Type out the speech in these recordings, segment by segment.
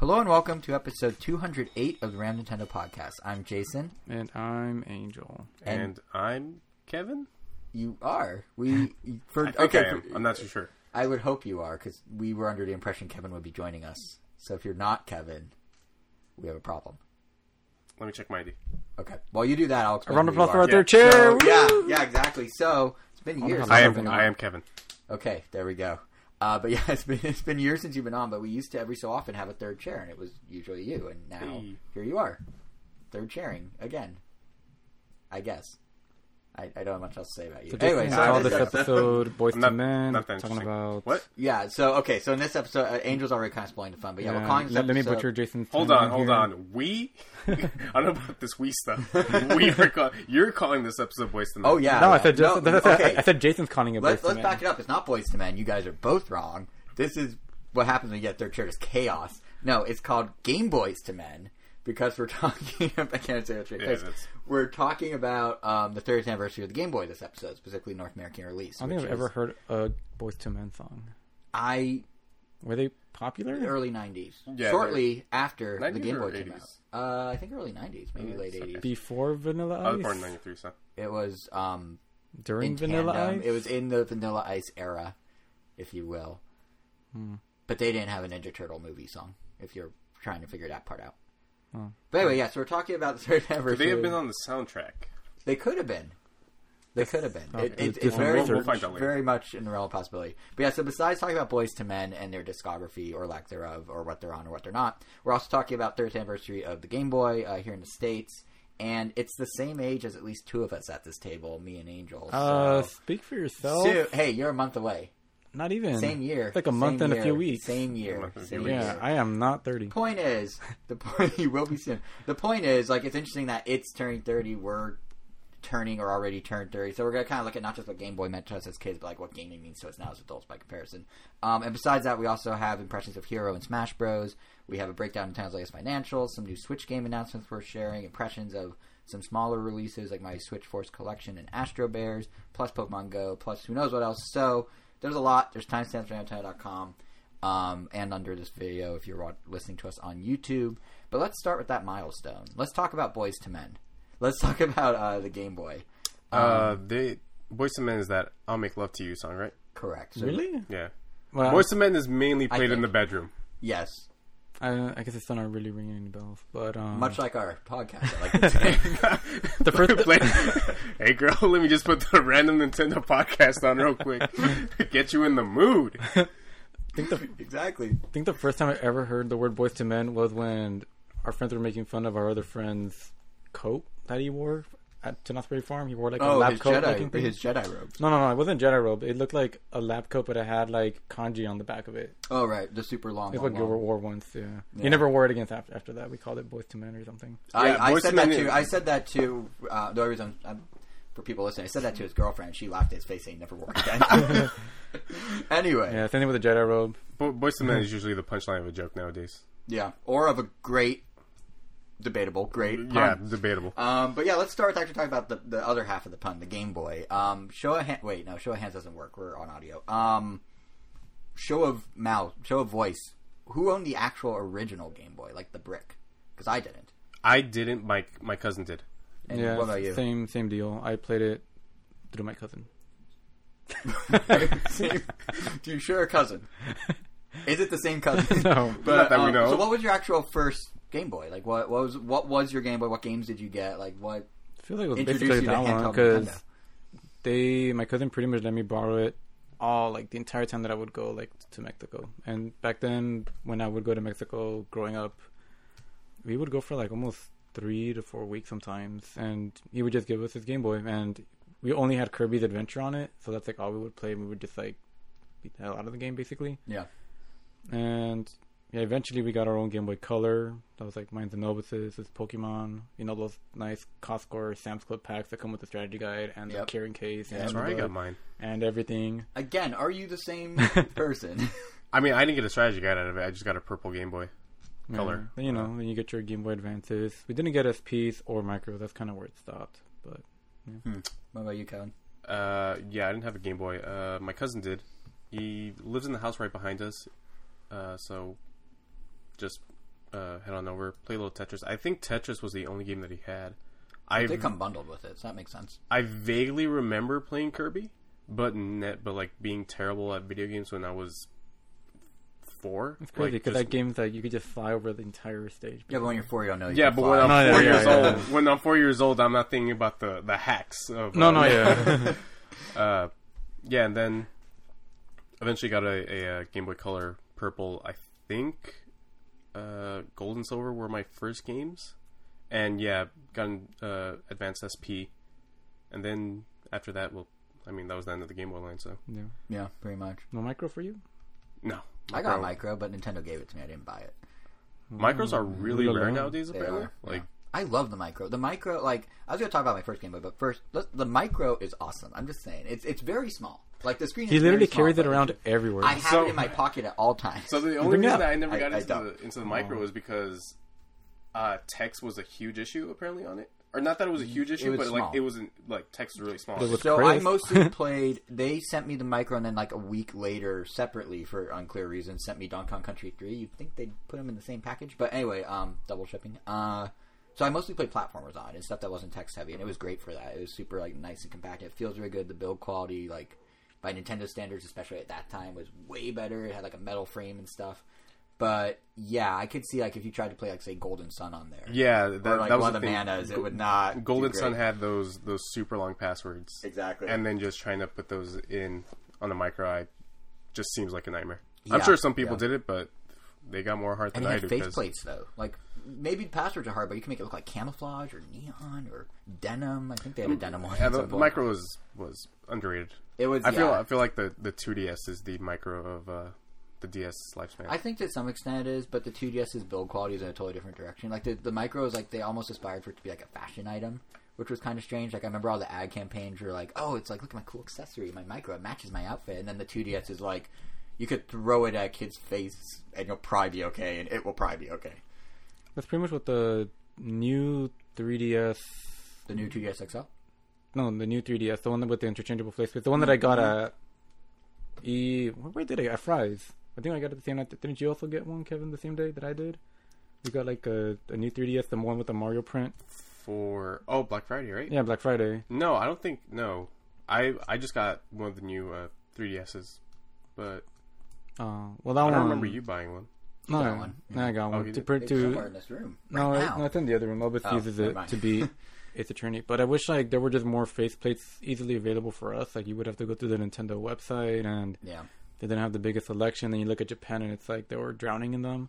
Hello and welcome to episode 208 of the Random Nintendo Podcast. I'm Jason. And I'm Angel. And- And, I'm Kevin. You are. We for I think okay. I am. for- I'm not so sure. I would hope you are because we were under the impression Kevin would be joining us. So if you're not Kevin, we have a problem. Let me check my ID. Okay. While you do that, I'll explain. A round of who you applause for our are. third chair. So, yeah, yeah, exactly. So it's been years. have I am. been I am Kevin. Okay, there we go. Uh, but yeah, it's been it's been years since you've been on. But we used to every so often have a third chair, and it was usually you. And now Hey. here you are, third chairing again. I guess. I, I don't have much else to say about you. So anyway, Jason so called in this this episode "Boys Not- to Men," talking about What? Yeah. So okay. So in this episode, uh, Angel's already kind of spoiling the fun. But yeah, we're calling this let, let me butcher Jason. Hold on. Hold here. on. We. I don't know about this we stuff. We are. Call, you're calling this episode "Boys to Men." Oh yeah. No, I yeah. said just, No, I, said, okay. I said Jason's calling it Let's Boys to let's Men. back it up. It's not boys to men. You guys are both wrong. This is what happens when you get third chair. Is chaos. No, it's called Game Boys to Men because we're talking. I can't say that straight Yeah, We're talking about um, the 30th anniversary of the Game Boy. This episode, specifically North American release. I don't think I've ever heard a Boyz II Men song. I Were they popular? the early 90s. Yeah, Shortly after the Game or Boy came out. Uh, I think early 90s, maybe Yeah, late it's 80s. Before Vanilla Ice? I was Ice. born in '93, so It was um, During in Vanilla tandem. Ice. It was in the Vanilla Ice era, if you will. Hmm. But they didn't have a Ninja Turtle movie song. If you're trying to figure that part out. Oh. But anyway, yeah. So we're talking about the third could anniversary. they have been on the soundtrack? They could have been. They could have been. Okay. It, it, it's very. We'll find out very much in the realm of possibility. But yeah, so besides talking about Boyz II Men and their discography or lack thereof, or what they're on or what they're not, we're also talking about 30th anniversary of the Game Boy uh, here in the states, and it's the same age as at least two of us at this table, me and Angel. So, Uh, speak for yourself. so- hey, you're a month away. Not even. Same year. It's like a month Same and a few weeks. Same year. month and a Same few year. Yeah, I am not 30. point is the point you will be soon. The point is like it's interesting that it's turning thirty. We're turning or already turned thirty. So we're gonna kind of look at not just what Game Boy meant to us as kids, but like what gaming means to us now as adults by comparison. Um, and besides that, we also have impressions of Hero and Smash Bros. We have a breakdown of Nintendo's latest financials, some new Switch game announcements we're sharing, impressions of some smaller releases like my Switch Force collection and Astro Bears, plus Pokemon Go, plus who knows what else. So there's a lot. There's timestamps on Nintendo.com um, and under this video if you're listening to us on YouTube. But let's start with that milestone. Let's talk about Boys to Men. Let's talk about uh, the Game Boy. Uh, they "Boyz II Men" is that "I'll Make Love to You" song, right? Correct. So, Really? Yeah. Well, "Boyz II Men" is mainly I played in the bedroom. Yes. I, I guess it's not really ringing any bells, but um, Much like our podcast, I like to say. the first. Play- hey, girl, let me just put the random Nintendo podcast on real quick. Get you in the mood. Think the exactly. I think the first time I ever heard the word "boys to men" was when our friends were making fun of our other friend's coat that he wore at to Knott's Farm. He wore like a Oh, lab his coat looking Jedi, thing. his Jedi robe. No, no, no. It wasn't Jedi robe. It looked like a lab coat, but it had like kanji on the back of it. Oh, right. The super long, It's long, what Gilbert long. wore once. Yeah. Yeah. He never wore it again after, after that. We called it "boys to men" or something. I, Yeah, I Boys said that Men too. I said that to uh, the only reason um, for people listening. I said that to his girlfriend. She laughed at his face, saying, "Never wore it again." anyway, Yeah, same thing with the Jedi robe. Bo- "Boys to Men" is usually the punchline of a joke nowadays. yeah, or of a great, debatable, great. Yeah, debatable. Um, but yeah, let's start with actually talking about the, the other half of the pun, the Game Boy. Um, show of hand. Wait, no, show of hands doesn't work. We're on audio. Um, show of mouth, show of voice. Who owned the actual original Game Boy, like the brick? Because I didn't. I didn't. My my cousin did. And yeah, what about you? same same deal. I played it through my cousin. Do you share a cousin? Is it the same cousin? No. But, Not that we um, know. So, what was your actual first Game Boy? Like, what, what was what was your Game Boy? What games did you get? Like, what I feel like it was basically that one because they my cousin pretty much let me borrow it all like the entire time that I would go like to Mexico. And back then, when I would go to Mexico growing up, we would go for like almost three to four weeks sometimes, and he would just give us his Game Boy, and we only had Kirby's Adventure on it, so that's like all we would play. and We would just like beat the hell out of the game basically. Yeah. And yeah, eventually we got our own Game Boy Color. That was like mine's and Novices, this Pokemon. You know those nice Costco or Sam's Club packs that come with the strategy guide and Yep. the carrying case Yeah, and, That's where I got mine. and everything. Again, are you the same person? I mean, I didn't get a strategy guide out of it. I just got a purple Game Boy. Color. Yeah. Then, you know, then you get your Game Boy Advances. We didn't get SPs or micro. That's kind of where it stopped. But what about you, Kevin? Uh, yeah, I didn't have a Game Boy. Uh, my cousin did. He lives in the house right behind us. Uh, so just uh, head on over, play a little Tetris. I think Tetris was the only game that he had. I I they come bundled with it, so that makes sense. I vaguely remember playing Kirby, but net, but like being terrible at video games when I was four. It's crazy because just- that game's like you could just fly over the entire stage. Yeah, but when you're four, you don't know. You Yeah, can but fly. when I'm No, four yeah, years yeah, old, yeah. when I'm four years old, I'm not thinking about the the hacks of No, uh, no, yeah. uh, yeah, and then eventually got a, a, uh Game Boy Color Purple. I think uh, Gold and Silver were my first games, and yeah, got an uh, Advanced SP, and then after that, well, I mean that was the end of the Game Boy line. So yeah. yeah, pretty much. No micro for you? no, I got a Micro- micro, but Nintendo gave it to me. I didn't buy it. Micros are really Really rare alone. nowadays. They Apparently, are. like I love the micro. The micro, like I was gonna talk about my first Game Boy, but first, let's- the micro is awesome. I'm just saying, it's it's very small. Like the screen. He literally carried small, carries it around everywhere. I have So- it in my pocket at all times. So the only Bring reason that I never I- got I into don't. the into the micro was because uh, text was a huge issue apparently on it, or not that it was a huge issue, but small. like it wasn't like text was really small. Was so Chris. I mostly played. They sent me the micro, and then like a week later, separately for unclear reasons, sent me Donkey Kong Country Three. You'd think they'd put them in the same package, but anyway, um, double shipping. Uh, so I mostly played platformers on it and stuff that wasn't text heavy, and it was great for that. It was super like nice and compact. It feels really good. The build quality, like by Nintendo standards, especially at that time, was way better. It had like a metal frame and stuff. But yeah, I could see like if you tried to play like say Golden Sun on there, yeah, that, or like that was one the of the thing. manas, it would not. Golden. Sun had those those super long passwords, exactly, and then just trying to put those in on the micro, I just seems like a nightmare. I'm sure some people yeah. did it, but they got more heart And than I had do. face 'cause- plates though. Like maybe passwords are hard, but you can make it look like camouflage or neon or denim. I think they had a mm, denim one. Yeah, the, the micro was was underrated. It was. I feel. I feel like the the 2DS is the micro of uh, the DS lifespan. I think to some extent it is, but the 2DS's build quality is in a totally different direction. Like the the micro is like they almost aspired for it to be like a fashion item, which was kind of strange. Like I remember all the ad campaigns were like, "Oh, it's like look at my cool accessory, my micro, it matches my outfit," and then the 2DS is like, you could throw it at a kid's face and you'll probably be okay, and it will probably be okay. That's pretty much what the new 3DS. The new 2DS XL. No, the new 3DS, the one with the interchangeable faceplates, the one that I got at E. Where did I get? At Fry's. I think I got it the same night. Didn't you also get one, Kevin, the same day that I did? We got like a, a new 3DS, the one with the Mario print. For oh Black Friday, right? Yeah, Black Friday. No, I don't think no. I I just got one of the new uh, 3DSs, but Uh, well, that I one. don't remember you buying one. No, got one. no, I got one. you to, did? per, to in this room. no, right it, now. no, it's in the other room. Elvis Oh, uses never it mind. to be its attorney. But I wish like there were just more faceplates easily available for us. Like you would have to go through the Nintendo website, and Yeah. they didn't have the biggest selection. Then you look at Japan, and it's like they were drowning in them.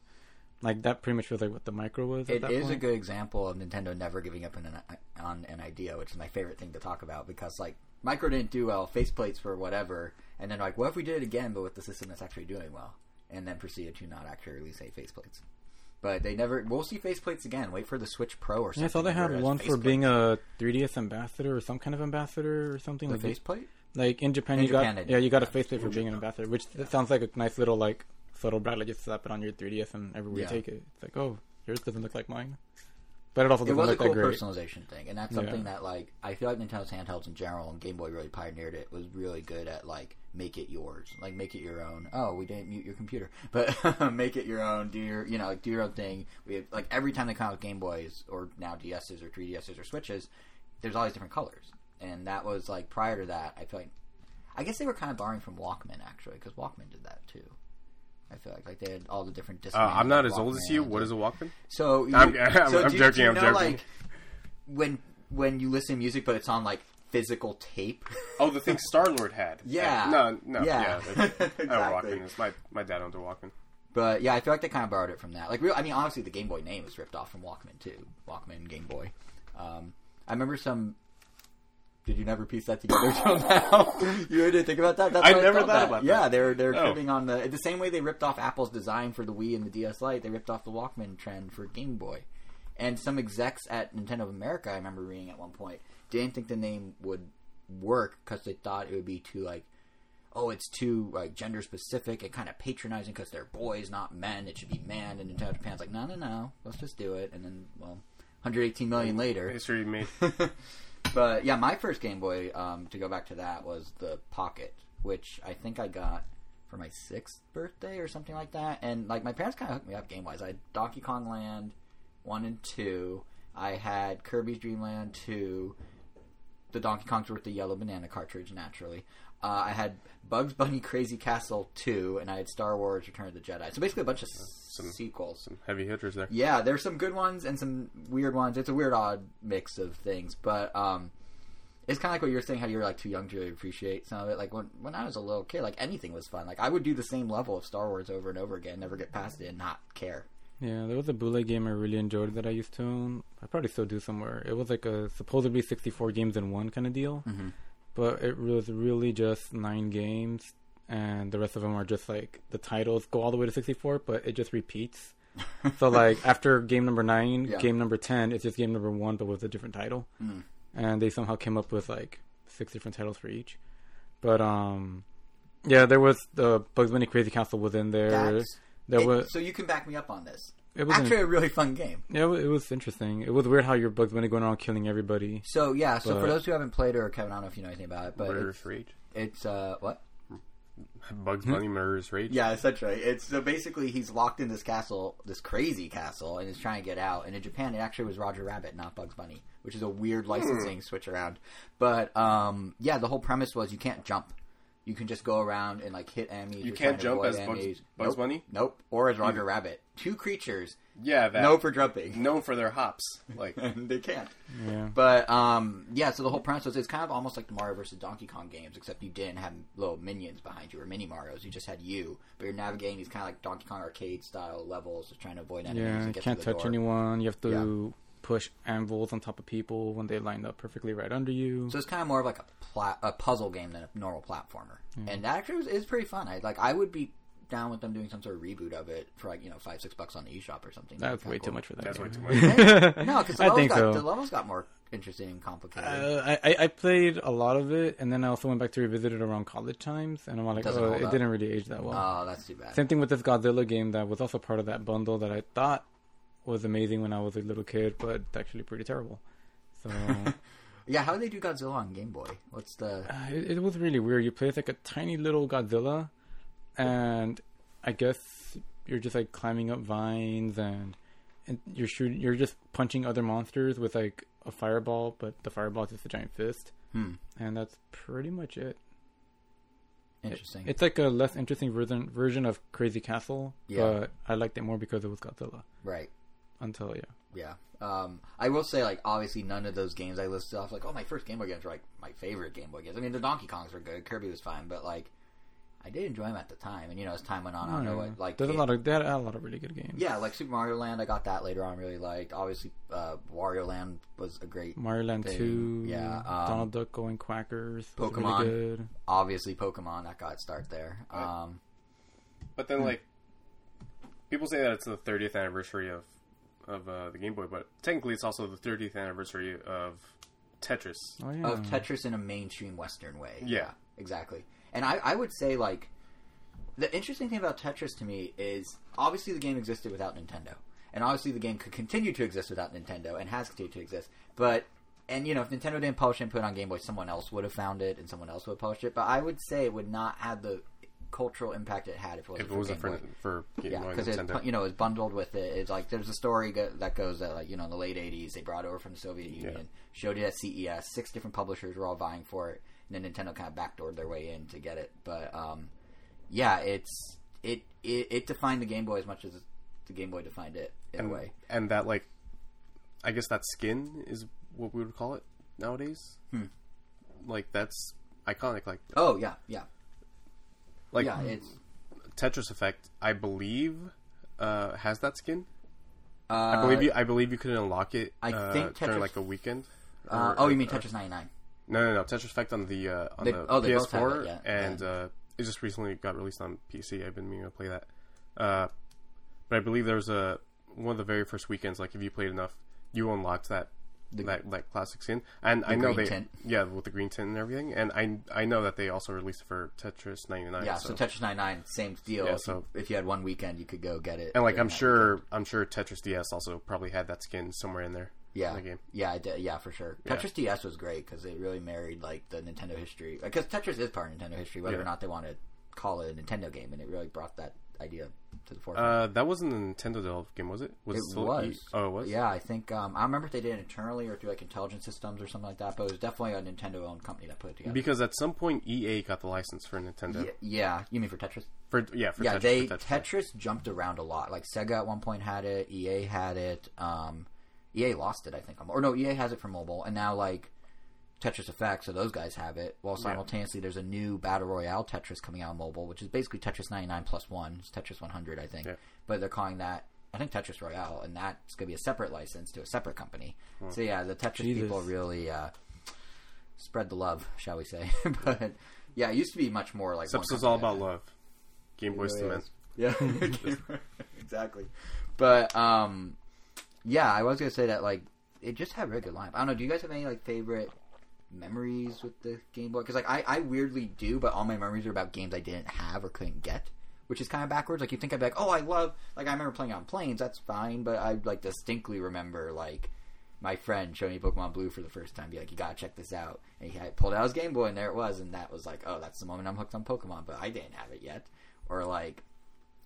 Like that pretty much feels like what the micro was. It is a good example of Nintendo never giving up on an, on an idea, which is my favorite thing to talk about because like Micro didn't do well, faceplates were whatever, and then like what if we did it again but with the system that's actually doing well, and then proceeded to not actually release a faceplates. But they never. We'll see faceplates again. Wait for the Switch Pro or something. Yeah, I thought they had one for being a 3DS ambassador or some kind of ambassador or something the like faceplate. Like in Japan, In you Japan got yeah, you got a faceplate for being an ambassador, which that sounds like a nice little like subtle brand. Like just slap it on your 3DS and everywhere Yeah. you take it, it's like oh, yours doesn't look like mine, but it also It doesn't was a cool great. personalization thing, and that's Yeah. something that like I feel like Nintendo's handhelds in general and Game Boy really pioneered it. Was really good at like make it yours, like make it your own. Oh, we didn't mute your computer, but make it your own. Do your you know like do your own thing. We have, like every time they come out with Game Boys or now DSs or 3DSs or Switches, there's all these different colors, and that was like prior to that. I feel like I guess they were kind of borrowing from Walkman actually because Walkman did that too. I feel like like they had all the different. Uh, I'm not as Walkmans old as you. What is a Walkman? so you, I'm- I'm- so I'm do, joking, Do you I'm joking. Like when when you listen to music, but it's on like physical tape. Oh, the thing Star Lord had. Yeah. No, no. Yeah. Yeah. I Exactly. don't Walkman. It's my my dad owned a Walkman. but yeah, I feel like they kind of borrowed it from that. Like, real, I mean, honestly, the Game Boy name was ripped off from Walkman too. Walkman, Game Boy. Um, I remember some. Did you never piece that together till now? you didn't think about that? That's I never called thought that. about Yeah, they're they're Oh. tripping on the the same way they ripped off Apple's design for the Wii and the DS Lite. They ripped off the Walkman trend for Game Boy. And some execs at Nintendo of America, I remember reading at one point, didn't think the name would work because they thought it would be too like, oh, it's too like gender specific and kind of patronizing because they're boys, not men. It should be man. And Nintendo Japan's like, no, no, no, let's just do it. And then, well, 118 million later, History made. but yeah, my first Game Boy, um, to go back to that, was the Pocket, which I think I got for my sixth birthday or something like that. And like my parents kind of hooked me up game wise. I had Donkey Kong Land one and two. I had Kirby's Dream Land two. The Donkey Kong's with the yellow banana cartridge, naturally. Uh, I had Bugs Bunny Crazy Castle two, and I had Star Wars Return of the Jedi. So basically, a bunch of some- sequels. Some heavy hitters there. Yeah, there's some good ones and some weird ones. It's a weird, odd mix of things, but um, it's kind of like what you're saying. How you're like too young to really appreciate some of it. Like when when I was a little kid, like anything was fun. Like I would do the same level of Star Wars over and over again, never get past it, and not care. Yeah, there was a bootleg game I really enjoyed that I used to own. I probably still do somewhere. It was like a supposedly 64 games in one kind of deal, Mm-hmm. but it was really just nine games, and the rest of them are just like the titles go all the way to 64, but it just repeats. so like after game number nine, Yeah. game number 10, it's just game number one, but with a different title. Mm. And they somehow came up with like six different titles for each. But um, yeah, there was the Bugs Bunny Crazy Castle was in there. That's there it- was so you can back me up on this. it was Actually, a really fun game. yeah, it wa- it was interesting. It was weird how your Bugs Bunny going around killing everybody. So yeah, so for those who haven't played or Kevin, I don't know if you know anything about it, but Murderous it's, Rage. it's uh what? Bugs Bunny Murderous Rage. Yeah, essentially. It's so basically he's locked in this castle, this crazy castle, and is trying to get out. And in Japan, it actually was Roger Rabbit, not Bugs Bunny, which is a weird licensing switch around. But um, yeah, the whole premise was you can't jump. You can just go around and like hit enemies. You can't jump as Bugs- enemies. Bugs nope. Bunny? Nope. Or as Roger Rabbit. Two creatures. Yeah, that No for jumping. known for their hops. Like they can't. Yeah, But um, yeah, so the whole premise was it's kind of almost like the Mario versus Donkey Kong games, except you didn't have little minions behind you or mini Mario's. You just had you, but you're navigating these kind of like Donkey Kong arcade style levels, just trying to avoid enemies. yeah. and You get can't through the touch door. anyone. You have to push anvils on top of people when they line up perfectly right under you. So it's kind of more of like a pla- a puzzle game than a normal platformer, Hmm. and that actually was, is pretty fun. I like I would be down with them doing some sort of reboot of it for like you know five six bucks on the eShop or something. That's way kinda too much for that. That's way too much. No, because the I levels think got so. the levels got more interesting and complicated. Uh, I, I- I played a lot of it, and then I also went back to revisit it around college times, and I'm like, Doesn't oh, it up. didn't really age that well. oh, that's too bad. Same thing with this Godzilla game that was also part of that bundle that I thought was amazing when I was a little kid, but it's actually pretty terrible. So Yeah, how do they do Godzilla on Game Boy? What's the uh, it, it was really weird. You play as like a tiny little Godzilla, and I guess you're just like climbing up vines and, and you're shooting. You're just punching other monsters with like a fireball, but the fireball is just a giant fist, hmm, and that's pretty much it. interesting? It's like a less interesting version version of Crazy Castle, Yeah. but I liked it more because it was Godzilla. right. Until yeah, Yeah. Um, I will say, like, obviously, none of those games I listed off, like, oh, my first Game Boy games were like my favorite Game Boy games. I mean, the Donkey Kongs were good, Kirby was fine, but like, I did enjoy them at the time. And you know, as time went on, I don't know what like. there's a lot of they had a lot of really good games. yeah, like Super Mario Land, I got that later on. Really liked. Obviously, uh, Wario Land was a great. Mario Land thing. Two, Yeah, um, Donald Duck going quackers, Pokemon. really good. Obviously, Pokemon that got start there. Right. Um, But then, like, people say that it's the 30th anniversary of of uh, the Game Boy, but technically, it's also the 30th anniversary of Tetris. Oh yeah, of Tetris in a mainstream Western way. Yeah. exactly. And I, I would say like the interesting thing about Tetris to me is obviously the game existed without Nintendo, and obviously the game could continue to exist without Nintendo and has continued to exist. But and you know if Nintendo didn't publish it and put it on Game Boy, someone else would have found it and someone else would have published it. But I would say it would not have the cultural impact it had if it wasn't, If it wasn't for for for Yeah, because Nintendo. you know it's bundled with it. It's like there's a story go- that goes that like you know in the late '80s they brought it over from the Soviet Union, showed it at CES. Six different publishers were all vying for it, and then Nintendo kind of backdoored their way in to get it. But um, yeah, it's it, it it defined the Game Boy as much as the Game Boy defined it in and, a way. and that like, I guess that skin is what we would call it nowadays. Hmm. Like that's iconic. Like Oh yeah, yeah, like yeah. It's Tetris Effect, I believe, uh, has that skin. uh, I believe you. I believe you could unlock it. I uh, think during Tetris- like a weekend. Uh, Or- oh, you mean Tetris 99? No, no, no. Tetris Effect on the uh, on They- the oh, they both have PS4, it, yeah, and yeah. Uh, it just recently got released on PC. I've been meaning to play that. Uh, but I believe there was a one of the very first weekends. Like if you played enough, you unlocked that The- that that classic skin. And I know they tint. yeah with the green tint and everything. And I I know that they also released it for Tetris 99. Yeah, so, so. Tetris 99, same deal. Yeah, so- if you had one weekend, you could go get it. and like I'm sure weekend. I'm sure Tetris DS also probably had that skin somewhere in there. Yeah, in the game. yeah, yeah, for sure. Yeah. Tetris DS was great because it really married like the Nintendo history. Because Tetris is part of Nintendo history, whether or not they want to call it a Nintendo game, and it really brought that idea to the forefront. Uh, that wasn't a Nintendo developed game, was it? Was it was. E- oh, it was. Yeah, I think um, I remember if they did it internally or through like Intelligent Systems or something like that. But it was definitely a Nintendo-owned company that put it together. Because at some point EA got the license for Nintendo. yeah, yeah, you mean for Tetris? For yeah, for yeah, Tetris, they for Tetris. Tetris jumped around a lot. Like Sega at one point had it, EA had it. Um, EA lost it, I think, or no, EA has it for mobile, and now like Tetris Effect, so those guys have it. While simultaneously, there's a new battle royale Tetris coming out on mobile, which is basically Tetris 99 plus one. It's Tetris 100, I think, Yeah. but they're calling that. I think Tetris Royale, and that's going to be a separate license to a separate company. So yeah, the Tetris Jesus. people really uh, spread the love, shall we say? but yeah, it used to be much more like This one episode's all about that- love. Game Boys to really Men. Yeah, exactly. But um, yeah, I was gonna say that like it just had a really good lineup. I don't know. Do you guys have any like favorite memories with the Game Boy? Because like I, I weirdly do, but all my memories are about games I didn't have or couldn't get, which is kind of backwards. Like you think I'd be like, oh, I love like I remember playing on planes. That's fine, but I like distinctly remember like. My friend showed me Pokemon Blue for the first time. Be like, you gotta check this out. And he had pulled out his Game Boy, and there it was. And that was like, oh, that's the moment I'm hooked on Pokemon. But I didn't have it yet. Or like,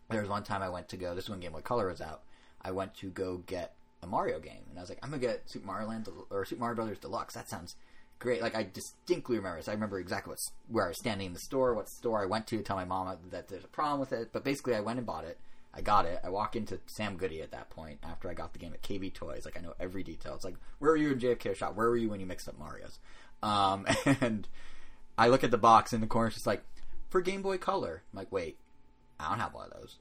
there was one time I went to go. This is when Game Boy Color was out. I went to go get a Mario game, and I was like, I'm gonna get Super Mario Land Del- or Super Mario Brothers Deluxe. That sounds great. Like I distinctly remember this. I remember exactly what where I was standing in the store, what store I went to, to tell my mom that there's a problem with it. But basically, I went and bought it. I got it. I walk into Sam Goody at that point after I got the game at KB Toys. Like I know every detail. It's like, where were you in JFK shop? Where were you when you mixed up Mario's? Um, and I look at the box in the corner. It's just like for Game Boy Color. I'm like, wait, I don't have one of those.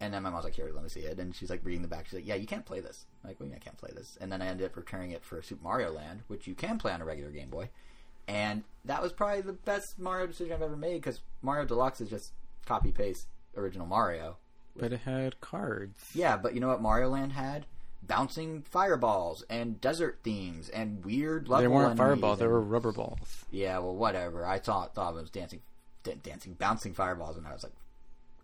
And then my mom's like, here, let me see it. And she's like reading the back. She's like, yeah, you can't play this. I'm like, do I can't play this? And then I ended up returning it for Super Mario Land, which you can play on a regular Game Boy. And that was probably the best Mario decision I've ever made because Mario Deluxe is just copy paste original Mario. But it had cards. Yeah, but you know what Mario Land had? Bouncing fireballs and desert themes and weird level They weren't fireballs; they were rubber balls. yeah, well, whatever. I thought thought it was dancing, d- dancing, bouncing fireballs and I was like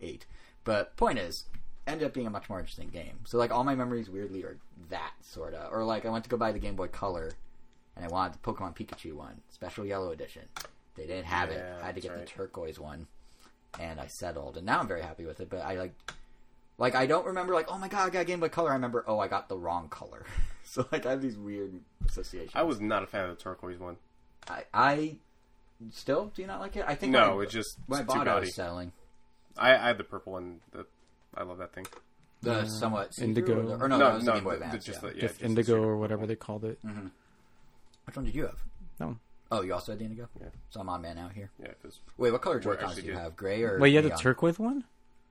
eight. But point is, ended up being a much more interesting game. So like all my memories weirdly are that sort of, or like I went to go buy the Game Boy Color, and I wanted the Pokemon Pikachu one, special yellow edition. They didn't have it. I had to get right. the turquoise one, and I settled. And now I'm very happy with it. But I like. Like I don't remember like oh my god I got a Game Boy Color I remember oh I got the wrong color so like I have these weird associations I was not a fan of the turquoise one. I, I still do you not like it? I think No, I, it's just when I too bought it, I was selling I, I had the purple one. The, I love that thing. the Uh, somewhat indigo. or, the, or no, no, that no, the Game Boy the- the- Advance. just yeah. the, yeah, Just just the indigo or whatever purple. they called it. Which one did you have? That one. Oh, you also had the indigo. Yeah. So I'm on man out here. Yeah, 'cause- Wait, what color We're Joy-Cons do you good. have? Gray or? Wait, you had the turquoise one?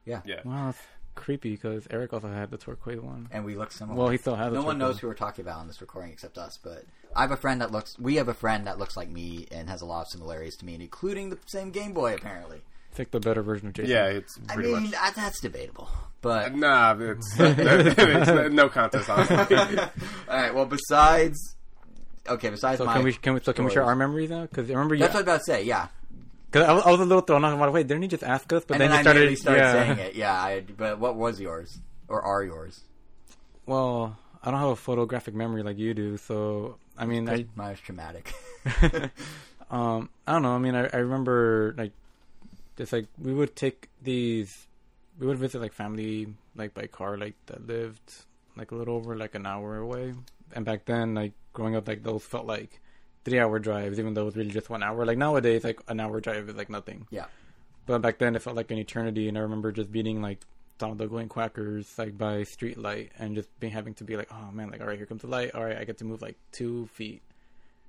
Yeah. yeah. Wow, that's creepy because Eric also had the turquoise one. And we look similar. Well, he still has. It. No the one knows who we're talking about on this recording except us. But I have a friend that looks. We have a friend that looks like me and has a lot of similarities to me, including the same Game Boy. Apparently, It's like the better version of Jason. Yeah, it's I mean much. that, that's debatable. But Nah, it's, it's no contest. Honestly, all right. Well, besides, okay, besides So my, can we can we so can we share our memories now? Because remember you. That's what I was about to say. Yeah, Because I, was- I was a little thrown off. I'm like, wait, didn't he just ask us? But and then, then, you I started, started yeah. saying it. Yeah, I, but what was yours or are yours? Well, I don't have a photographic memory like you do, so I mean, I Mine was traumatic. um I don't know. I mean, I, I remember like just like we would take these, we would visit like family like by car like that lived like a little over like an hour away, and back then like growing up like those felt like three hour drives, even though it was really just one hour. Like nowadays, like an hour drive is like nothing. Yeah. But back then, it felt like an eternity, and I remember just beating like Donald Duck and Quackers like by street light, and just being having to be like, oh man, like all right, here comes the light. All right, I get to move like two feet,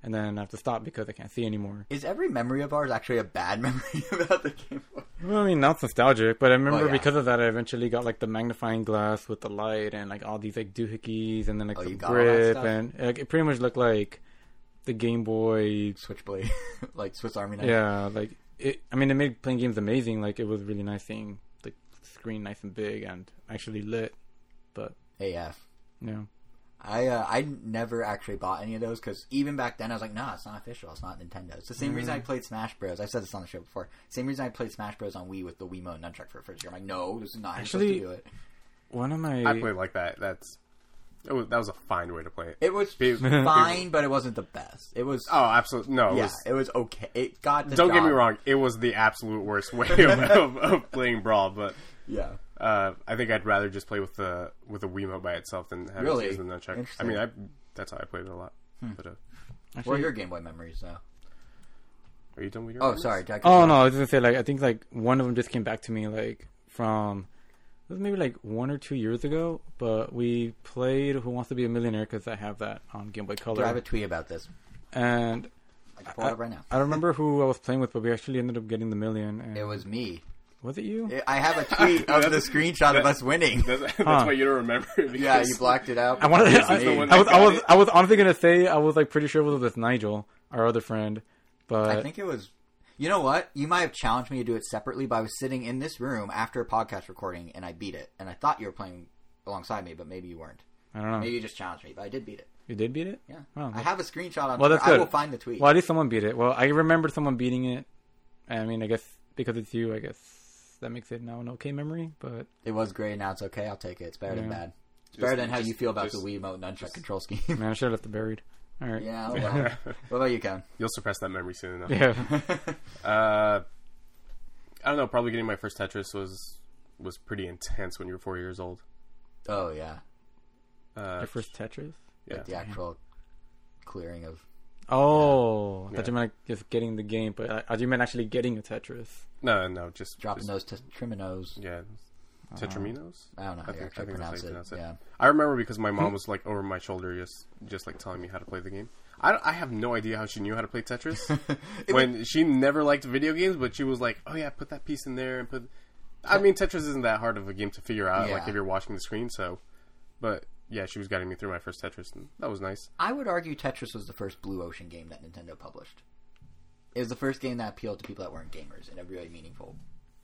and then I have to stop because I can't see anymore. Is every memory of ours actually a bad memory about the Game Boy? Well, I mean, not nostalgic, but I remember yeah. because of that, I eventually got like the magnifying glass with the light and like all these like doohickeys, and then like Oh, the you got all that grip, and like, it pretty much looked like the Game Boy. Switchblade, like Swiss Army knife. Yeah, like it. I mean, it made playing games amazing. Like it was really nice seeing the screen nice and big and actually lit. But AF. yeah, I uh, I never actually bought any of those because even back then I was like, nah, it's not official. It's not Nintendo. It's the same reason I Mm. played Smash Bros. I've said this on the show before. Same reason I played Smash Bros. on Wii with the Wiimote and Nunchuck for the first year. I'm like, no, this is not how you're supposed Actually- to do it. one of my I played like that. That's it was that was a fine way to play it. It was fine, but it wasn't the best. It was. Oh, absolutely no. It yeah, was, it was okay. It got. The don't get me wrong. It was the absolute worst way of, of, of playing Brawl, but Yeah. Uh, I think I'd rather just play with the with the Wiimote by itself than have Really? it use the nunchuck. I mean, I that's how I played it a lot. But uh, What are your Game Boy memories, though? are you done with your? Oh, memories? sorry. Did Oh no, off? I was gonna say like I think like one of them just came back to me like from it was maybe like one or two years ago, but we played Who Wants to Be a Millionaire because I have that on Game Boy Color, Do I have a tweet about this? and I can pull it up right now. I don't remember who I was playing with, but we actually ended up getting the million. And It was me. Was it you? Eh, I have a tweet of the screenshot of us winning. That's, that's Huh. why you don't remember. it, Yeah, you blocked it out. I wanted. It was I, is the me. one I was. I was. it. I was honestly gonna say I was like pretty sure it was with Nigel, our other friend, but I think it was. You know what? You might have challenged me to do it separately, but I was sitting in this room after a podcast recording and I beat it. And I thought you were playing alongside me, but maybe you weren't. I don't know. Maybe you just challenged me, but I did beat it. You did beat it. Yeah. Oh, I have a screenshot on Well, Twitter. that's I good. will find the tweet. Well, at least someone beat it. Well, I remember someone beating it. I mean, I guess because it's you, I guess that makes it now an okay memory. But It was great, now it's okay. I'll take it. It's better than bad. It's better than how just- you feel about just- the Wiimote nunchuck just- control scheme. man, I should have left it buried. All right. yeah, oh well. What about you, Kevin? You'll suppress that memory soon enough. Yeah. Uh, I don't know. Probably getting my first Tetris was was pretty intense when you were four years old. oh, yeah. Uh, Your first Tetris. yeah. Like the actual clearing of. Oh, I Yeah. thought you meant like, just getting the game, but I, I thought you meant actually getting a Tetris. No, no, just Dropping just, those tetriminos. Yeah, uh-huh. Tetraminos. I don't know how I you think- actually I think pronounce it. pronounce it. Yeah. I remember because my mom was like over my shoulder, just just like telling me how to play the game. I, I have no idea how she knew how to play Tetris. when she never liked video games, but she was like, "Oh yeah, put that piece in there and put." I mean, Tetris isn't that hard of a game to figure out, like if you're watching the screen. So, but yeah, she was guiding me through my first Tetris, and that was nice. I would argue Tetris was the first Blue Ocean game that Nintendo published. It was the first game that appealed to people that weren't gamers in a really meaningful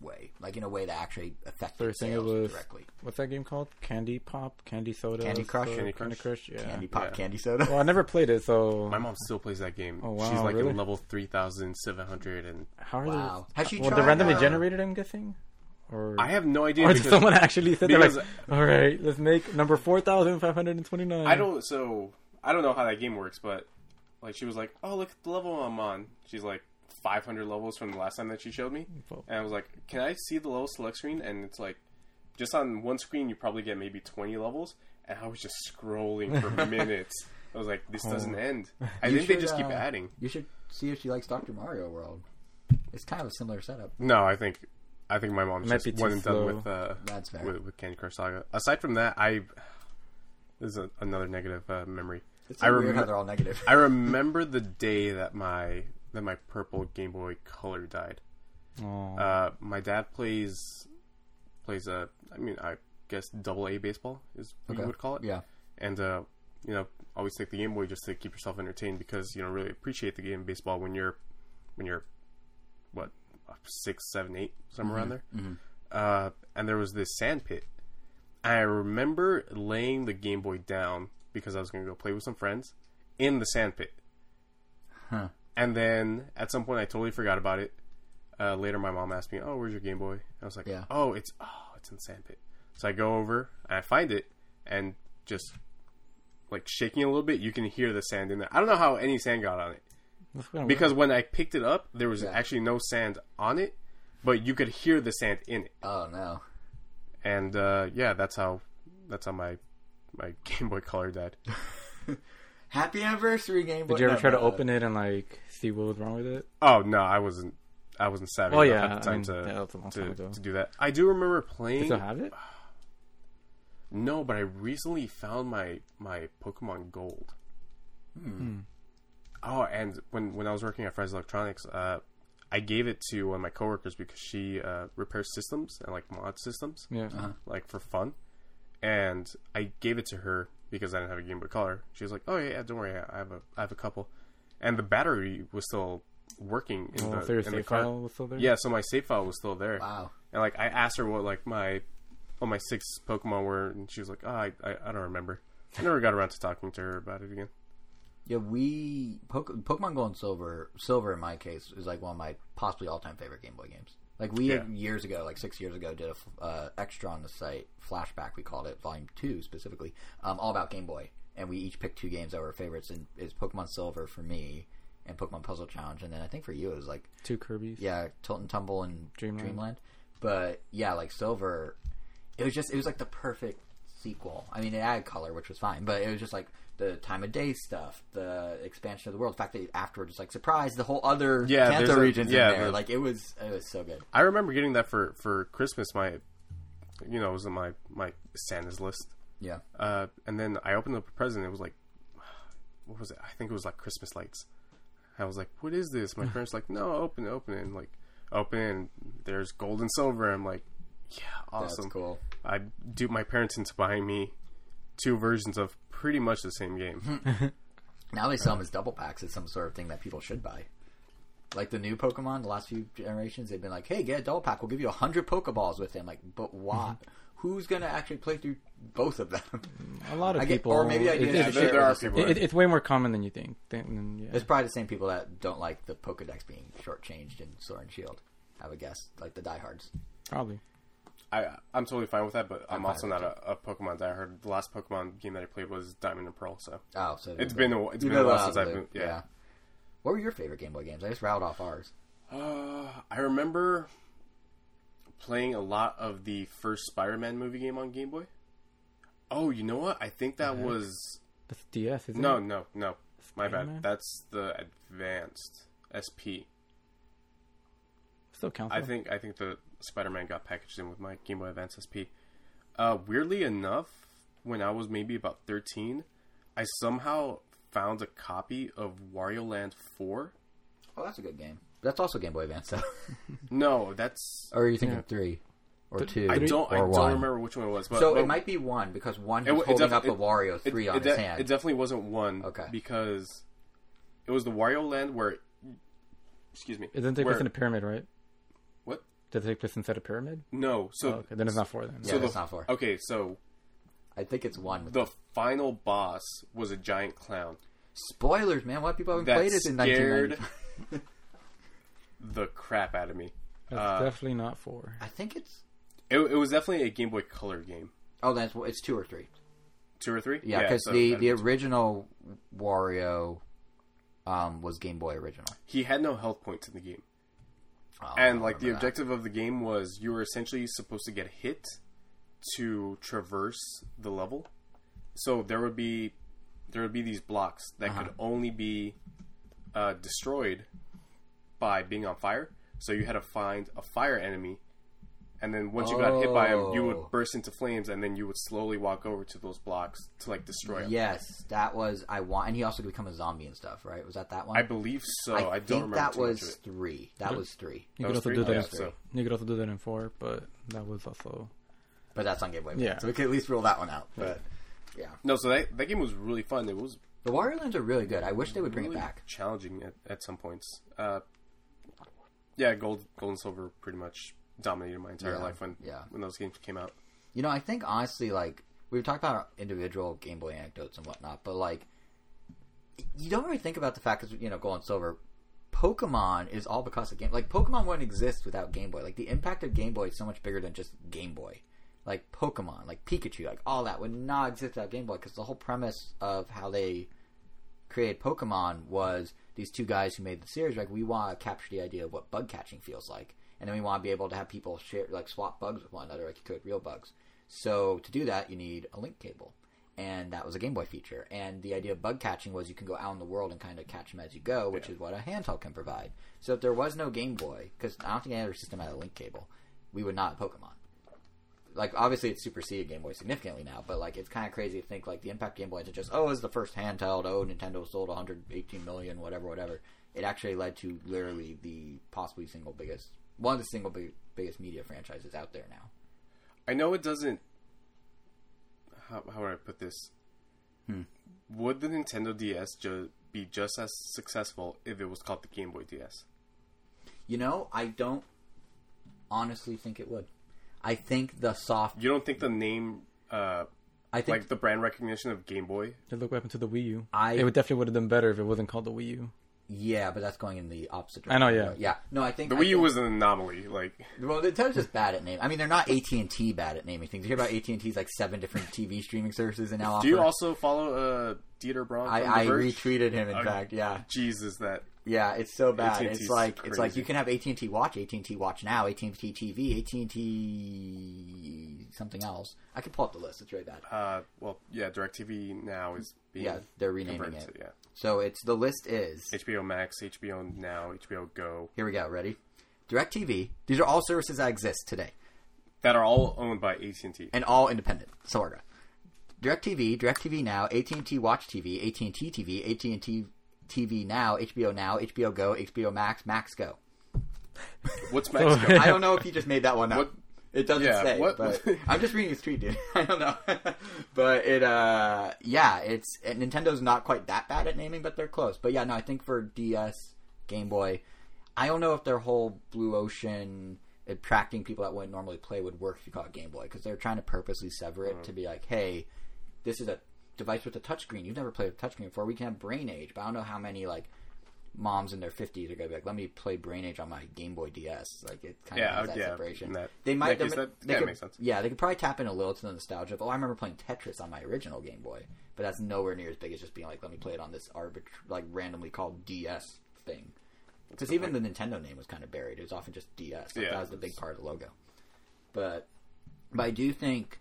way, like in a way that actually affected So you're it sales was directly. what's that game called? Candy Pop, Candy Soda, Candy Crush? so- Candy Candy Crush? Crush. Yeah. Candy pop, Yeah. candy soda. Well, I never played it, so My mom still plays that game. Oh, wow, She's like really? in level three thousand seven hundred, and how are Wow. they? Has she well, tried, they're randomly uh, generated. I'm guessing. Or I have no idea or did someone actually said they're like, all right, let's make number four thousand five hundred and twenty nine. I don't. So I don't know how that game works, but like she was like, "Oh, look at the level I'm on." She's like 500 levels from the last time that she showed me, and I was like, "Can I see the level select screen?" And it's like, just on one screen, you probably get maybe 20 levels, and I was just scrolling for minutes. I was like, "This doesn't end." I You think they should, just keep uh, adding. You should see if she likes Doctor Mario World. It's kind of a similar setup. No, I think I think my mom's Might just be too one and done with uh, That's with, with Candy Crush Saga. Aside from that, I this is a, another negative uh, memory. It's I so weird remem- they're all negative. I remember the day that my that my purple Game Boy Color died. Oh. Uh, my dad plays plays a I mean I guess double A baseball is what Okay. you would call it. yeah. And uh, you know always take the Game Boy just to keep yourself entertained because you don't really appreciate the game of baseball when you're when you're what six seven eight somewhere around there. Mhm. Uh, and there was this sand pit. I remember laying the Game Boy down because I was going to go play with some friends in the sand pit. Huh. And then at some point, I totally forgot about it. Uh, later, my mom asked me, "Oh, where's your Game Boy?" I was like, Yeah. "Oh, it's oh, it's in the sand pit." So I go over and I find it, and just like shaking a little bit, you can hear the sand in there. I don't know how any sand got on it That's kinda because when I picked it up, there was Yeah. actually no sand on it, but you could hear the sand in it. Oh no. And uh, yeah, that's how that's how my my Game Boy Color died. Happy anniversary, Game Boy. Did you ever No, try to no, open it and like see what was wrong with it? Oh no, I wasn't. I wasn't savvy Oh, yeah, at the time I mean, to, yeah, that's time to, to do that. I do remember You playing. still have it? No, but I recently found my my Pokemon Gold. Hmm. Oh, and when when I was working at Fry's Electronics, uh, I gave it to one of my coworkers because she uh, repairs systems and like mod systems, Yeah. Uh-huh. like for fun. And I gave it to her because I didn't have a Game Boy Color. She was like, "Oh yeah, yeah don't worry, I have a I have a couple," and the battery was still working in Oh, the in the car. file was still there? Yeah, so my save file was still there. Wow. And like I asked her what like my what my six Pokemon were, and she was like, "Oh, I, I I don't remember." I never got around to talking to her about it again. Yeah, we Pokemon Gold and Silver. Silver, in my case, is like one of my possibly all-time favorite Game Boy games. Like we Yeah. years ago, like six years ago, did a uh, extra on the site, flashback we called it, volume two specifically, um, all about Game Boy, and we each picked two games that were favorites, and is Pokemon Silver for me, and Pokemon Puzzle Challenge, and then I think for you it was like Two Kirby's. yeah, Tilt and Tumble and Dreamland. Dreamland. But yeah, like Silver, it was just it was like the perfect sequel. I mean, it added color, which was fine, but it was just like the time of day stuff, the expansion of the world. The fact that afterwards, like surprise, the whole other Yeah, Kanto there's a- regions yeah, in there. the- like it was, it was so good. I remember getting that for for Christmas. My, you know, it was on my my Santa's list. Yeah, Uh, and then I opened up a present. It was like, what was it? I think it was like Christmas lights. I was like, what is this? My parents like, no, open it, open it, and like, open it, and there's gold and silver. I'm like, yeah, awesome. that's cool. I duped my parents into buying me two versions of pretty much the same game. Now they sell them as double packs as some sort of thing that people should buy. Like the new Pokemon, the last few generations, they've been like, "Hey, get a double pack. We'll give you a hundred Pokeballs with it." I'm like, but why? Mm-hmm. Who's gonna actually play through both of them? A lot of I get- people. or maybe I it- did it- Yeah, it- there, there are people. it- it's way more common than you think. Than, than- yeah. It's probably the same people that don't like the Pokedex being shortchanged in Sword and Shield. I would guess, like the diehards. Probably. I I'm totally fine with that, but I'm, I'm also not a, a Pokemon diehard. The last Pokemon game that I played was Diamond and Pearl, so Oh, so it's been a, it's you been a while since I've been yeah. What were your favorite Game Boy games? I just rattled off ours. Uh, I remember playing a lot of the first Spider-Man movie game on Game Boy. Oh, you know what? I think that heck? was That's DS, isn't no, it? no, no. No. My Spider-Man? bad. That's the advanced SP. Still counts. I think I think the Spider-Man got packaged in with my Game Boy Advance SP. Uh, weirdly enough, when I was maybe about 13, I somehow found a copy of Wario Land 4. Oh, that's a good game. That's also Game Boy Advance, though. No, that's or are you thinking Yeah. three or Th- two? I don't I don't one? remember which one it was. But, so but it might be one because one It was it holding def- up the it- Wario three it on his de- hand. it definitely wasn't one. Okay. Because it was the Wario Land where. Excuse me. It doesn't take where- place in a pyramid, right? What? Does it take place inside a pyramid? No. So oh, okay, then it's not four then. Yeah, so that's the, not four. Okay, so I think it's one. the final boss was a giant clown. Spoilers, man. Why people haven't That played this in scared 1995? the crap out of me. That's Uh, definitely not four. I think it's. It, it was definitely a Game Boy Color game. Oh, that's it's two or three. Two or three? Yeah, because so the the be- original Wario um, was Game Boy original. he had no health points in the game. Oh, and like the that. objective of the game was you were essentially supposed to get hit to traverse the level. So there would be there would be these blocks that Uh-huh. could only be uh, destroyed by being on fire. So you had to find a fire enemy, and then once you got hit by him, you Oh. would burst into flames, and then you would slowly walk over to those blocks to like destroy them. Yes, that was I want, and he also could become a zombie and stuff, right? Was that that one? I believe so. I, I don't think remember that too much was of it. three. That was three, You That could also three? do that. Yeah, in, so- You could also do that in four, but that was also but that's on Game Boy. Yeah. so we could at least rule that one out. But yeah, No, so that that game was really fun. It was the Wario Lands are really good. I wish they would bring it back. challenging at, at some points. Uh, yeah, gold, gold and silver pretty much dominated my entire Yeah, life when yeah. when those games came out. You know, I think honestly, like we've talked about individual Game Boy anecdotes and whatnot, but like you don't really think about the fact because you know Gold and Silver, Pokemon is all because of Game. Like Pokemon wouldn't exist without Game Boy. Like the impact of Game Boy is so much bigger than just Game Boy. Like Pokemon, like Pikachu, like all that would not exist without Game Boy because the whole premise of how they created Pokemon was these two guys who made the series like we want to capture the idea of what bug catching feels like, and then we want to be able to have people share like swap bugs with one another like you could real bugs. So to do that, you need a link cable, and that was a Game Boy feature. And the idea of bug catching was you can go out in the world and kind of catch them as you go, which Yeah. is what a handheld can provide. So if there was no Game Boy, because I don't think any other system had a link cable, we would not have Pokemon. Like obviously it's superseded Game Boy significantly now, but like it's kind of crazy to think like the impact Game Boy to just oh it's the first handheld oh Nintendo sold 118 million whatever whatever. It actually led to literally the possibly single biggest one of the single big, biggest media franchises out there now. I know it doesn't. How, how would I put this? Hmm. Would the Nintendo DS ju- be just as successful if it was called the Game Boy DS? You know, I don't honestly think it would. I think the soft. You don't think the name, uh, I think like the brand recognition of Game Boy? Hey, look what happened to the Wii U. I- it would definitely would have done better if it wasn't called the Wii U. Yeah, but that's going in the opposite direction. I know, yeah. yeah. No, I think The I Wii U think- was an anomaly. Like, Well, Nintendo's just bad at naming. I mean, they're not AT and T bad at naming things. You hear about AT and T's like seven different TV streaming services and now do you also follow uh, Dieter Bohn? I, I retweeted him. In Uh, fact, yeah, Jesus, that yeah, it's so bad. AT&T 's It's like it's like you can have AT and T Watch, AT and T Watch Now, AT and T TV, AT and T something else. I could pull up the list. It's really bad. uh, well, yeah, Directv now is being Yeah, they're renaming it. to, yeah. So it's the list is HBO Max, HBO Now, HBO Go, here we go. Ready? DirecTV. These are all services that exist today. that are all owned by AT and T. and all independent, of. DirecTV, DirecTV Now, AT&T Watch TV, AT&T TV, AT&T TV Now, HBO Now, HBO Go, HBO Max, Max Go. What's Mexico? I don't know if he just made that one up. What- It doesn't Yeah, say, what- but I'm just reading his tweet, dude. I don't know, but it, uh, yeah, it's and Nintendo's not quite that bad at naming, but they're close. But yeah, no, I think for DS, Game Boy, I don't know if their whole Blue Ocean attracting people that wouldn't normally play would work if you call it Game Boy because they're trying to purposely sever it to be like, hey, this is a device with a touchscreen. You've never played with a touchscreen before. We can have Brain Age, but I don't know how many like moms in their fifties are gonna be like, let me play Brain Age on my Game Boy DS. Like it kind Yeah, of has that yeah, separation. that- they might. that they- that they could- makes sense. Yeah, they could probably tap in a little to the nostalgia of, oh, I remember playing Tetris on my original Game Boy, but that's nowhere near as big as just being like, let me play it on this arbit like randomly called DS thing. Because even the Nintendo name was kind of buried. It was often just DS. Like, Yeah, that was the big part of the logo. But, but I do think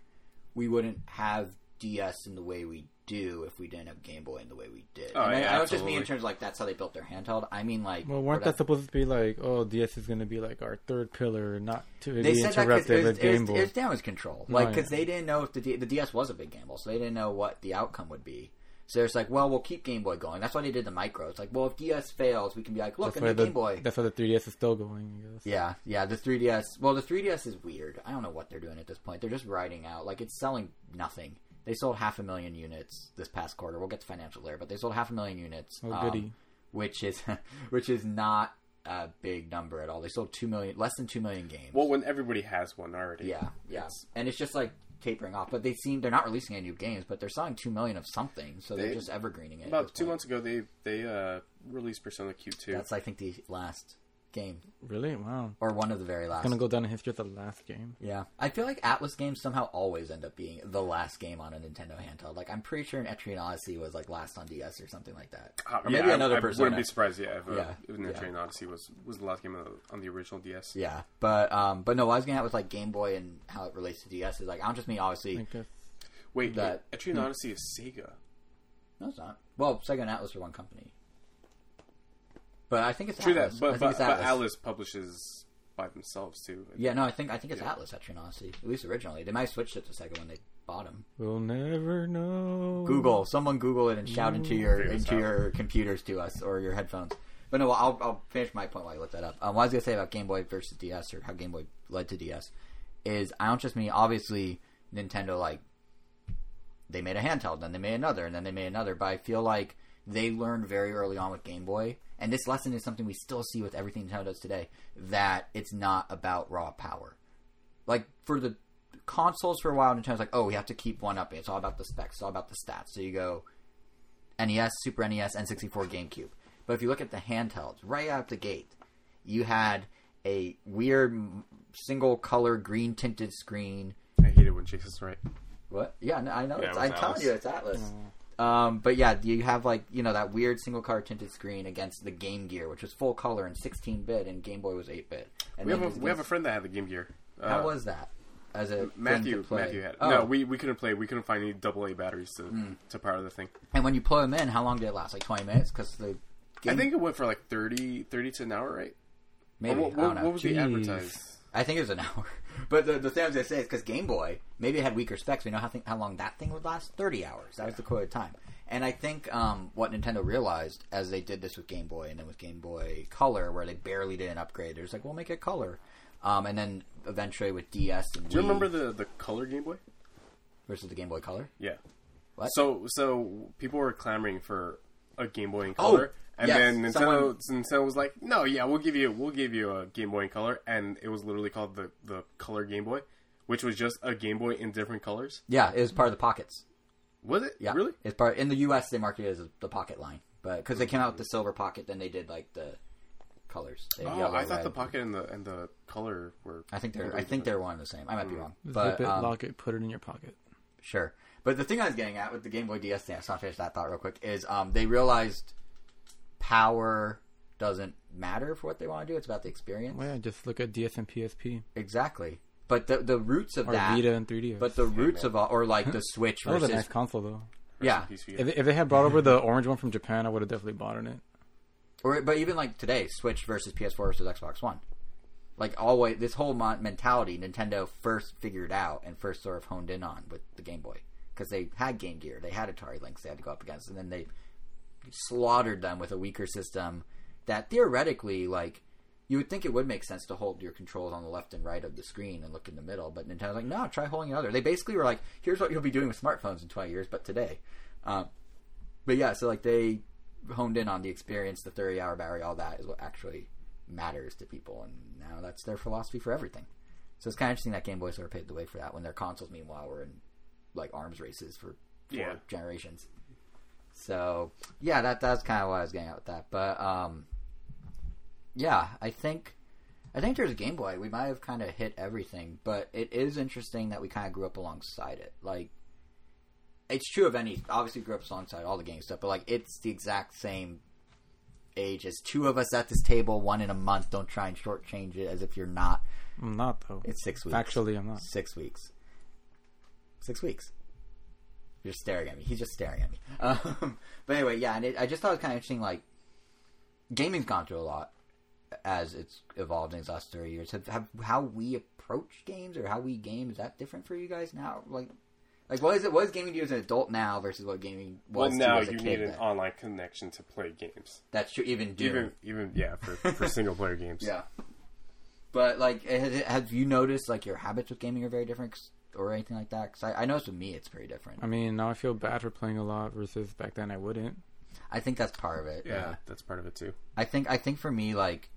we wouldn't have DS in the way we do if we didn't have Game Boy in the way we did. Oh, and I, yeah, I don't just mean in terms of like that's how they built their handheld. I mean like Well, weren't or that supposed to be like, oh, DS is going to be like our third pillar, not to They be said that interrupted it was, with it Game Boy? it was damage control, No, like yeah. because they didn't know if the D, the DS was a big gamble, so they didn't know what the outcome would be. So it's like, well, we'll keep Game Boy going. That's why they did the micro. It's like, well, if DS fails, we can be like, look, that's, a new the, Game Boy. that's why the 3DS is still going. I guess. Yeah, yeah. The 3DS. Well, the 3DS is weird. I don't know what they're doing at this point. They're just riding out. Like it's selling nothing. They sold half a million units this past quarter. We'll get to financial there, but they sold half a million units. Oh, um, goody. which is which is not a big number at all. They sold two million, less than two million games. Well, when everybody has one already. Yeah, yeah, and it's just like tapering off. But they seem they're not releasing any new games, but they're selling two million of something, so they, are just evergreening it. About two point. months ago, they they uh, released Persona Q2. That's I think the last game, Really? Wow. or one of the very last. It's going to go down in history as the last game. Yeah, I feel like Atlus games somehow always end up being the last game on a Nintendo handheld. Like I'm pretty sure an Etrian Odyssey was like last on DS or something like that. Uh, Or yeah, maybe I- another I, Persona. wouldn't be surprised. Yeah, if, uh, Yeah, if yeah. Etrian Odyssey was was the last game on the, on the original DS. Yeah, but um, but no, what I was getting at with like Game Boy and how it relates to DS is like I don't just mean obviously. I guess. Wait, That- that Etrian Odyssey is Sega. No, it's not. Well, Sega and Atlus are one company. But I think it's True Atlus. that, I but think but, it's but Atlus. Atlus publishes by themselves too. Yeah, no, I think I think it's Yeah. Atlus Etrian Odyssey. At least originally, they might have switched it to Sega when they bought them. We'll never know. Google, someone Google it and shout into your into your computers to us or your headphones. But no, I'll I'll finish my point while you look that up. Um, what I was gonna say about Game Boy versus DS or how Game Boy led to DS is I don't just mean obviously Nintendo like they made a handheld, then they made another, and then they made another. But I feel like they learned very early on with Game Boy, and this lesson is something we still see with everything Nintendo does today, that it's not about raw power. Like for the consoles for a while, Nintendo's like, oh, we have to keep one up. It's all about the specs, it's all about the stats. So you go NES, Super NES, N64, GameCube. But if you look at the handhelds, right out the gate, you had a weird single color green tinted screen. I hate it when Jason's right. What? Yeah, no, I know. Yeah, it's, it I'm was telling you, it's Atlus. Mm. Um, but yeah, you have like you know that weird single color tinted screen against the Game Gear, which was full color and 16 bit, and Game Boy was 8 bit. And We have a we have a friend that had the Game Gear. Uh, How was that? As a Matthew? Matthew had. Oh. No, we, we couldn't play. We couldn't find any double A batteries to Hmm. to power the thing. And when you plug them in, how long did it last? Like 20 minutes? Because the game, I think it went for like 30, 30 to an hour, right? maybe Or what, I don't what, know. what was the advertised? I think it was an hour. But the, the thing I was gonna say is because Game Boy maybe it had weaker specs. We know how thing, how long that thing would last. Thirty hours. That was the quoted time. And I think um, what Nintendo realized as they did this with Game Boy and then with Game Boy Color, where they barely did an upgrade, they're just like, "We'll make it color." Um, and then eventually with DS and Do you Wii remember the the color Game Boy? versus the Game Boy Color? Yeah. What? So so people were clamoring for a Game Boy in Oh, color, and yes, then Nintendo someone- Nintendo was like, "No, yeah, we'll give you we'll give you a Game Boy in color," and it was literally called the the Color Game Boy, which was just a Game Boy in different colors. Yeah, it was part of the pockets. Was it? Yeah, Really? It's part in the U.S. They marketed it as the Pocket line. but because they came out with the silver pocket, then they did like the colors. They Oh, yellow, I thought red. the pocket and the and the color were. I think they're. I think they're one and the same. I might be wrong, Zip it, um, lock it, put it in your pocket. Sure. But the thing I was getting at with the Game Boy DS thing, I just want to finish that thought real quick, is um, they realized power doesn't matter for what they want to do. It's about the experience. Well, yeah, just look at DS and PSP Exactly. But the the roots of or that, Vita and 3DS. but the roots of all, or like the Switch that was versus a nice console though. yeah, Rest in peace, If, if they had brought over the orange one from Japan, I would have definitely bought in it. or but even like today, Switch versus PS4 versus Xbox One. Like always, this whole mon- mentality Nintendo first figured out and first sort of honed in on with the Game Boy because they had Game Gear, they had Atari Lynx, they had to go up against, and then they slaughtered them with a weaker system that theoretically, like, you would think it would make sense to hold your controls on the left and right of the screen and look in the middle, but Nintendo's like, no, try holding the other. They basically were like, here's what you'll be doing with smartphones in 20 years, but today. Um, but yeah, so like they honed in on the experience, the 30 hour battery, all that is what actually matters to people, and now that's their philosophy for everything. So it's kind of interesting that Game Boy sort of paved the way for that when their consoles, meanwhile, were in like arms races for four Yeah. generations. So yeah, that that's kind of what I was getting at with that. But um, yeah, I think I think there's a Game Boy. We might have kind of hit everything, but it is interesting that we kind of grew up alongside it. Like it's true of any. Obviously, grew up alongside all the game stuff, but like it's the exact same age as two of us at this table, one in a month. Don't try and shortchange it as if you're not. I'm not though. It's six weeks. Actually, I'm not. Six weeks. Six weeks. You're staring at me. He's just staring at me. Um, but anyway, yeah, and it, I just thought it was kind of interesting. Like, gaming's gone through a lot as it's evolved in these last thirty years. Have, have how we approach games or how we game is that different for you guys now? Like, like what is it? What is gaming to you as an adult now versus what gaming Well, was now to you as a kid? need an then? online connection to play games. That's true. Even Doom. Even even yeah, for for single player games. Yeah. But like, has, have you noticed like your habits with gaming are very different 'cause- or anything like that? Because I, I noticed with me it's very different. I mean, now I feel bad for playing a lot versus back then I wouldn't. I think that's part of it. Yeah, Yeah. that's part of it too. I think I think for me like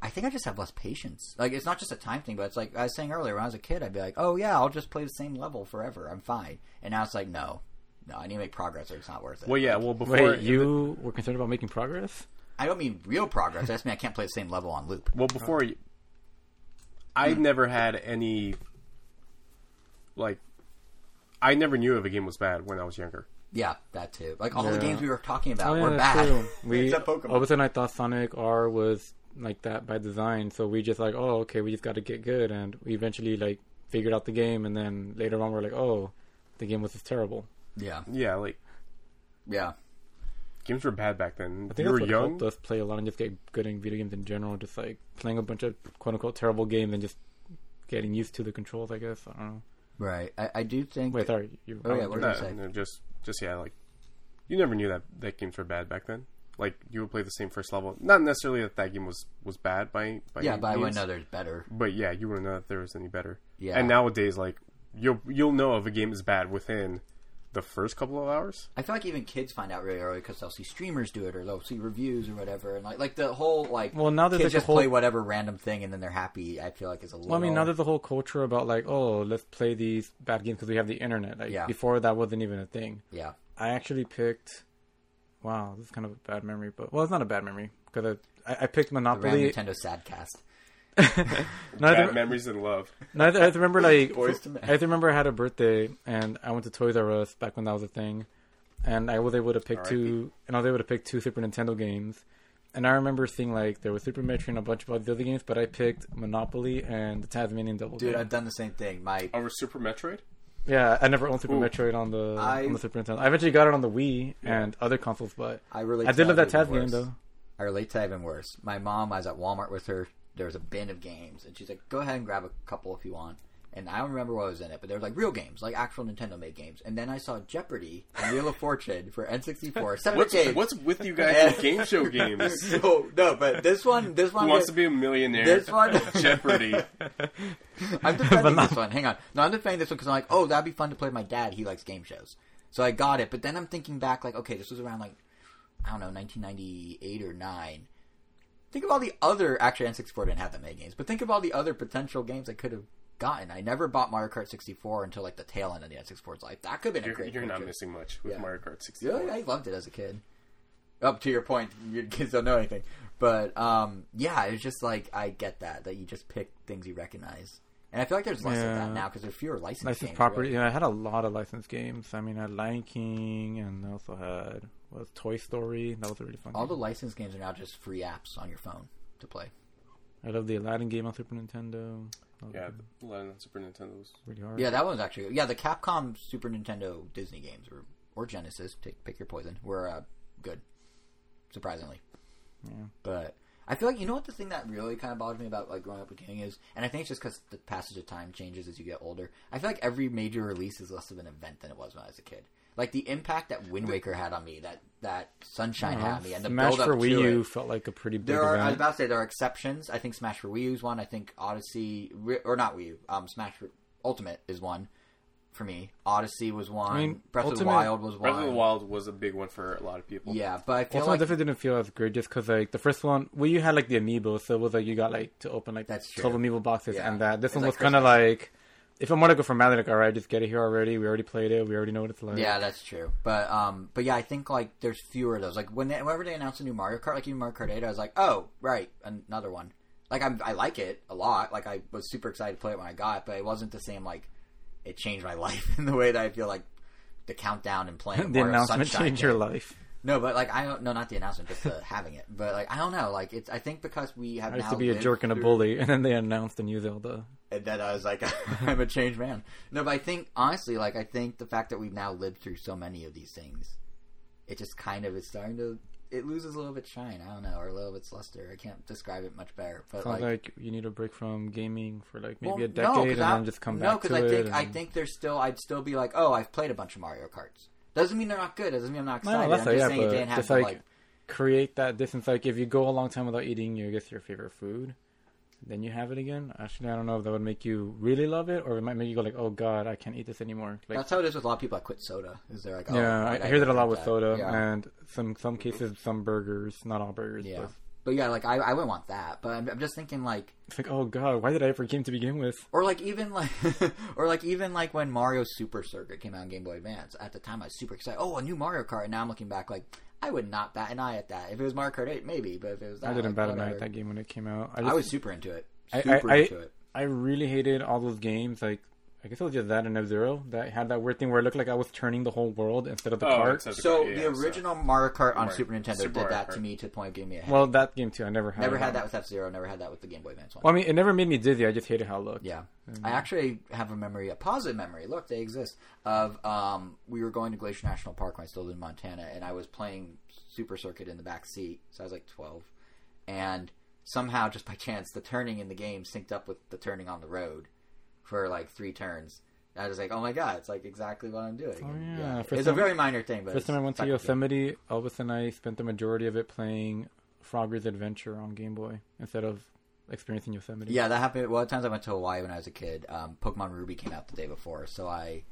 I think I just have less patience. Like it's not just a time thing, but it's like I was saying earlier when I was a kid, I'd be like, "Oh yeah, I'll just play the same level forever. I'm fine." And now it's like, "No, no, I need to make progress, or it's not worth it." Well, yeah. Well, before Wait, you were concerned about making progress? I don't mean real progress. I just mean I can't play the same level on loop. Well, before you, I Hmm. never had any like. I never knew if a game was bad when I was younger. Yeah, that too. Like all the Yeah. games we were talking about Oh, yeah, were that's bad. true. We Except Pokemon. all of a sudden I thought Sonic R was like that by design, so we just like, oh, okay, we just got to get good, and we eventually like figured out the game, and then later on we're like, oh, the game was just terrible. yeah, Yeah, like yeah. games were bad back then. I think you were that's what young. helped us play a lot and just get good in video games in general, just like playing a bunch of quote unquote terrible games and just getting used to the controls. I guess I don't know. Right. I, I do think. Wait, sorry. You, Oh, yeah, what No, did you say? no, just just yeah, like you never knew that that games were bad back then. Like you would play the same first level. Not necessarily that that game was was bad by by yeah, any but I wouldn't means, know there's better. But yeah, you wouldn't know if there was any better. Yeah. And nowadays, like you'll you'll know if a game is bad within the first couple of hours. I feel like even kids find out really early because they'll see streamers do it or they'll see reviews or whatever, and like like the whole like Well, now there's kids just whole- play whatever random thing and then they're happy. I feel like is a little. Well, I mean, now there's a whole culture about like, oh, let's play these bad games because we have the internet. Like Yeah. before, that wasn't even a thing. yeah, I actually picked. Wow, this is kind of a bad memory, but well, it's not a bad memory because I, I, I picked the Ram Monopoly. Nintendo Sadcast. No, I, Bad memories and love. no, I, th- I th- remember like Boyz II Men. I th- remember I had a birthday and I went to Toys R Us back when that was a thing, and I was able to pick R.I.P. two, and I was able to pick two Super Nintendo games. And I remember seeing like there was Super Metroid and a bunch of other games, but I picked Monopoly and the Tasmanian Devil. Dude, game. I've done the same thing. My Over Super Metroid. Yeah, I never owned Super Ooh. Metroid on the I- on the Super Nintendo. I eventually got it on the Wii and other consoles, but I really I to did love that even Taz game though. I relate to that even worse. My mom, I was at Walmart with her. There was a bin of games, and she's like, "Go ahead and grab a couple if you want." And I don't remember what was in it, but there was like real games, like actual Nintendo made games. And then I saw Jeopardy and Wheel of Fortune for N64. Separate What's games. what's with you guys with game show games? no, no, but this one, this one, Who wants to be a millionaire? this one, Jeopardy. I'm defending not- this one. Hang on, no, I'm defending this one because I'm like, oh, that'd be fun to play with my dad. He likes game shows, so I got it. But then I'm thinking back, like, okay, this was around like, I don't know, 1998 or nine. Think of all the other actually N64 didn't have that many games, but think of all the other potential games I could have gotten. I never bought Mario Kart 64 until like the tail end of the N64's life. That could have been a You're, great. you're not missing much with Yeah. Mario Kart 64. Yeah, I loved it as a kid. Up to your point, your kids don't know anything, but um, yeah, it's just like I get that that you just pick things you recognize, and I feel like there's less of that now because there's fewer licensed licensed games, property. really. Yeah, I had a lot of licensed games. I mean, I had Lion King, and I also had was Toy Story. That was a really fun. All the game. licensed games are now just free apps on your phone to play. I love the Aladdin game on Super Nintendo. That Yeah, the Aladdin on Super Nintendo was really hard. Yeah, that one was actually yeah. The Capcom Super Nintendo Disney games were or Genesis, take pick your poison, were uh, good. Surprisingly, Yeah. but I feel like you know what the thing that really kind of bothers me about like growing up with gaming is, and I think it's just because the passage of time changes as you get older. I feel like every major release is less of an event than it was when I was a kid. Like the impact that Wind Waker had on me, that that Sunshine had on me, and the Smash build up for to Wii U it. felt like a pretty big There are. I was about to say there are exceptions. I think Smash for Wii U is one. I think Odyssey or not Wii U. Um, Smash for Ultimate is one for me. Odyssey was one. I mean, Breath of the Wild was one. Breath of the Wild was a big one for a lot of people. Yeah, but I feel Also, like definitely didn't feel as great just because like the first one, well, you had like the amiibo, so it was like you got like to open like That's true. twelve amiibo boxes, Yeah. and that this It's one like was kind of like if I want to go for Mali, like all right, just get it here already. We already played it. We already know what it's like. yeah, that's true. But um, but yeah, I think like there's fewer of those. Like when they, whenever they announce a new Mario Kart, like even Mario Kart 8, I was like, oh right, another one. Like I'm, I like it a lot. Like I was super excited to play it when I got it, but it wasn't the same. Like it changed my life in the way that I feel like the countdown and playing the Mario announcement Sunshine changed your life. No, but like I don't no, not the announcement, just the having it. But like I don't know, like it's I think because we have I used to be a jerk and a bully, and then they announced the new Zelda. And then I was like, I'm a changed man. No, but I think honestly, like I think the fact that we've now lived through so many of these things, it just kind of is starting to. It loses a little bit shine. I don't know, or a little bit luster. I can't describe it much better. But Sounds like, like, you need a break from gaming for like maybe well, a decade, no, and I- then just come no, back to I it. think I think there's still. I'd still be like, oh, I've played a bunch of Mario Karts. Doesn't mean they're not good. Doesn't mean I'm not excited. that's I'm like, just yeah, saying it but didn't have just like, like create that distance. Like if you go a long time without eating, you guess your favorite food, then you have it again. Actually, I don't know if that would make you really love it, or it might make you go like, "Oh God, I can't eat this anymore." Like, that's how it is with a lot of people that quit soda. Is they're like, oh, yeah, I, I hear that a lot with soda, Yeah. and some some cases, some burgers, not all burgers. Yeah. But But yeah, like I, I wouldn't want that. But I'm, I'm just thinking like, it's like, oh God, why did I ever game to begin with? or like even like, or like even like when Mario Super Circuit came out on Game Boy Advance. At the time, I was super excited. Oh, a new Mario Kart. And now I'm looking back like, I would not bat an eye at that. If it was Mario Kart 8, maybe. But if it was that, I didn't like, bat an eye at that game when it came out. I, I was super into it. I- I- Super I- into it. I really hated all those games. Like, I guess it was just that and F Zero that had that weird thing where it looked like I was turning the whole world instead of the Oh, cart. it's a- So yeah, the so- original Mario Kart on Mario- Super Nintendo Super did Mario that Kart. to me to the point of giving me a headache. Well, that game too. I never had. never had that with F Zero. Never had that with the Game Boy Advance one. Well, I mean, it never made me dizzy. I just hated how it looked. Yeah, Mm-hmm. I actually have a memory, a positive memory. Look, they exist. Of um, we were going to Glacier National Park when I still lived in Montana, and I was playing Super Circuit in the back seat. So I was like twelve, and somehow, just by chance, the turning in the game synced up with the turning on the road for like three turns. And I was like, oh my god, it's like exactly what I'm doing. Oh, And, yeah. it's First a very minor thing, but First time I went to stuck with. Yosemite, Elvis and I spent the majority of it playing Frogger's Adventure on Game Boy instead of experiencing Yosemite. Yeah, that happened. Well, the times I went to Hawaii when I was a kid, um, Pokemon Ruby came out the day before, so I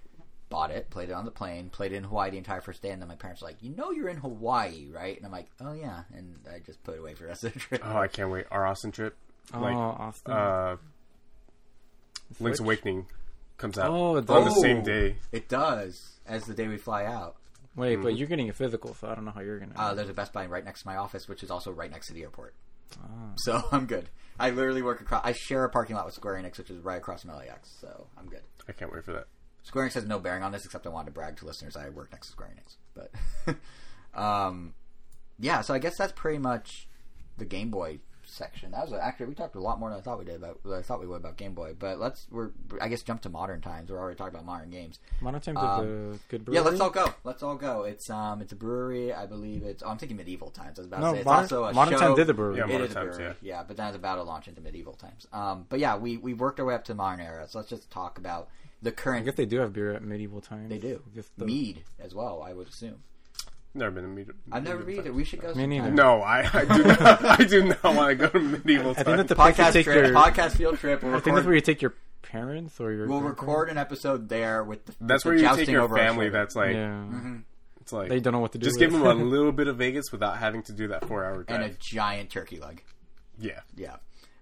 bought it, played it on the plane, played it in Hawaii the entire first day, and then my parents were like, "You know, you're in Hawaii, right?" And I'm like, "Oh yeah," and I just put it away for the rest of the trip. Oh, I can't wait. Our Austin trip, Like, Oh, Austin. uh, Link's Switch? Awakening, comes out Oh, on the does. same day. It does as the day we fly out. Wait, Mhm. but you're getting a physical, so I don't know how you're gonna. Uh, there's a Best Buy right next to my office, which is also right next to the airport. Ah. So I'm good. I literally work across. I share a parking lot with Square Enix, which is right across from LAX. So I'm good. I can't wait for that. Square Enix has no bearing on this, except I wanted to brag to listeners I work next to Square Enix. But, um, yeah, so I guess that's pretty much the Game Boy section. That was actually we talked a lot more than I thought we did about. I thought we would about Game Boy. But let's we're I guess jump to modern times. We're already talking about modern games. Modern Times Um, is a good brewery. Yeah, let's all go. Let's all go. It's um it's a brewery. I believe it's. Oh, I'm thinking medieval times. I was about No, to say it's Modern, also a Modern show. Times did the brewery. Yeah, It Modern is a Times, brewery, yeah. but then it's about to launch into medieval times. Um, but yeah, we we worked our way up to modern era. So let's just talk about the current. I current guess they do have beer at medieval times. They do. Just the, mead as well. I would assume. Never been to medieval. I've never been either. We should go. Me neither. No, I, I do not. I do not want to go to medieval I think times. that's the place you Podcast take trip. your. Podcast field trip. We'll I think that's where you take your parents or your. we'll record an episode there with the. That's with where the you take your family. That's like yeah. Mhm. it's like They don't know what to do. just with. give them a little bit of Vegas without having to do that four hour and a giant turkey leg. yeah, Yeah.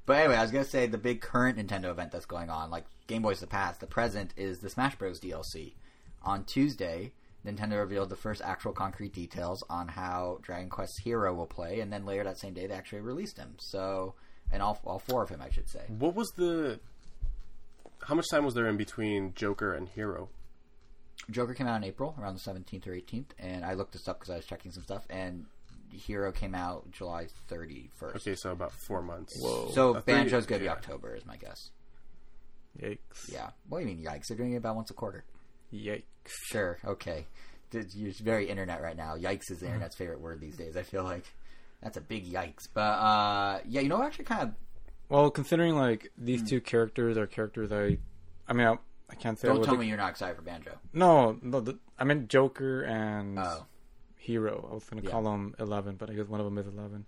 But anyway, I was gonna say the big current Nintendo event that's going on, like Game Boy's the past, the present is the Smash Bros. DLC. On Tuesday, Nintendo revealed the first actual concrete details on how Dragon Quest Hero will play, and then later that same day they actually released him. So, and all all four of him, I should say. What was the? How much time was there in between Joker and Hero? Joker came out in April, around the seventeenth or eighteenth, and I looked this up because I was checking some stuff, and Hero came out July thirty first. Okay, so about four months. Whoa. So Uh, 30 Banjo's gonna be. October, is my guess. Yikes. Yeah. What do you mean, yikes? They're doing it about once a quarter. Yikes. Sure. Okay. Did- You're very internet right now. Yikes is the internet's favorite word these days. I feel like that's a big yikes. But uh, yeah, you know, actually, kind of Well, considering like these Hmm. two characters are characters I, I mean, I, I can't say. I don't tell like- me you're not excited for Banjo. No, no. The, I meant Joker and Oh, Hero. I was gonna Yeah. call them Eleven, but I guess one of them is Eleven.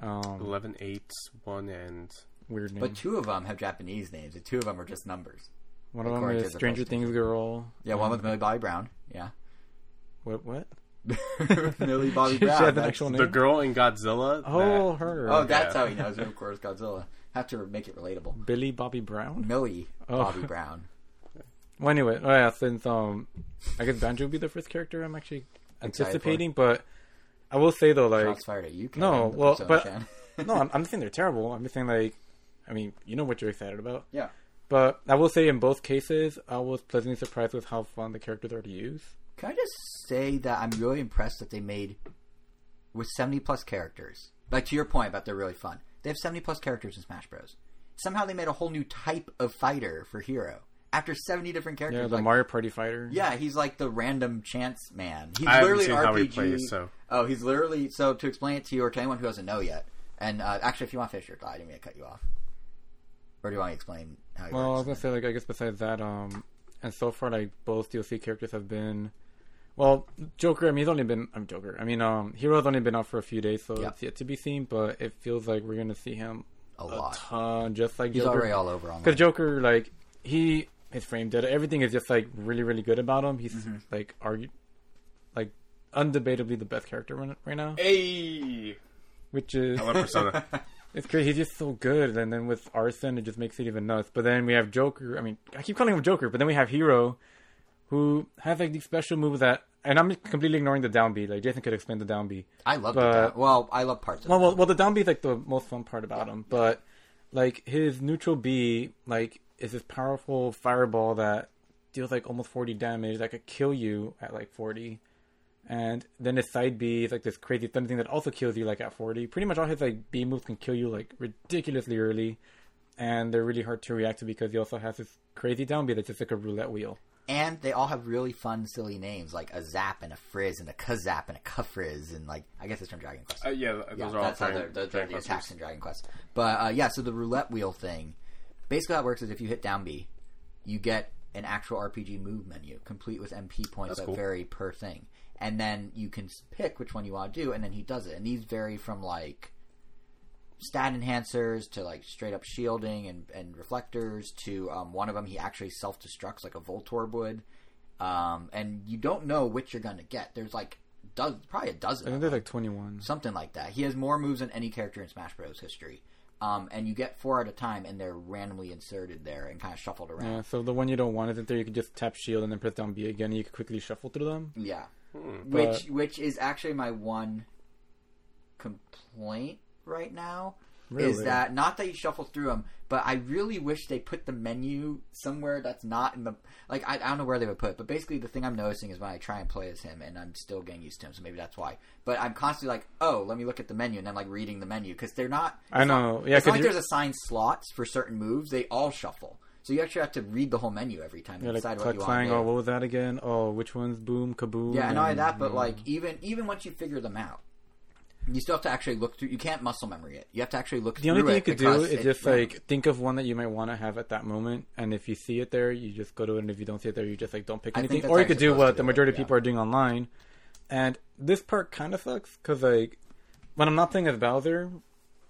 Um, 11, 8, 1, and weird name. but two of them have Japanese names, and two of them are just numbers. One of them is Stranger posting. Things girl. Yeah, one with Millie Bobby Brown. Yeah, What? What? Millie Bobby She Brown. had an actual name. the girl in Godzilla. Oh, that- her. Oh, that's Yeah. how he knows. Of course, Godzilla. Have to make it relatable. Billy Bobby Brown. Millie Oh. Bobby Brown. Well, anyway, oh yeah, since um, I guess Banjo will be the first character I'm actually anticipating, but I will say though, like, fired at you. No, well, but- no, I'm, I'm saying they're terrible. I'm just saying like, I mean, you know what you're excited about. Yeah. But I will say in both cases, I was pleasantly surprised with how fun the characters are to use. Can I just say that I'm really impressed that they made with 70 plus characters. Like to your point about they're really fun. They have 70 plus characters in Smash Bros. Somehow they made a whole new type of fighter for Hero after 70 different characters. Yeah, the like, Mario Party fighter. Yeah, he's like the random chance man. He's I haven't literally seen an how RPG. he plays, so Oh, he's literally so to explain it to you or to anyone who doesn't know yet. And uh, actually, if you want to finish your thought, I didn't mean to cut you off. Or do you want to explain how? Well, I was gonna say like I guess besides that, um, and so far like both DLC characters have been, well, Joker. I mean, he's only been I'm Joker. I mean, um, Hero's only been out for a few days, so Yeah. it's yet to be seen. But it feels like we're gonna see him a a lot. ton, just like He's Joker. already all over on Because Joker, like he, his frame data, everything is just like really, really good about him. He's Mm-hmm. like argue, like undebatably the best character right right now, hey, which is I love Persona. it's great. He's just so good, and then with Arsène, it just makes it even nuts. But then we have Joker. I mean, I keep calling him Joker, but then we have Hero, who has like these special moves that, and I'm completely ignoring the down B. Like Jason could explain the down I love but- the down- well, I love parts of Well, it. well, well, the down B is like the most fun part about him, but like his neutral B, like is this powerful fireball that deals like almost forty damage that could kill you at like forty, and then his side B is like this crazy thunder thing that also kills you like at forty. Pretty much all his like B moves can kill you like ridiculously early, and they're really hard to react to because he also has this crazy down B that's just like a roulette wheel. And they all have really fun, silly names like a Zap and a Frizz and a Kazap and a Kafrizz and like I guess it's from Dragon Quest. Uh, yeah, those yeah, are all that's how Dragon- they're, those are Dragon the Quest attacks in Dragon Quest. But uh, yeah, so the roulette wheel thing, basically how it works is if you hit down B, you get an actual RPG move menu, complete with MP points That's that cool. vary per thing, and then you can pick which one you want to do, and then he does it. And these vary from like stat enhancers to like straight up shielding and, and reflectors to um, one of them he actually self destructs like a Voltorb would, um, and you don't know which you're gonna get. There's like does probably a dozen. I think there's like twenty one. something like that. He has more moves than any character in Smash Bros. history. Um, and you get four at a time, and they're randomly inserted there and kind of shuffled Yeah, around. so the one you don't want isn't there. You can just tap shield and then press down B again, and you can quickly shuffle through them. Yeah, Hmm. which which is actually my one complaint right now is that not that you shuffle through them, but I really wish they put the menu somewhere that's not in the like I, I don't know where they would put it, but basically the thing I'm noticing is when I try and play as him, and I'm still getting used to him, so maybe that's why. But I'm constantly like, oh, let me look at the menu, and then like reading the menu because they're not. I it's not- know. Yeah, it's not like there's assigned slots for certain moves; they all shuffle. So you actually have to read the whole menu every time Yeah, and like decide what you want clang. to do. Oh, what was that again? Oh, which one's boom, kaboom? Yeah, and not only that, but like even even once you figure them out, you still have to actually look through. You can't muscle memory it. You have to actually look through the only thing you could do is it- just yeah. like think of one that you might want to have at that moment, and if you see it there, you just go to it, and if you don't see it there, you just like don't pick anything. Or you could do what to the do it, majority of yeah. people are doing online, and this part kind of sucks because like when I'm not playing as Bowser,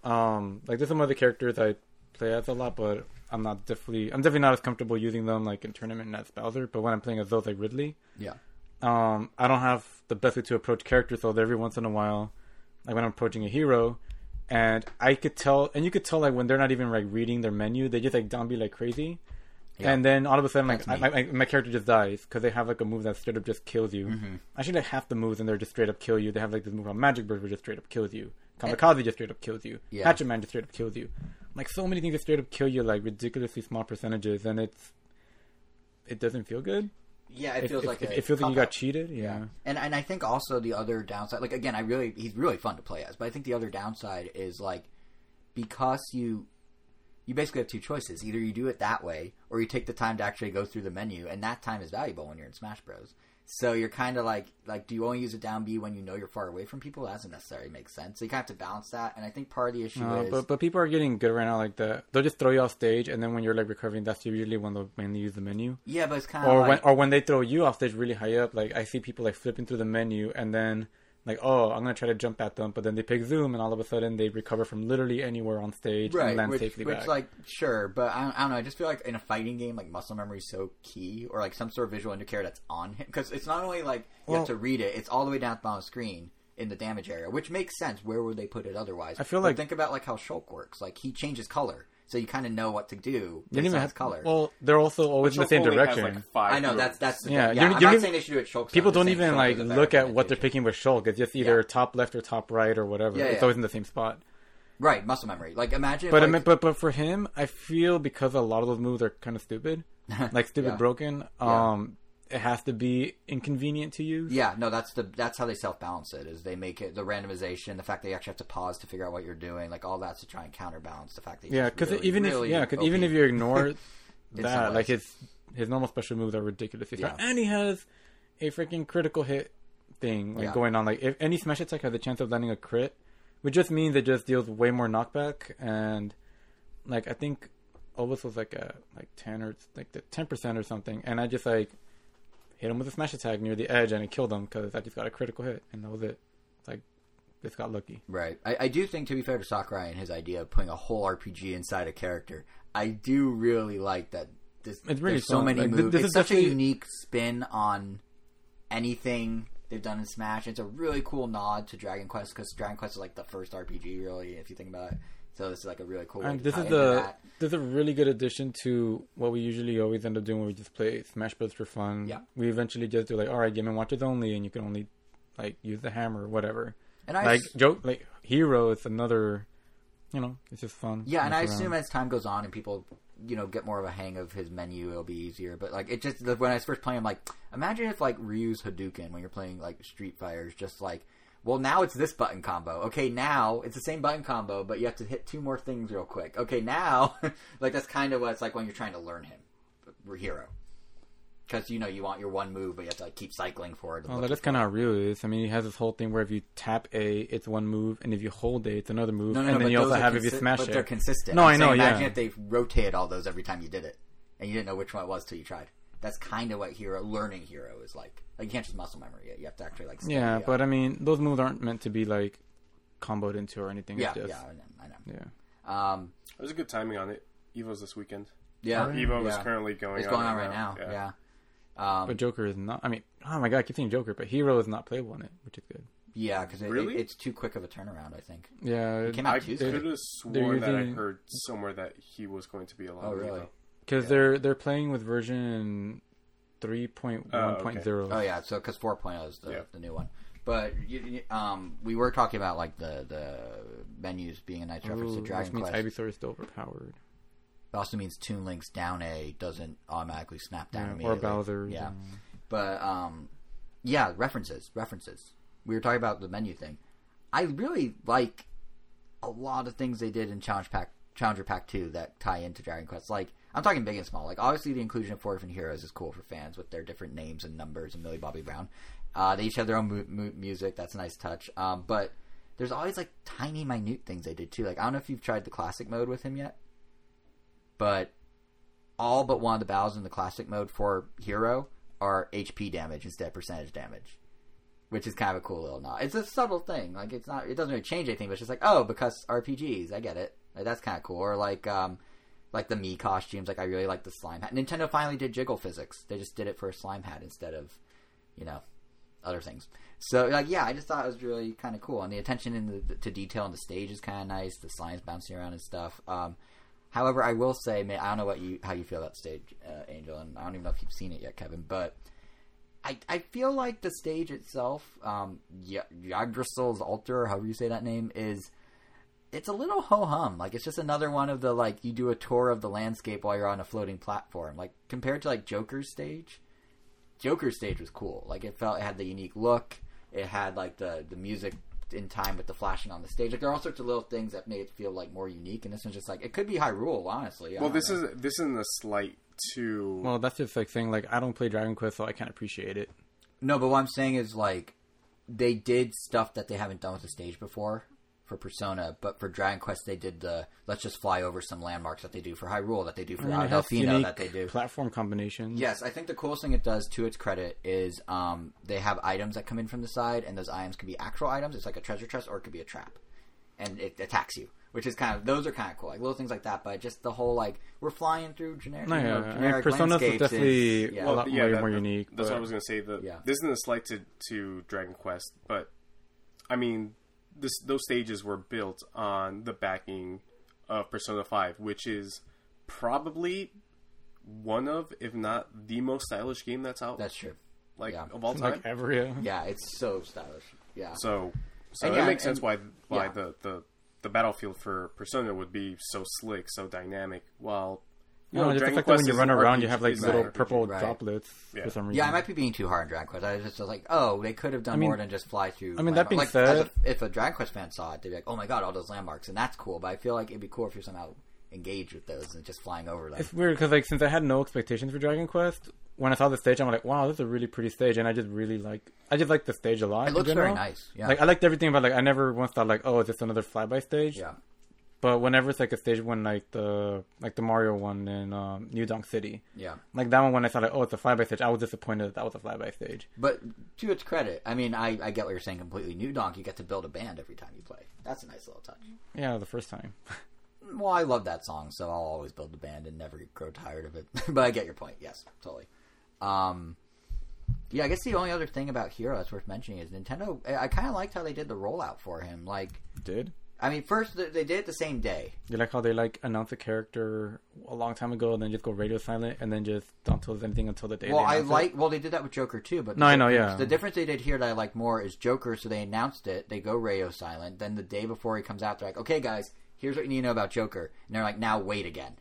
um, like there's some other characters I play as a lot, but I'm not definitely I'm definitely not as comfortable using them like in tournament as Bowser. But when I'm playing as those like Ridley, yeah. um, I don't have the best way to approach characters, so every once in a while, like when I'm approaching a hero, and I could tell, and you could tell like when they're not even like reading their menu, they just like zombie like crazy. Yeah. And then all of a sudden, like I, my, my character just dies because they have like a move that straight up just kills you. Mm-hmm. Actually, like half the moves and they're just straight up kill you. They have like this move on Magic Burst, which just straight up kills you. Kamikaze just straight up kills you. Yeah. Hatchet Man just straight up kills you. Like so many things that straight up kill you, like ridiculously small percentages, and it's it doesn't feel good. Yeah, it It, feels it, like it, it feels like you got cheated. Yeah. And and I think also the other downside, like again, I really he's really fun to play as, but I think the other downside is like because you you basically have two choices: either you do it that way, or you take the time to actually go through the menu, and that time is valuable when you're in Smash Bros. So you're kind of like like, do you only use a down B when you know you're far away from people? That doesn't necessarily make sense. So you kind of have to balance that, and I think part of the issue is but but people are getting good right now. Like that, they'll just throw you off stage, and then when you're like recovering, that's usually when they'll mainly use the menu. yeah, but it's kind of Or like, when or when they throw you off stage really high up, like I see people like flipping through the menu, and then like oh I'm gonna try to jump at them, but then they pick zoom, and all of a sudden they recover from literally anywhere on stage right, and land which, safely which back. like sure, but I don't, I don't know. I just feel like in a fighting game, like muscle memory is so key, or like some sort of visual indicator that's on him, because it's not only like you Well- have to read it; it's all the way down at the bottom of the screen in the damage area, which makes sense. Where would they put it otherwise? I feel But like- think about like how Shulk works. Like he changes color, so you kind of know what to do you based didn't even have color. Well, they're also always in the same direction. like, five I know moves. that's that's the Yeah, thing. you yeah. don't- I'm you not don't saying they should do it Shulk. People don't even Shulk like is a better look at what they're picking with Shulk. It's just either Yeah. top left or top right or whatever. Yeah, yeah, it's always in the same spot. Right, muscle memory. Like imagine, But if, I mean, but but for him, I feel because a lot of those moves are kind of stupid, like stupid Yeah. broken. Yeah. Um, it has to be inconvenient to you. Yeah, no, that's the that's how they self balance it. Is they make it the randomization, the fact that you actually have to pause to figure out what you're doing, like all that's to try and counterbalance the fact that Yeah, because because even if yeah, because even if you ignore that, like his his normal special moves are ridiculously strong, Yeah. and he has a freaking critical hit thing like Yeah. going on. Like if any smash attack has a chance of landing a crit, which just means it just deals way more knockback, and like I think Obus was like a like ten or like the ten percent or something, and I just like hit him with a smash attack near the edge, and it killed him because I just got a critical hit, and that was it. It's like just got lucky. right, I, I do think to be fair to Sakurai and his idea of putting a whole RPG inside a character, I do really like that. This, It's really there's so many Like, moves. this it's is such a unique spin on anything they've done in Smash. It's a really cool nod to Dragon Quest because Dragon Quest is like the first RPG, really, if you think about it. So this is like a really cool. And this is the this is a really good addition to what we usually always end up doing when we just play Smash Bros for fun. Yeah. We eventually just do like, all right, game and watches only, and you can only like use the hammer or whatever. And I like s- joke like Hero is another, you know, it's just fun. Yeah, and I Mess assume as time goes on and people, you know, get more of a hang of his menu, it'll be easier. But like, it just when I was first playing, I'm like, imagine if like Ryu's Hadouken when you're playing like Street Fighter is just like, well, now it's this button combo. Okay, now it's the same button combo, but you have to hit two more things real quick. Okay, now, like that's kind of what it's like when you're trying to learn him, Hero, because you know you want your one move, but you have to like keep cycling forward. Well, that's kind of how Ryu is. I mean, he has this whole thing where if you tap A, it's one move, and if you hold A, it's another move, No, no, and no, then you also have if you smash but it. they're consistent. No, I'm I know, saying yeah. Imagine if they rotated all those every time you did it, and you didn't know which one it was till you tried. That's kind of what hero learning hero is like. Like you can't just muscle memory it. You have to actually like. yeah, it. but I mean, those moves aren't meant to be like comboed into or anything. yeah, it's just, yeah, I know. I know. yeah. Um, There's a good timing on it. Evo's this weekend. yeah, Evo is currently going. It's on going on right now. Yeah. Um, But Joker is not. I mean, oh my god, I keep saying Joker, but Hero is not playable in it, which is good. yeah, because it, Really? it, it's too quick of a turnaround. I think. Yeah, It came out I Tuesday. could have they're sworn that I heard somewhere that he was going to be allowed. Oh, really? Because Yeah. they're they're playing with version three point one point zero. Oh yeah, so because 4.0 is the, Yeah. the new one. But you, you- um, we were talking about like the the menus being a nice reference to Dragon which means Quest. Ivysaur is still overpowered. It also means Toon Link's down A doesn't automatically snap down Yeah, or. Bowser. Yeah, but um, yeah, references, references. We were talking about the menu thing. I really like a lot of things they did in Challenge Pack, Challenger Pack Two that tie into Dragon Quest. Like I'm talking big and small. Like obviously the inclusion of four different heroes is cool for fans with their different names and numbers and Millie Bobby Brown. Uh, they each have their own mu- mu- music. That's a nice touch. Um, but there's always like tiny, minute things they did too. Like I don't know if you've tried the classic mode with him yet, but all but one of the battles in the classic mode for hero are HP damage instead of percentage damage, which is kind of a cool little nod. It's a subtle thing. Like it's not. It doesn't really change anything. But it's just like oh, because RPGs. I get it. Like, that's kind of cool. Or like um, like the me costumes. Like I really like the slime hat. Nintendo finally did jiggle physics. They just did it for a slime hat instead of, you know, other things. So like yeah, I just thought it was really kind of cool, and the attention in the, to detail on the stage is kind of nice. The slimes bouncing around and stuff. Um, however, I will say, man, I don't know what you how you feel about stage, uh, Angel, and I don't even know if you've seen it yet, Kevin, but. I, I feel like the stage itself, um, Yggdrasil's altar, however you say that name, is it's a little ho hum. Like it's just another one of the like you do a tour of the landscape while you're on a floating platform. Like compared to like Joker's stage, Joker's stage was cool. Like it felt it had the unique look. It had like the the music in time with the flashing on the stage. Like there are all sorts of little things that made it feel like more unique. And this one's just like it could be Hyrule, honestly. I Well, this know. is this isn't a slight to. Well, that's just like saying like I don't play Dragon Quest, so I can't appreciate it. no, but what I'm saying is like they did stuff that they haven't done with the stage before for Persona, but for Dragon Quest they did the let's just fly over some landmarks that they do for Hyrule, that they do for I mean, it has Delfino, unique that they do. platform combinations. Yes, I think the coolest thing it does, to its credit, is um, they have items that come in from the side, and those items can be actual items. It's like a treasure chest, or it could be a trap, and it attacks you. Which is kind of those are kind of cool, like little things like that. But just the whole like we're flying through generic, No, you know, yeah, generic Persona's was landscapes is- definitely yeah. a lot way that- more that- unique. That's but- what I was going to say. The, Yeah. This isn't a slight to, to Dragon Quest, but I mean, this those stages were built on the backing of Persona Five, which is probably one of, if not the most stylish game that's out, That's true. like yeah. of all time. like ever. Yeah. Yeah, it's so stylish. Yeah, So, so And it yeah, makes and- sense why why yeah. the, the the battlefield for Persona would be so slick, so dynamic. While you No, know, just Dragon the fact that Quest when you run an around, you have like little an RPG. purple right. droplets Yeah. for some reason. yeah, I might be being too hard on Dragon Quest. I was just like, oh, they could have done I mean- more than just fly through. I mean, that being like, said- as a, if a Dragon Quest fan saw it, they'd be like, oh my god, all those landmarks, and that's cool. But I feel like it'd be cool if you're somehow engaged with those and just flying over them. It's weird because like since I had no expectations for Dragon Quest, when I saw the stage, I'm like, wow, this is a really pretty stage, and I just really like. I just like the stage a lot. It in looks very nice. Yeah. Like I liked everything about like I never once thought like, oh, is this another flyby stage? yeah. But whenever it's like a stage when like the like the Mario one in um, New Donk City, Yeah. like that one when I thought, like, oh, it's a flyby stage, I was disappointed that that was a flyby stage. But to its credit, I mean, I, I get what you're saying completely. New Donk, you get to build a band every time you play. That's a nice little touch. Yeah, the first time. Well, I love that song, so I'll always build a band and never grow tired of it. but I get your point. Yes, totally. Um, yeah, I guess the only other thing about Hero that's worth mentioning is Nintendo. I, I kind of liked how they did the rollout for him. Like, Did I mean, first they they did it the same day. you like how they like announce a character a long time ago and then just go radio silent and then just don't tell us anything until the day? Well, they I announce it? like. Well, they did that with Joker too, but No, the I know, yeah. The difference they did here that I like more is Joker. So they announced it. They go radio silent. Then the day before he comes out, they're like, "Okay, guys, here's what you need to know about Joker." And they're like, "Now wait again."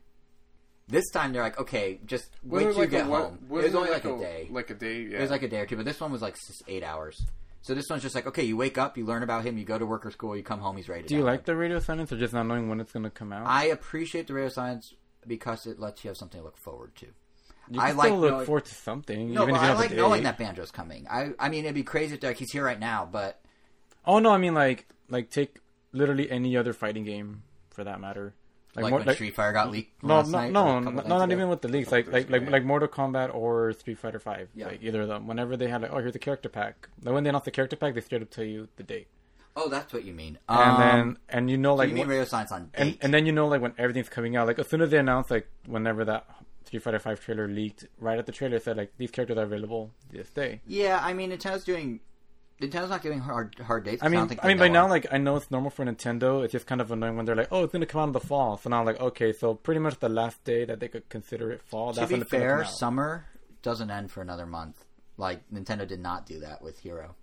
This time they're like, "Okay, just wait Wasn't till it you get a, home." It wasn't only like like a day. Like a day, yeah. It was like a day or two, but this one was like s- eight hours. So this one's just like, okay, you wake up, you learn about him, you go to work or school, you come home, he's ready Do you download. like the radio silence or just not knowing when it's gonna come out? I appreciate the radio science because it lets you have something to look forward to. you I like look knowing- forward to something. No, even if you I like knowing that Banjo's coming. I, I mean, it'd be crazy if like he's here right now, but Oh no, I mean like like take literally any other fighting game for that matter. Like, more- when Street Fighter got leaked. no, last no, night, no, no, not, even with the leaks. Like like like yeah. like Mortal Kombat or Street Fighter Five. Yeah. Like either of them. Whenever they had like, oh, here's the character pack. Like when they announced the character pack, they straight up tell you the date, Oh, that's what you mean. and Um, then and you know like you mean radio science on date? and then you know like when everything's coming out. Like as soon as they announced like whenever that Street Fighter Five trailer leaked, right at the trailer said like these characters are available this day. yeah, I mean, Nintendo's doing. Nintendo's not giving hard hard dates. I mean, don't I, mean, by now, like I know it's normal for Nintendo. It's just kind of annoying when they're like, "Oh, it's gonna come out in the fall." So now, I'm like, okay, so pretty much the last day that they could consider it fall. to that's be when it's gonna fair, summer doesn't end for another month. Like Nintendo did not do that with Hero.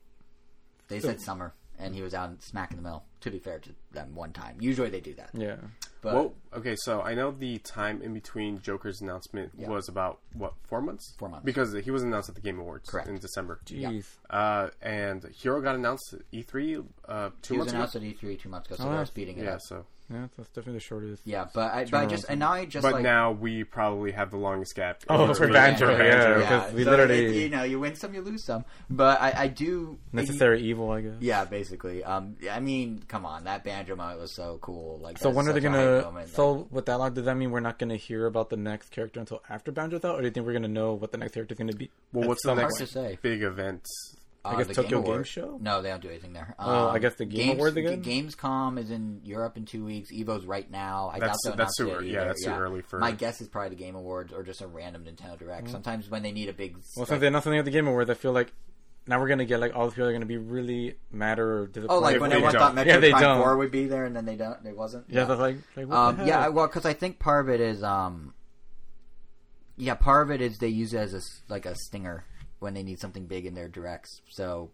They So- said summer, and he was out smack in the middle. To be fair to them, one time. Usually they do that. yeah, But well, okay, so I know the time in between Joker's announcement Yeah. was about what four months? Four months. because he was announced at the Game Awards Correct. in December. jeez. Uh, and Hero got announced at E3 uh, two he was months ago. announced at E3 two months ago, so Oh, they're that's- speeding it Yeah, up. so Yeah, that's definitely the shortest. Yeah, but I, but I just and now I just but like now we probably have the longest gap. Oh, in for between- Banjo, for yeah. because we so literally- it- you know you win some, you lose some. But I, I do Necessary evil, I guess. Yeah, basically. Um, I mean, come on, that banjo moment was so cool. Like, So when are they such a hype gonna? So like- with that log, does that mean we're not gonna hear about the next character until after Banjo's out, or do you think we're gonna know what the next character is gonna be? Well, at what's the next hard to say. big event? I Uh, guess the Tokyo Game Awards. Show? No, they don't do anything there. Oh, Um, I guess the Game Games, Awards again? Gamescom is in Europe in two weeks. Evo's right now. I That's- doubt they'll that's too early. either. Yeah, that's too early for- My guess is probably the Game Awards or just a random Nintendo Direct. Sometimes when they need a big. Well, since they announced something at the Game Awards, I feel like now we're gonna get like all the people are gonna be really mad or disappointed. Oh, like when they everyone thought don't. Metroid Yeah, they Prime don't. Four would be there, and then they don't. It wasn't. yeah, that's like, like what Um, the yeah, well, because I think part of it is, um, yeah, part of it is they use it as a like a stinger when they need something big in their directs. So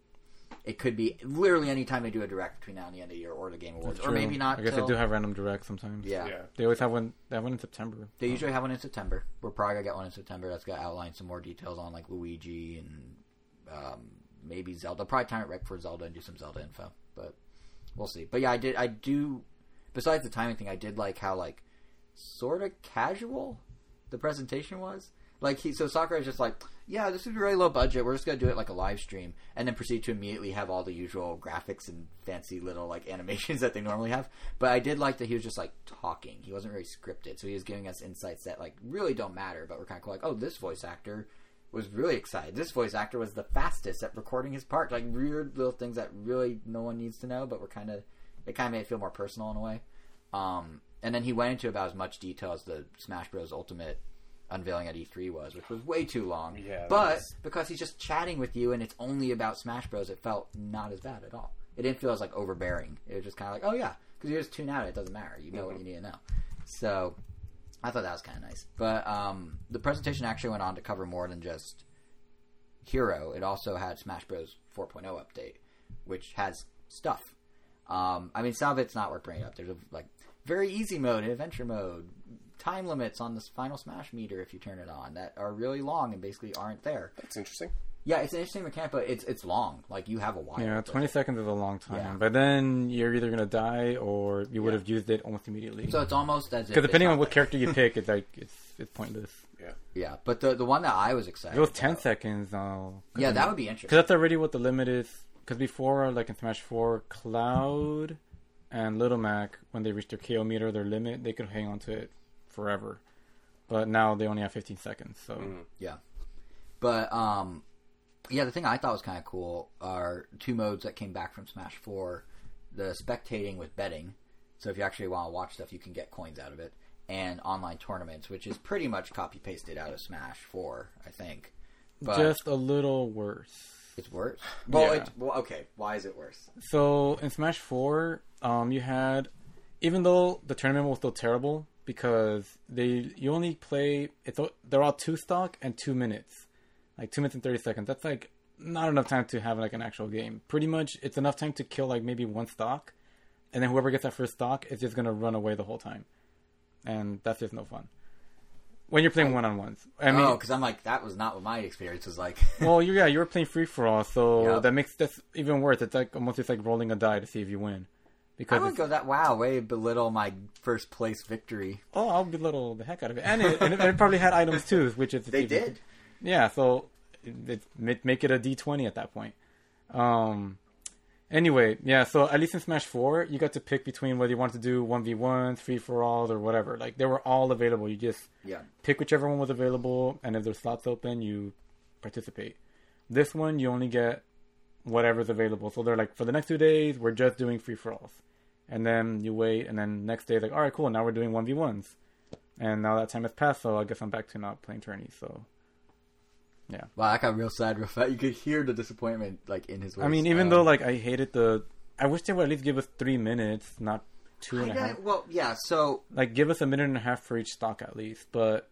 it could be literally any time they do a direct between now and the end of the year, or the Game Awards, or maybe not. I guess till- they do have random directs sometimes. Yeah. Yeah. They always have one. They have one in September. They usually have one in September. We're probably gonna get one in September. That's gonna outline some more details on like Luigi and um, maybe Zelda. Probably time it right for Zelda and do some Zelda info, but we'll see. But yeah, I did. I do. Besides the timing thing, I did like how like sort of casual the presentation was. Like he, so Sakurai was just like, yeah, this is really low budget. We're just gonna do it like a live stream, and then proceed to immediately have all the usual graphics and fancy little like animations that they normally have. But I did like that he was just like talking. He wasn't very scripted, so he was giving us insights that like really don't matter, but we're kind of cool. Like, oh, this voice actor was really excited. This voice actor was the fastest at recording his part. Like weird little things that really no one needs to know, but we're kind of it kind of made it feel more personal in a way. Um, and then he went into about as much detail as the Smash Bros. Ultimate unveiling at E3 was, which was way too long. Yeah, but was- because he's just chatting with you and it's only about Smash Bros, it felt not as bad at all. It didn't feel as like overbearing. It was just kind of like, oh yeah, because you just tune out. It doesn't matter. You know what you need to know. So I thought that was kind of nice. But um, the presentation actually went on to cover more than just Hero. It also had Smash Bros. 4.0 update, which has stuff. Um, I mean, some of it's not worth bringing up. There's a like very easy mode, adventure mode, time limits on this final Smash meter if you turn it on that are really long and basically aren't there. That's interesting. Yeah, it's an interesting mechanic, but it's it's long. Like you have a while. Yeah, twenty it. seconds is a long time. Yeah. But then you're either gonna die or you would Yeah. have used it almost immediately. So it's almost as Because it's depending on what like- character you pick, it's like it's it's pointless. Yeah. Yeah, but the the one that I was excited. If it was ten about- seconds, though. Yeah, that would be interesting. Because that's already what the limit is. Because before, like in Smash Four, Cloud and Little Mac, when they reached their KO meter, their limit, they could hang on to it forever. But now they only have 15 seconds. So Mhm. Yeah, but um, yeah, the thing I thought was kind of cool are two modes that came back from Smash Four: the spectating with betting. So if you actually want to watch stuff, you can get coins out of it, and online tournaments, which is pretty much copy pasted out of Smash Four, I think. But just a little worse. it's worse. Well, Yeah. it's well, okay. Why is it worse? So in Smash Four, um, you had even though the tournament was still terrible because they you only play it's they're all two stock and two minutes, like two minutes and thirty seconds. That's like not enough time to have like an actual game. Pretty much, it's enough time to kill like maybe one stock, and then whoever gets that first stock is just gonna run away the whole time, and that's just no fun. When you're playing oh. one on ones, I mean, oh, because I'm like that was not what my experience was like. well, you yeah, you were playing free for all, so Yep. that makes this even worse. It's like almost just like rolling a die to see if you win. I would go that wow, way belittle my first place victory. oh, I'll belittle the heck out of it, and it, and it, it probably had items too, which is They even- did. Yeah, so it, it, make- it a D twenty at that point. Um. Anyway, yeah. So at least in Smash Four, you got to pick between whether you want to do one v one, three for alls, or whatever. Like they were all available. You just Yeah. pick whichever one was available, and if there's slots open, you participate. This one, you only get whatever's available. So they're like, for the next two days, we're just doing free for alls, and then you wait, and then next day, like, all right, cool, now we're doing one v ones, and now that time has passed, so I guess I'm back to not playing tourneys. So Yeah. Wow, I got real sad, real fast. You could hear the disappointment like in his voice. I mean, even Um, though like I hated the, I wish they would at least give us three minutes, not two and a half. well, yeah. So Like give us a minute and a half for each stock at least, but.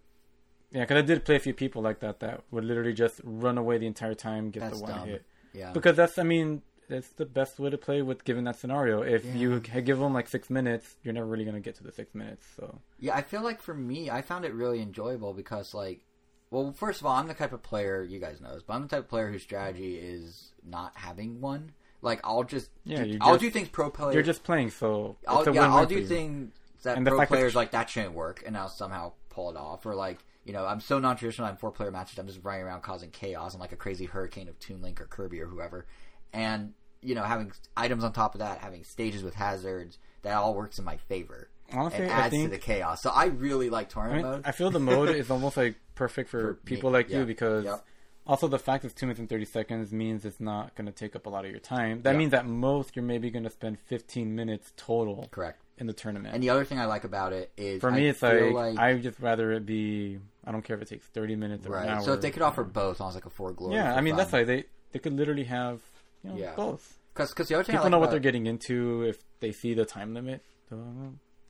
Yeah, because I did play a few people like that that would literally just run away the entire time, get the one dumb. hit. yeah, Because that's, I mean, that's the best way to play with given that scenario. If you Yeah. ha- give them like six minutes, you're never really going to get to the six minutes. So yeah. I feel like for me, I found it really enjoyable because, like, well, first of all, I'm the type of player you guys know, this, but I'm the type of player whose strategy is not having one. Like, I'll just Yeah, do, you I'll just- do things pro players. you're just playing. So I'll, yeah, I'll do you. things that And pro players it's- like that shouldn't work, and I'll somehow pull it off. Or like, you know, I'm so non-traditional. I'm four player matches. I'm just running around causing chaos. I'm like a crazy hurricane of Toon Link or Kirby or whoever, and you know, having items on top of that, having stages with hazards, that all works in my favor Honestly, and I adds think to the chaos. So I really like I, tournament mean, mode. I feel the mode is almost like perfect for, For me, people like yeah, you because yep. also the fact it's two minutes and thirty seconds means it's not going to take up a lot of your time. That Yeah. means at most you're maybe going to spend fifteen minutes total Correct. in the tournament. And the other thing I like about it is for me, I it's feel like, I just rather it be. I don't care if it takes thirty minutes or an hour. So if they could offer both, almost like a four glory. yeah, I mean fun. that's why they they could literally have you know Yeah. both. Because the other thing I People like know what they're getting into if they see the time limit.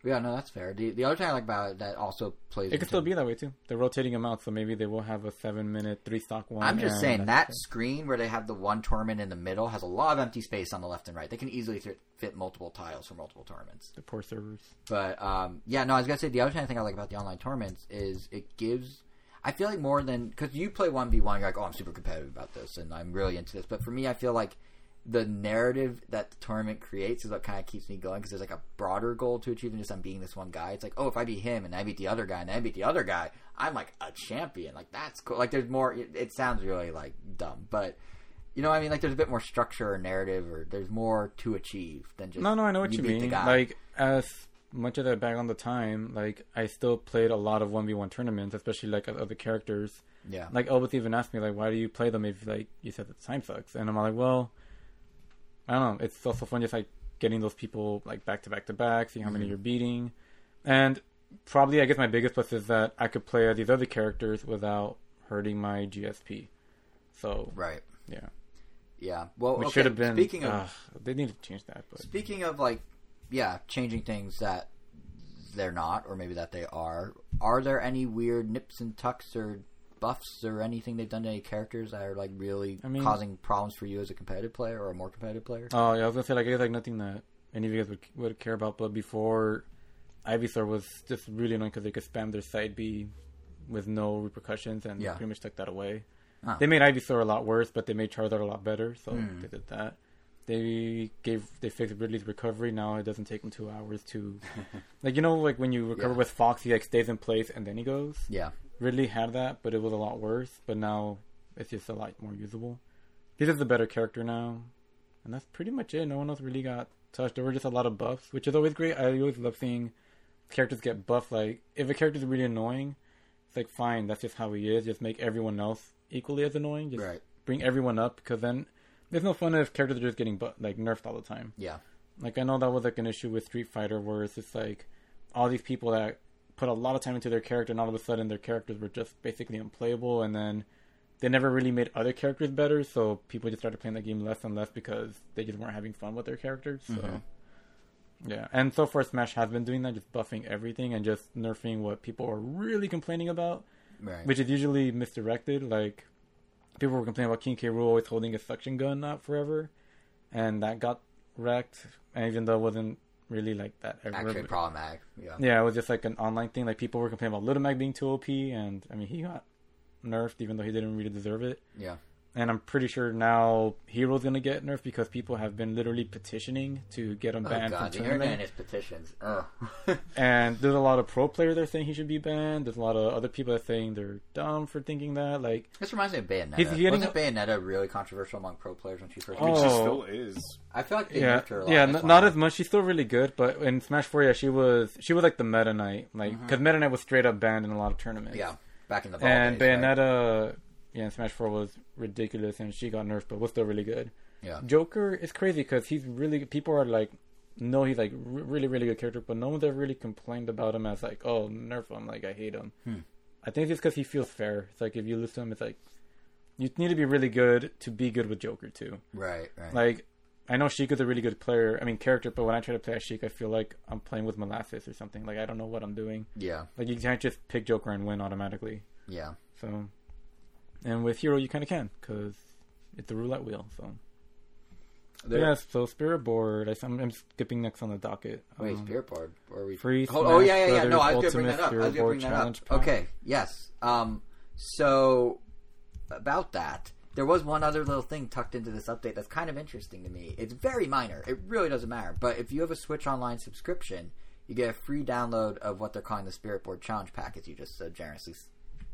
Yeah, no, that's fair. The, the other thing I like about it that also plays. it could into- still be that way too. They're rotating them out, so maybe they will have a seven minute three stock one. I'm just saying that that's- screen where they have the one tournament in the middle has a lot of empty space on the left and right. They can easily fit, fit multiple tiles for multiple tournaments. the poor servers. But um, yeah, no, I was gonna say the other thing I like about the online tournaments is it gives. I feel like more than because you play one v one, you're like, oh, I'm super competitive about this, and I'm really into this. But for me, I feel like the narrative that the tournament creates is what kind of keeps me going because there's like a broader goal to achieve than just I'm being this one guy. It's like, oh, if I beat him and I beat the other guy and I beat the other guy, I'm like a champion. Like that's cool. Like there's more. It, it sounds really like dumb, but you know, what I mean, like there's a bit more structure or narrative, or there's more to achieve than just No, no, I know what you, the mean. Like as much as I back on the time, like I still played a lot of one v one tournaments, especially like other characters. yeah, Like Elvis even asked me like, why do you play them if like you said the time sucks? And I'm like, well, I don't know. It's also fun just like getting those people like back to back to back, seeing how many Mhm. you're beating, and probably I guess my biggest plus is that I could play as these other characters without hurting my GSP. So right, yeah, yeah. Well, which okay, should have been. Speaking of they need to change that. But Speaking of like, yeah, changing things that they're not, or maybe that they are. Are there any weird nips and tucks or buffs or anything they've done to any characters that are like really I mean- causing problems for you as a competitive player or a more competitive player? Oh yeah, I was gonna say like I guess like nothing that any of you guys would would care about. But before, Ivysaur was just really annoying because they could spam their side B with no repercussions, and Yeah. pretty much took that away. Huh. They made Ivysaur a lot worse, but they made Charizard a lot better, so Hmm. they did that. They gave they fixed Ridley's recovery. Now it doesn't take him two hours to, like you know, like when you recover Yeah. with Fox, he like stays in place and then he goes. Yeah, Ridley had that, but it was a lot worse. But now it's just a lot more usable. He's just a better character now, and that's pretty much it. No one else really got touched. There were just a lot of buffs, which is always great. I always love seeing characters get buffed. Like if a character's really annoying, it's like fine, that's just how he is. Just make everyone else equally as annoying. Just right. bring everyone up, because then there's no fun if characters are just getting bu- like nerfed all the time. Yeah, Like I know that was like an issue with Street Fighter where it's just like all these people that put a lot of time into their character and all of a sudden their characters were just basically unplayable and then they never really made other characters better, so people just started playing the game less and less because they just weren't having fun with their characters. So Mhm. yeah. And so far Smash has been doing that, just buffing everything and just nerfing what people are really complaining about right. which is usually misdirected. Like people were complaining about King K. Rool always holding a suction gun out forever, and that got wrecked. And even though it wasn't really like that ever, Actually, problematic. Yeah, yeah, it was just like an online thing. Like people were complaining about Little Mac being too OP, and I mean he got nerfed even though he didn't really deserve it. yeah. And I'm pretty sure now Hero's gonna get nerfed because people have been literally petitioning to get him banned Oh banned god, the from internet tournament. and its petitions. Ugh. And there's a lot of pro players that are saying he should be banned. There's a lot of other people that are saying they're dumb for thinking that. Like this reminds me of Bayonetta. He's getting- Wasn't Bayonetta really controversial among pro players when she first? I mean, she Oh. still is. I feel like they yeah, nerfed her a lot. yeah, That's n- not as much. She's still really good, but in Smash Four, yeah, she was she was like the Meta Knight, like because Meta Knight was straight up banned in a lot of tournaments. Mm-hmm. Yeah, back in the ball and days, right? Yeah, Smash Four was ridiculous, and she got nerfed, but was still really good. Yeah, Joker is crazy because he's really people are like, no, he's like r- really really good character, but no one's ever really complained about him as like, oh, nerf him, like I hate him. Hmm. I think it's because he feels fair. It's like if you lose to him, it's like you need to be really good to be good with Joker too. right, right. Like, I know Sheikah's a really good player. I mean, character, but when I try to play as Sheik, I feel like I'm playing with molasses or something. Like, I don't know what I'm doing. yeah, Like, you can't just pick Joker and win automatically. yeah. So, and with Hero, you kind of can because it's a roulette wheel. So, There- yes. So, Spirit Board. I, am I'm skipping next on the docket. Wait, Um, Spirit Board. Or are we? Free oh, oh, yeah, yeah, yeah. No, I was gonna bring Ultimate that up. I was gonna bring that up. Okay, yes. Um, so about that, there was one other little thing tucked into this update that's kind of interesting to me. It's very minor. It really doesn't matter. But if you have a Switch Online subscription, you get a free download of what they're calling the Spirit Board Challenge Pack, as you just so generously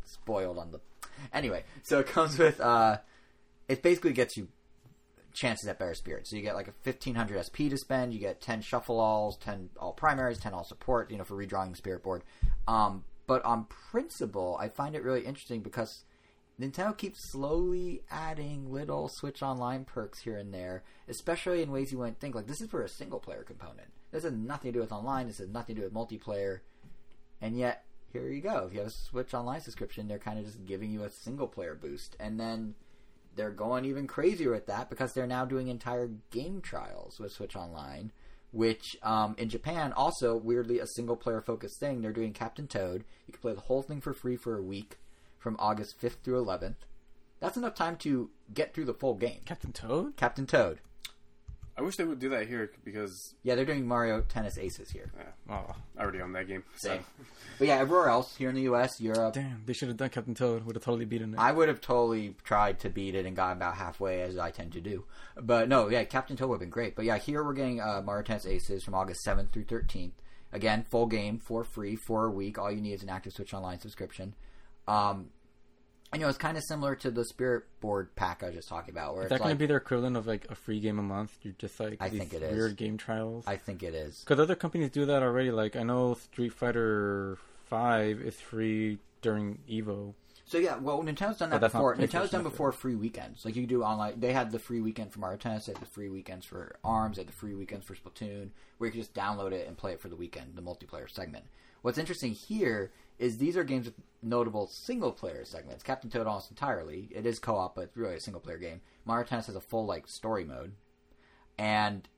spoiled on the. Anyway, so it comes with. uh It basically gets you chances at better spirit. So you get like a 1500 SP to spend. You get 10 shuffle alls, 10 all primaries, 10 all support. You know for redrawing spirit board. Um, but on principle, I find it really interesting because Nintendo keeps slowly adding little Switch Online perks here and there, especially in ways you wouldn't think. Like this is for a single player component. This has nothing to do with online. This has nothing to do with multiplayer. And yet, here you go. If you have a Switch Online subscription, they're kind of just giving you a single player boost. And then they're going even crazier with that because they're now doing entire game trials with Switch Online, which um, in Japan also weirdly a single player focused thing. They're doing Captain Toad. You can play the whole thing for free for a week from August 5th through 11th. That's enough time to get through the full game. Captain Toad. Captain Toad. I wish they would do that here because Yeah, they're doing Mario Tennis Aces here. yeah, Oh I already own that game. So. Same. But yeah, everywhere else here in the U.S., Europe, damn! They should have done Captain Toad. Would have totally beaten it. I would have totally tried to beat it and got about halfway, as I tend to do. But no, yeah, Captain Toad would have been great. But yeah, here we're getting uh, Mario Tennis Aces from August 7th through 13th. Again, full game for free for a week. All you need is an active Switch Online subscription. Um, and, you know, it's kind of similar to the Spirit Board pack I was just talking about, where Is it's that going like, to be their equivalent of like a free game a month? You're just like I these think it is. weird game trials. I think it is. Because other companies do that already. Like I know Street Fighter Five is free during Evo. So yeah, well, Nintendo's done that before. Nintendo's done before free weekends. Like you do online. They had the free weekend for Mario Tennis. They had the free weekends for Arms. They had the free weekends for Splatoon, where you could just download it and play it for the weekend, the multiplayer segment. What's interesting here is these are games with notable single player segments. Captain Toad almost entirely. It is co op, but it's really a single player game. Mario Tennis has a full like story mode, and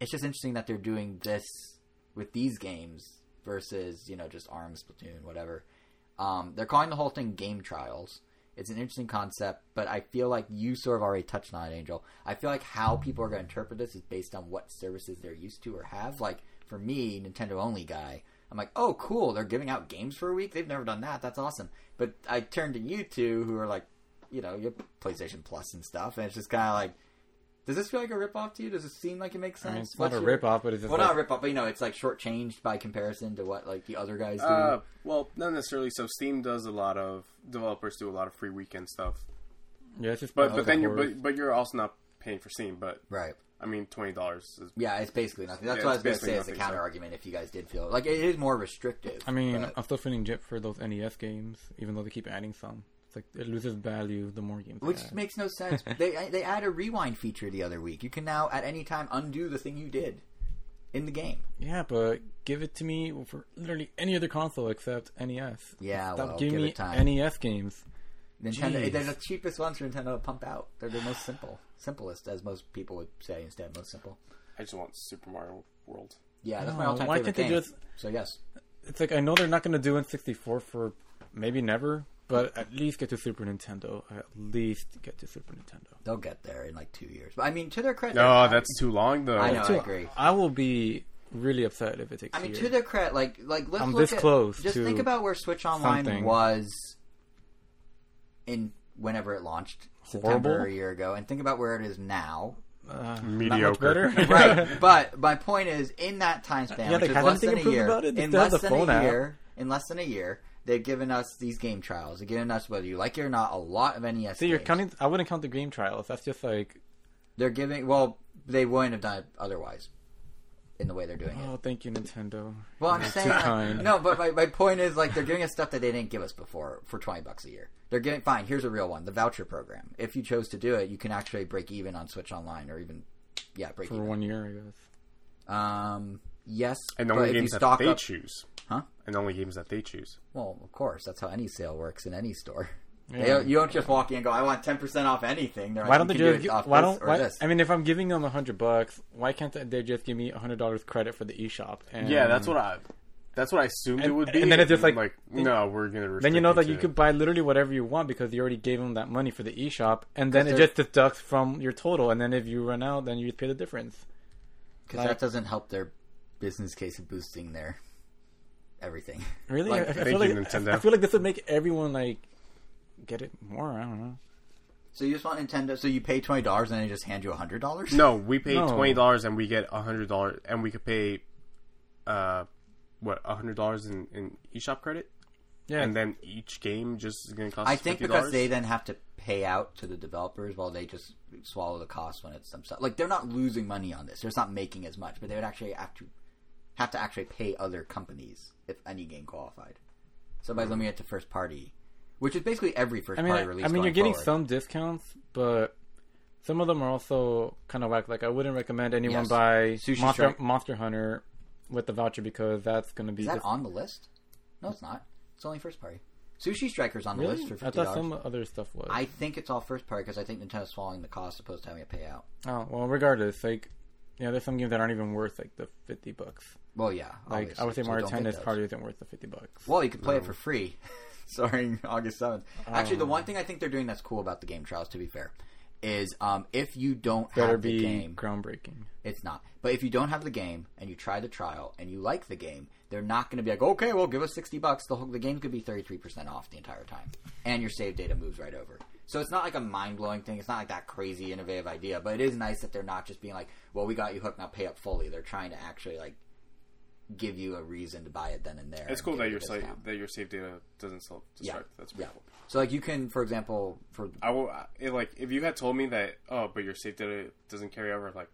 it's just interesting that they're doing this with these games versus you know just Arms, Splatoon, whatever. Um, they're calling the whole thing game trials. It's an interesting concept, but I feel like you sort of already touched on it, Angel. I feel like how people are going to interpret this is based on what services they're used to or have. Like for me, Nintendo only guy, I'm like, oh, cool, they're giving out games for a week. They've never done that. That's awesome. But I turn to you two, who are like, you know, your PlayStation Plus and stuff, and it's just kind of like, does this feel like a ripoff to you? Does it seem like it makes I sense? mean, it's What's not a your- rip off, but it's just Well, like, not a ripoff, but you know, it's like shortchanged by comparison to what like the other guys do. Uh, well, not necessarily. So Steam does a lot of developers do a lot of free weekend stuff, yeah, it's just but but then you're but, but you're also not paying for Steam. But right. I mean, twenty dollars is Yeah, it's basically nothing. That's Yeah, what I was going to say as a nothing, so- counter argument. If you guys did feel like it is more restrictive. I mean, but- I'm still feeling jip for those NES games, even though they keep adding some. It's like it loses value the more games. which add. makes no sense. they they add a rewind feature the other week. You can now at any time undo the thing you did in the game. Yeah, but give it to me for literally any other console except NES. Yeah, Stop well, giving give me it time. NES games. Nintendo, Jeez. they're the cheapest ones for Nintendo to pump out. They're the most simple, simplest, as most people would say instead. Most simple. I just want Super Mario World. Yeah, that's my No, all-time why favorite can't they game. just- So yes, It's like I know they're not going to do N64 for maybe never, but at least get to Super Nintendo. At least get to Super Nintendo. they'll get there in like two years. But I mean, to their credit, No, they're that's too long though. I know. So, agree. I will be really upset if it takes. I mean, a to their credit, like like let's I'm look this at, close Just to think about where Switch Online something. was in whenever it launched September Horrible? a year ago, and think about where it is now. uh, Mediocre. better. right, but my point is, in that time span, Yeah, which they is haven't less than a improved year, about it. They in still have less the than phone a app. year, in less than a year, they've given us these game trials. They've given us, whether you like it or not, a lot of NES. See, you're games. counting. I wouldn't count the game trials. That's just like, They're giving. Well, they wouldn't have done it otherwise. In the way they're doing it. oh, thank you, Nintendo. Well, I'm You're saying too like- kind. no, but my, my point is like they're giving us stuff that they didn't give us before for twenty bucks a year. They're getting fine. Here's a real one: the voucher program. If you chose to do it, you can actually break even on Switch Online, or even yeah, break for even. one year, I guess. Um, yes, and the only if you games that they up, choose. Huh? And the only games that they choose. well, of course, that's how any sale works in any store. Yeah. They, you don't just walk in and go, "I want ten percent off anything." They're Why like, don't they "You can just? do it off why this don't? or Why, this?" I mean, if I'm giving them a hundred bucks, why can't they just give me a hundred dollars credit for the eShop? And Yeah, that's what I. That's what I assumed it would be. and then it's just like- like then- no, we're gonna. Then you know that you to- could buy literally whatever you want because you already gave them that money for the eShop, and then it they're- just deducts from your total. And then if you run out, then you pay the difference. because like- that doesn't help their business case of boosting their everything. Really, Like, I, I feel like I feel like this would make everyone like get it more. I don't know. So you just want Nintendo? So you pay twenty dollars and they just hand you hundred dollars? No, we pay No. twenty dollars and we get hundred dollars, and we could pay, uh, what hundred dollars in, in eShop credit, Yeah, and then each game just is gonna cost. I think $50? because they then have to pay out to the developers while they just swallow the cost when it's themselves. Like they're not losing money on this; they're just not making as much. But they would actually have to have to actually pay other companies if any game qualified. So by limiting it to first party, which is basically every first I mean, party release. I mean, you're getting forward. some discounts, but some of them are also kind of whack. Like, I wouldn't recommend anyone Yes. buy Sushi Monster Strike. Monster Hunter with the voucher because that's going to be Is that on the list? No, it's not. It's only first party. Sushi Striker's on the Really? list for fifty dollars. I thought some other stuff was. I think it's all first party because I think Nintendo's swallowing the cost opposed to having it pay out. Oh well, regardless, like yeah, there's some games that aren't even worth like the fifty bucks. Well, yeah. Like I would say obviously, so Mario Tennis probably isn't worth the fifty bucks. Well, you could play it for free starting August 7th. Actually, the Um, one thing I think they're doing that's cool about the game trials, to be fair, is um, if you don't Better have the be game, groundbreaking. it's not. But if you don't have the game and you try the trial and you like the game, they're not going to be like, okay, well, give us 60 bucks. The, whole, the game could be 33% off the entire time. And your save data moves right over. So it's not like a mind blowing thing. It's not like that crazy innovative idea. But it is nice that they're not just being like, well, we got you hooked, now pay up fully. They're trying to actually like give you a reason to buy it then and there. It's and cool that your site that your save data doesn't self destruct. Yeah. That's pretty Yeah. cool. So like you can, for example, for I will it, like if you had told me that oh, but your save data doesn't carry over. Like,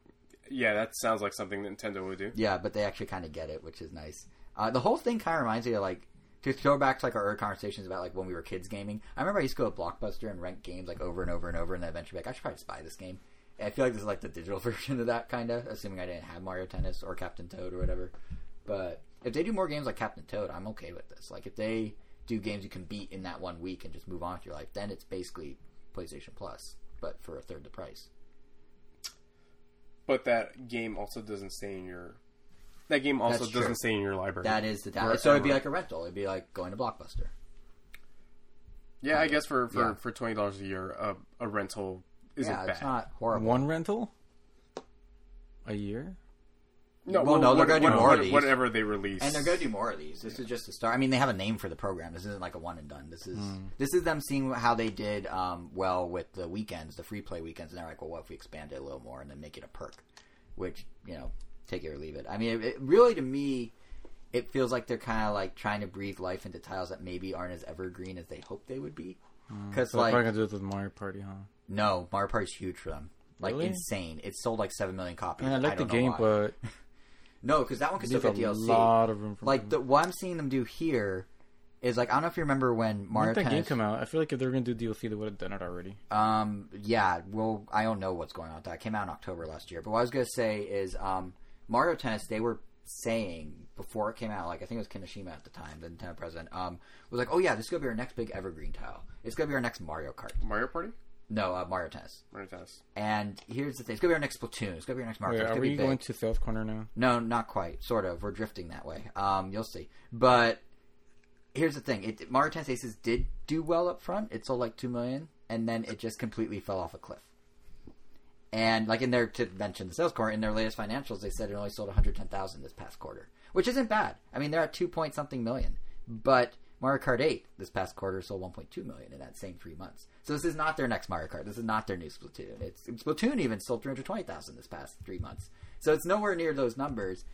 yeah, that sounds like something Nintendo would do. yeah, but they actually kind of get it, which is nice. Uh, the whole thing kind of reminds me of like to throw back to like our early conversations about like when we were kids gaming. I remember I used to go to Blockbuster and rent games like over and over and over, and then eventually be like I should probably just buy this game. I feel like this is like the digital version of that kind of, assuming I didn't have Mario Tennis or Captain Toad or whatever. But if they do more games like Captain Toad, I'm okay with this. Like if they do games you can beat in that one week and just move on with your life, then it's basically PlayStation Plus, but for a third the price. But that game also doesn't stay in your. That game also That's doesn't true. stay in your library. That is the Forever. so it'd be like a rental. It'd be like going to Blockbuster. yeah, I guess for for, Yeah. for twenty dollars a year, a, a rental isn't yeah, bad. it's not horrible. One rental a year. No, Well, no, they're what- gonna do what- more of these. Whatever they release, And they're going to do more of these. This is just the start. I mean, they have a name for the program. This isn't like a one and done. This is Hmm. this is them seeing how they did um, well with the weekends, the free play weekends, and they're like, well, what if we expand it a little more and then make it a perk? Which you know, take it or leave it. I mean, it, it really to me, it feels like they're kind of like trying to breathe life into titles that maybe aren't as evergreen as they hoped they would be. Because So they're like, probably gonna do this with Mario Party, huh? no, Mario Party's huge for them. Like Really? insane. It sold like seven million copies. I mean, I like the game, why. but no, because that one could still there's get a DLC. lot of room for like the what I'm seeing them do here is like I don't know if you remember when Mario When did that game Tennis. come out? I feel like if they were gonna do DLC, they would have done it already. Um, yeah, well, I don't know what's going on with that. It came out in October last year. But what I was gonna say is, um, Mario Tennis. They were saying before it came out, like I think it was Kimishima at the time, the Nintendo president, um, was like, "Oh yeah, this is gonna be our next big evergreen tile. It's gonna be our next Mario Kart." Mario Party, No, uh, Mario Tennis. Mario Tennis. And here's the thing: it's gonna be our next Splatoon. It's gonna be our next Mario. Wait, are we big. going to sales corner now? No, not quite. Sort of. We're drifting that way. Um, you'll see. But here's the thing: it, Mario Tennis Aces did do well up front. It sold like two million, and then it just completely fell off a cliff. And like in their to mention the sales quarter in their latest financials, they said it only sold 110,000 this past quarter, which isn't bad. I mean, they're at two point something million, but Mario Kart 8 this past quarter sold 1.2 million in that same three months. So this is not their next Mario Kart. This is not their new Splatoon. It's Splatoon even sold 320,000 this past three months. So it's nowhere near those numbers.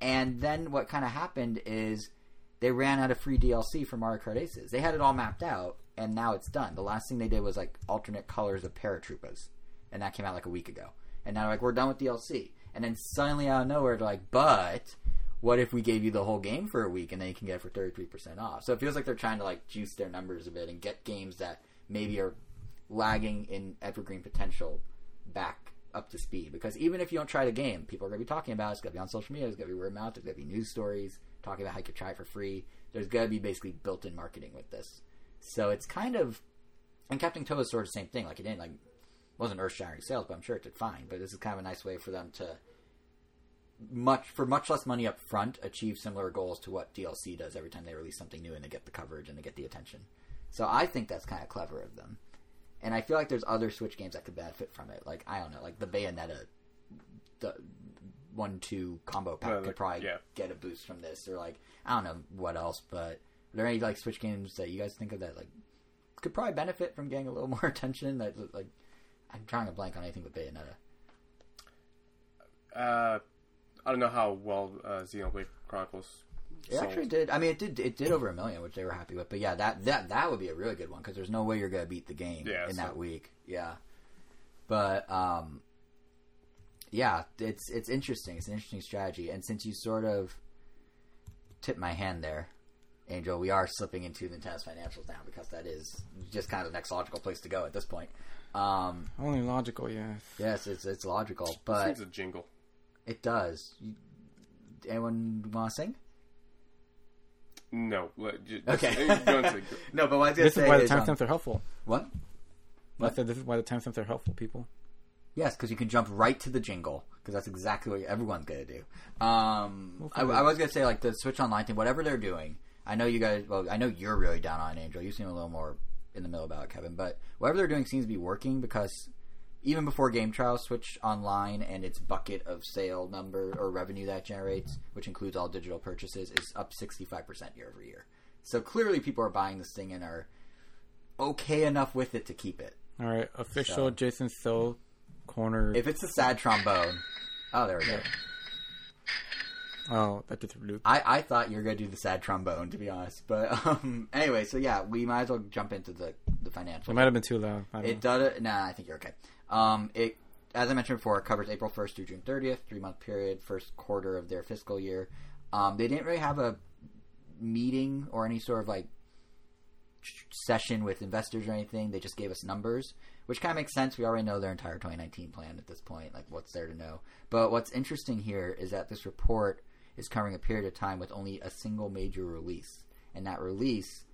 And then what kind of happened is they ran out of free DLC for Mario Kart Aces. They had it all mapped out, and now it's done. The last thing they did was like alternate colors of Paratroopas, and that came out like a week ago. And now like, we're done with DLC. And then suddenly out of nowhere, they're like, but what if we gave you the whole game for a week and then you can get it for 33% off? So it feels like they're trying to like juice their numbers a bit and get games that maybe are lagging in evergreen potential back up to speed. Because even if you don't try the game, people are going to be talking about it. It's going to be on social media. It's going to be word of mouth. There's going to be news stories talking about how you could try it for free. There's going to be basically built-in marketing with this. So it's kind of, and Captain Toad is sort of the same thing. Like it didn't like wasn't earth-shattering sales, but I'm sure it did fine. But this is kind of a nice way for them to much for much less money up front achieve similar goals to what DLC does every time they release something new and they get the coverage and they get the attention. So I think that's kind of clever of them. And I feel like there's other Switch games that could benefit from it. Like I don't know, like the Bayonetta, the one-two combo pack could probably yeah. get a boost from this, or like I don't know what else. But are there any like Switch games that you guys think of that like could probably benefit from getting a little more attention? That like I'm trying to blank on anything but Bayonetta. Uh, I don't know how well uh, Xenoblade Chronicles. It sold. actually did. I mean, it did. It did over a million, which they were happy with. But yeah, that that that would be a really good one because there's no way you're gonna beat the game Yeah, in so- that week. Yeah, but um, yeah, it's it's interesting. It's an interesting strategy. And since you sort of tipped my hand there, Angel, we are slipping into the Nintendo financials now because that is just kind of the next logical place to go at this point. Um, Only logical, yes. yes, it's it's logical, but needs a jingle. It does. You, anyone want to sing? No. let- ju- Okay. no, but what I was This say is why the is, um, are helpful. what? I said this is why the timestamps are helpful, people. Yes, because you can jump right to the jingle because that's exactly what everyone's gonna do. Um, We'll I, I was gonna say like the Switch Online thing, whatever they're doing. I know you guys. Well, I know you're really down on Angel. You seem a little more in the middle about it, Kevin. But whatever they're doing seems to be working because even before game trials, Switch Online and its bucket of sale number or revenue that generates, which includes all digital purchases, is up 65% year over year. So clearly, people are buying this thing and are okay enough with it to keep it. All right, official So- Jason Sill corner. If it's a sad trombone, oh, there we go. oh, that did loop. I, I thought you were gonna do the sad trombone, to be honest. But um, anyway, so yeah, we might as well jump into the the financial. It might have been too loud. It know. does. Nah, I think you're okay. Um, it as I mentioned before, covers April 1st through June 30th, three month period, first quarter of their fiscal year. Um, they didn't really have a meeting or any sort of like session with investors or anything. They just gave us numbers, which kind of makes sense. We already know their entire 2019 plan at this point. Like, what's there to know? But what's interesting here is that this report is covering a period of time with only a single major release, and that release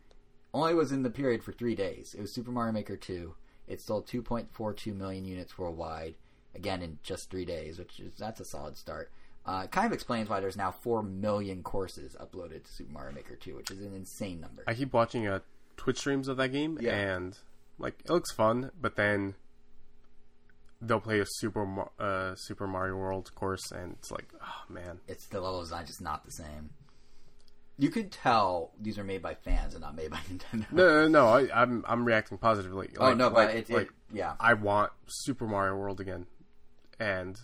only was in the period for three days. It was Super Mario Maker 2. It sold 2.42 million units worldwide, again in just three days, which is that's a solid start. Uh, it kind of explains why there's now four million courses uploaded to Super Mario Maker 2, which is an insane number. I keep watching uh, Twitch streams of that game, Yeah. and like it looks fun, but then they'll play a Super uh, Super Mario World course, and it's like, oh man, it's the level design just not the same. You could tell these are made by fans and not made by Nintendo. no, no, no. I, I'm I'm reacting positively. oh Like- no, but like- it, like it yeah. I want Super Mario World again, and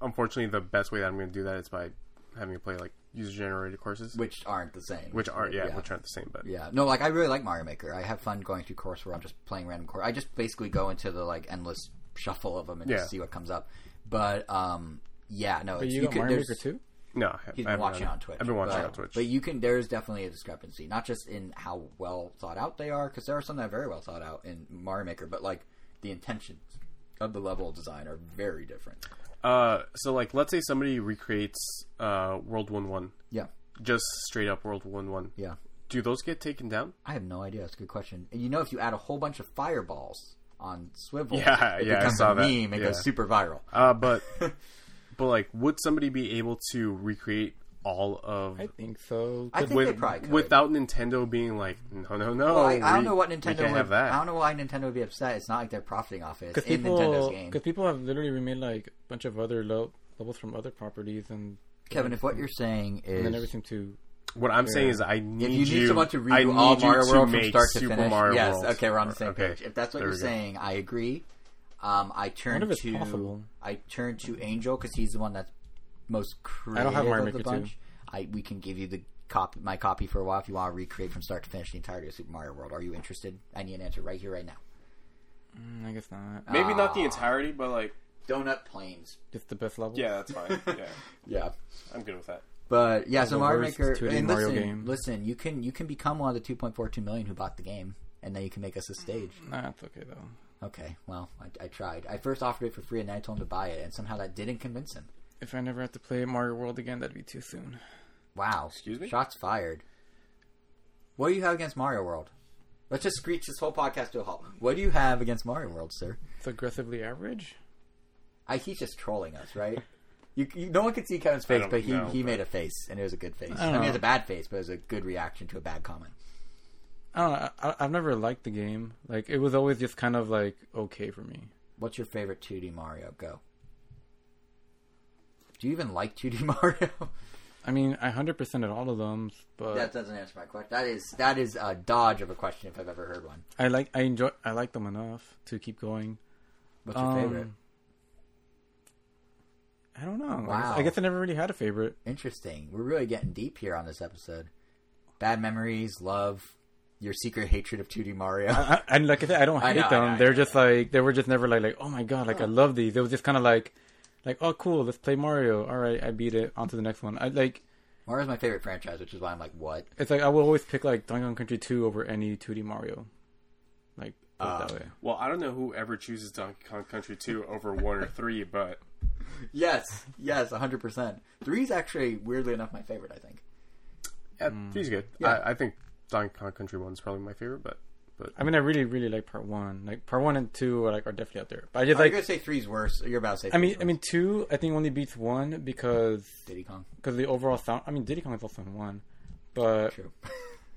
unfortunately, the best way that I'm going to do that is by having to play like user generated courses, which aren't the same. which are yeah, which aren't the same, but Yeah, no, like I really like Mario Maker. I have fun going through course where I'm just playing random course. I just basically go into the like endless shuffle of them and Yeah. just see what comes up. But um, yeah, no, But it's, you, you got could, Mario Maker too. No, I, He's I been watching it. on Twitch. I've been watching but, on Twitch. But you can. There's definitely a discrepancy, not just in how well thought out they are, because there are some that are very well thought out in Mario Maker, but like the intentions of the level design are very different. Uh, so like, let's say somebody recreates uh, World One One, Yeah, just straight up World One One. yeah. Do those get taken down? I have no idea. That's a good question. And you know, if you add a whole bunch of fireballs on swivel, Yeah, it yeah, I becomes saw a that. meme. It Yeah. goes super viral. Uh, but but like, would somebody be able to recreate all of I think so. I think with- they probably could. without Nintendo being like, no, no, no. Well, I, I don't we- know what Nintendo would. have that. I don't know why Nintendo would be upset. It's not like they're profiting off it. It's Because in Nintendo's people, game. because people have literally remade like a bunch of other lo- levels from other properties, and Kevin, if what you're saying and they never is to. What I'm saying is, I need if you need someone to I redo need all you Mario to World from start to Super finish, Mario yes, World. okay, we're on the same Okay. page. If that's what There you're we go. saying, I agree. Um, I turn if to possible. I turn to Angel because he's the one that's most creative I don't have Mario of the Maker bunch. I we can give you the copy, my copy for a while if you want to recreate from start to finish the entirety of Super Mario World. Are you interested? I need an answer right here, right now. Mm, I guess not. Maybe not the Ah. entirety, but like, Donut Plains. Just the best level. yeah, that's fine. yeah, Yeah. I'm good with that. But yeah, so Mario worst Maker. 2D And Mario listen, game. listen, you can you can become one of the 2.42 million who bought the game, and then you can make us a stage. Nah, it's okay though. Okay, well, I, I tried. I first offered it for free, and then I told him to buy it, and somehow that didn't convince him. If I never have to play Mario World again, that'd be too soon. Wow. Excuse me? Shots fired. What do you have against Mario World? Let's just screech this whole podcast to a halt. What do you have against Mario World, sir? It's aggressively average. I, he's just trolling us, right? You, you, no one could see Kevin's face, but he, know, he but- made a face, and it was a good face. I I, mean, it was a bad face, but it was a good reaction to a bad comment. I don't know. I, I've never liked the game. Like it was always just kind of like okay for me. What's your favorite 2D Mario? Go. Do you even like 2D Mario? I mean, I hundred percent at all of them, but that doesn't answer my question. That is that is a dodge of a question if I've ever heard one. I like I enjoy I like them enough to keep going. What's your Um, favorite? I don't know. I, guess, Wow. I guess I never really had a favorite. Interesting. We're really getting deep here on this episode. Bad memories, love, your secret hatred of 2D Mario. I, I, and like I said, I don't I hate know, them. know, They're just like they were just never like like oh my god, like I love these. It was just kind of like like oh cool, let's play Mario. All right, I beat it. On to the next one. I like Mario's my favorite franchise, which is why I'm like, what? it's like I will always pick like Donkey Kong Country 2 over any 2D Mario. Like put Uh, that way. Well, I don't know who ever chooses Donkey Kong Country 2 over 1 or 3, but Yes, yes, 100%. Three is actually, weirdly enough, my favorite, I think. Yeah, three's good. Yeah. I, I think Donkey Kong Country One is probably my favorite, but but I mean, I really, really like part one. Like part one and two are like are definitely out there. But I just oh, Are you like. gonna say three's worse? You're about to say. I mean, three's I mean, two I think only beats one because. Diddy Kong. because the overall sound. I mean, Diddy Kong is also in one, but True.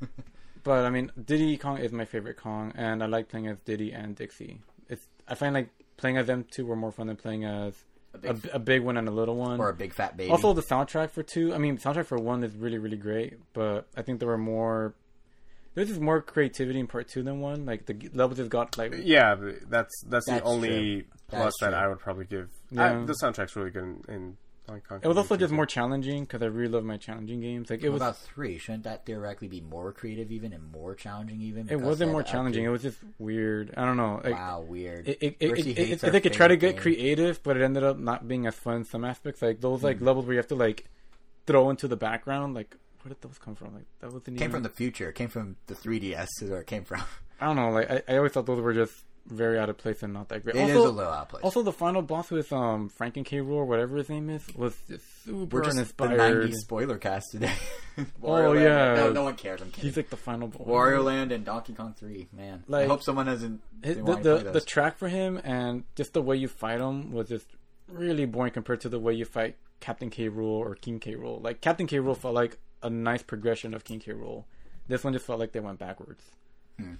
but I mean, Diddy Kong is my favorite Kong, and I like playing as Diddy and Dixie. It's I find like playing as them two were more fun than playing as a a, big, a big one and a little one. or a big fat baby. Also, the soundtrack for two. I mean, soundtrack for one is really, really great, but I think there were more. There's just more creativity in part two than one. Like the g- levels just got like yeah, that's that's, That's the only true. plus that. I would probably give. Uh, yeah. I, the soundtrack's really good in, in Donkey Kong. it was also just more challenging because I really love my challenging games. Like it What was, about three? Shouldn't that theoretically be more creative, even and more challenging, even? it wasn't more had to challenging. It was just weird. I don't know. Like, wow, weird. It, it, it, Percy it, it, our I think it tried to get game. creative, but it ended up not being as fun in some aspects. Like those like hmm. levels where you have to like throw into the background. Like where did those come from? Like that wasn't came even. from the future. It came from the 3DS is where it came from. I don't know. Like I, I always thought those were just very out of place and not that great. It is also, a little out of place. Also, the final boss with um Franken K. Rool or whatever his name is was just super We're just the uninspired. 90s spoiler cast today. Oh, Land- yeah. No, no one cares. I'm kidding. He's like the final boss. Wario Land and Donkey Kong 3. Man, I hope someone hasn't. His- the the, the track for him and just the way you fight him was just really boring compared to the way you fight Captain K. Rool or King K. Rool. Like Captain K. Rool felt like a nice progression of King K. Rool. This one just felt like they went backwards. Hmm.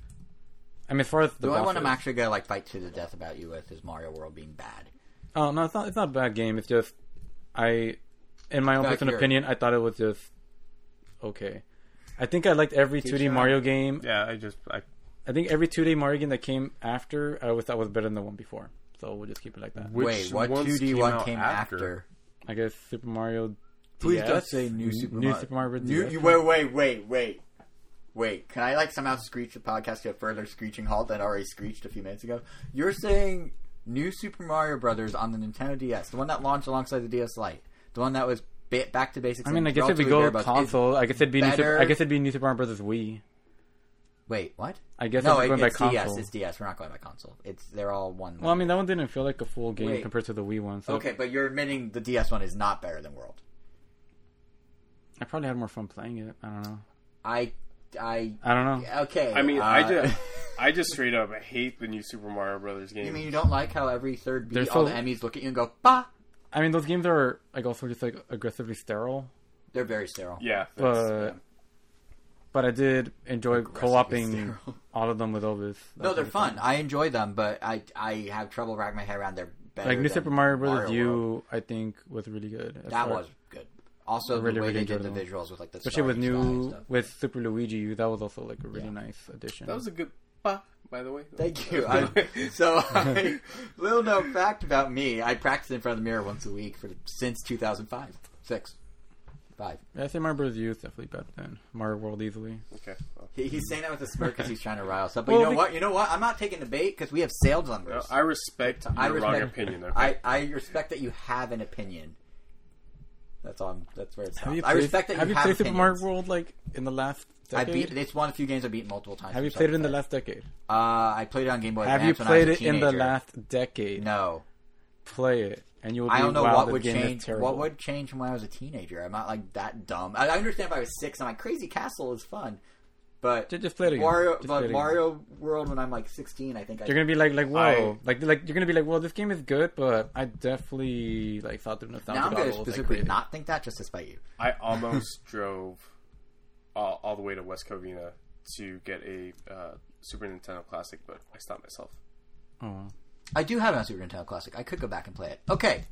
I mean, as far as the the only one bosses- I'm actually gonna like fight to the death about you with is Mario World being bad. Oh no, it's not. It's not a bad game. It's just I, in my own Back personal here. opinion, I thought it was just okay. I think I liked every Teach 2D your Mario game. Yeah, I just I I think every 2D Mario game that came after, I always thought was better than the one before. So we'll just keep it like that. Which Wait, what 2D came one came after? after? I guess Super Mario. Please DS? don't say new Super New Mario. Super Mario Bros. New, you, wait, wait, wait, wait, wait. Can I like somehow screech the podcast to a further screeching halt that already screeched a few minutes ago? You're saying new Super Mario Brothers on the Nintendo DS, the one that launched alongside the DS Lite, the one that was ba- back to basics. I mean, I guess if we relatively go bare console, I guess it'd be new Super, I guess it'd be New Super Mario Brothers Wii. Wait, what? I guess no, if we're it, going by it's DS. console. It's DS. We're not going by console. It's they're all one. Well, I mean, that one didn't feel like a full game Wait. compared to the Wii one. So okay, but you're admitting the DS one is not better than World. I probably had more fun playing it. I don't know. I, I, I don't know. okay. I mean, I uh, just I just straight up hate the new Super Mario Brothers game. You mean you don't like how every third beat They're all so- the Emmys look at you and go, "Bah"? I mean, those games are like also just like aggressively sterile. They're very sterile. yeah, that's, But but I did enjoy co-oping all of them with Ovis. No, they're fun. I enjoy them, but I I have trouble wrapping my head around their better. Like New than Super Mario Bros. World. U, I think was really good. That far- was good. Also, I the really, way really they did the visuals with like the especially with starry sky and new stuff. with Super Luigi U. That was also like a really Yeah. nice addition. that was a good. Bah, by the way, Thank you. I, so, I, little known fact about me: I practice in front of the mirror once a week for since 2005, six, five. Yeah, I think Mario Bros. U is definitely better than Mario World easily. okay. Well, He, he's saying that with a smirk because he's trying to rile us up. But Well, you know we- what? You know what? I'm not taking the bait because we have sales numbers. I respect your I wrong respect- opinion. Okay. I, I respect that you have an opinion. That's all. I'm- That's where it's. Have you I played, respect that have you you played Super Mario. World like in the last I decade? beat. It's one of the few games I beat multiple times. have you played it in the last decade? Uh, I played it on Game Boy Have you Advance when I was played it in the last decade? No, Play it, and you will. Be, I don't know wow, what would change. What would change from when I was a teenager? I'm not like that dumb. I, I understand if I was six. I'm like Crazy Castle is fun, but Ju- just play it again. Wario, Just play it but again. Mario World when I'm like 16, I think You're gonna be like, like, whoa, I- like, like you're gonna be like, well, this game is good, but I definitely like thought through nostalgia. now I'm gonna goggles, like, specifically not think that just to spite you. I almost drove all, all the way to West Covina to get a uh, Super Nintendo Classic, but I stopped myself. Oh, I do have it on Super Nintendo Classic. I could go back and play it. Okay,